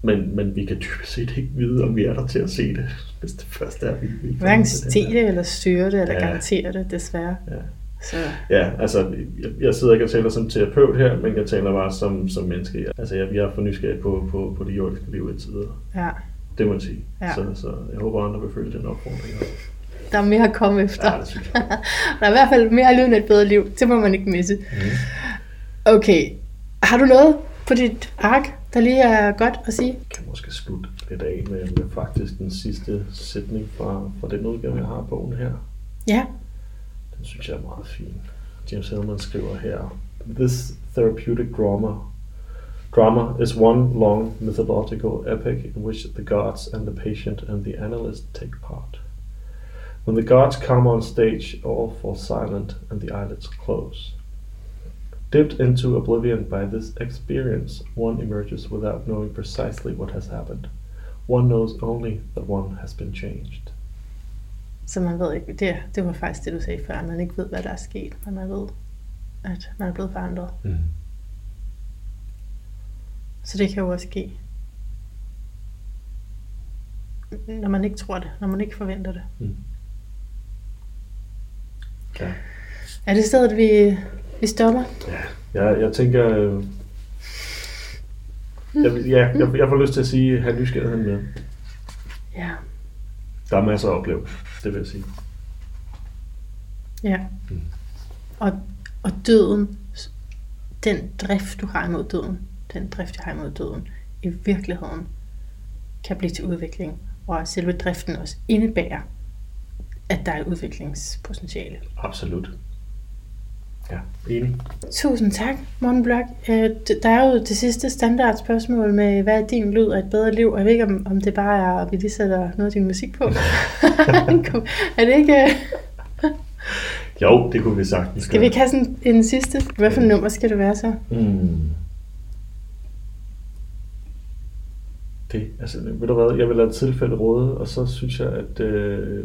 Men, men vi kan dybest set ikke vide, om vi er der til at se det, hvis det først er, vi vi Hverken til se det, eller styre det, eller Ja. garantere det, desværre. Ja. Så, Ja, altså, jeg, jeg sidder ikke og taler som terapeut her, men jeg taler bare som, som menneske. Altså, jeg, jeg er for nysgerrig på, på, på det jordiske liv indtil videre. ja. Det må jeg sige. Ja. Så, så jeg håber, andre vil følge den opfordring. også. Der er mere at komme efter. Ja, det. Der er i hvert fald mere liv end et bedre liv. Det må man ikke misse. Mm. Okay. Har du noget på dit ark, der lige er godt at sige? Jeg kan måske slutte lidt af med, med faktisk den sidste sætning fra, fra den udgave, jeg har af bogen her. Ja. Synes jeg er meget fin. James Hillman skriver her, This therapeutic drama drama is one long mythological epic in which the gods and the patient and the analyst take part. When the gods come on stage, all fall silent and the eyelids close. Dipped into oblivion by this experience, one emerges without knowing precisely what has happened. One knows only that one has been changed. Så man ved ikke, det, det var faktisk det, du sagde før, at man ikke ved, hvad der er sket, men man ved, at man er blevet forandret. Mm. Så det kan jo også ske. Når man ikke tror det, når man ikke forventer det. Mm. Ja. Er det stedet, vi, vi stopper? Jeg, jeg tænker... øh, Jeg, ja, jeg, jeg får lyst til at sige, have nysgerrigheden med. Ja. Der er masser at opleve, det vil jeg sige. Ja. Mm. Og, og døden, den drift, du har imod døden, den drift, jeg har imod døden, i virkeligheden kan blive til udvikling. Og selve driften også indebærer, at der er udviklingspotentiale. Absolut. Ja, enig. Tusind tak, Morten Blok. Øh, Der er jo det sidste standardspørgsmål med, hvad er din lyd af et bedre liv? Jeg ved ikke, om, om det bare er, at vi lige sætter noget af din musik på. er det ikke... øh, Jo, det kunne vi sagtens Skal vi ikke have sådan en sidste? Hvad for nummer skal det være så? Mm. Det, altså, ved du hvad, jeg vil lade et tilfælde råde, og så synes jeg, at øh,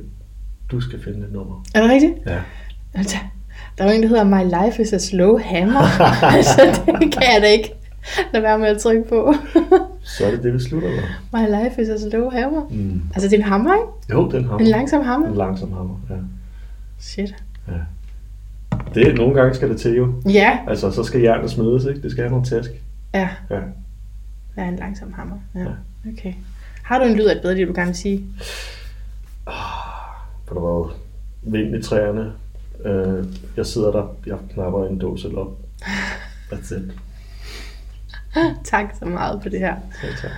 du skal finde et nummer. Er det rigtigt? Ja. Altså, der er jo en, der hedder My Life is a Slow Hammer. altså, det kan jeg da ikke lade være med at trykke på. Så er det det, vi slutter med. My Life is a Slow Hammer. Mm. Altså, det er en hammer, ikke? Jo, den hammer. En langsom hammer. En langsom hammer, ja. Shit. Det, nogle gange skal det til jo. Ja. Altså, så skal jernet smedes, ikke? Det skal have nogle tæsk. Ja. Ja. Ja, en langsom hammer. Ja. Ja. Okay. Har du en lyd af et bedre liv, du gerne vil sige? For der var jo vind i træerne. Øh, jeg sidder der, jeg knapper en dåse op. That's it. tak så meget for det her. Selv tak.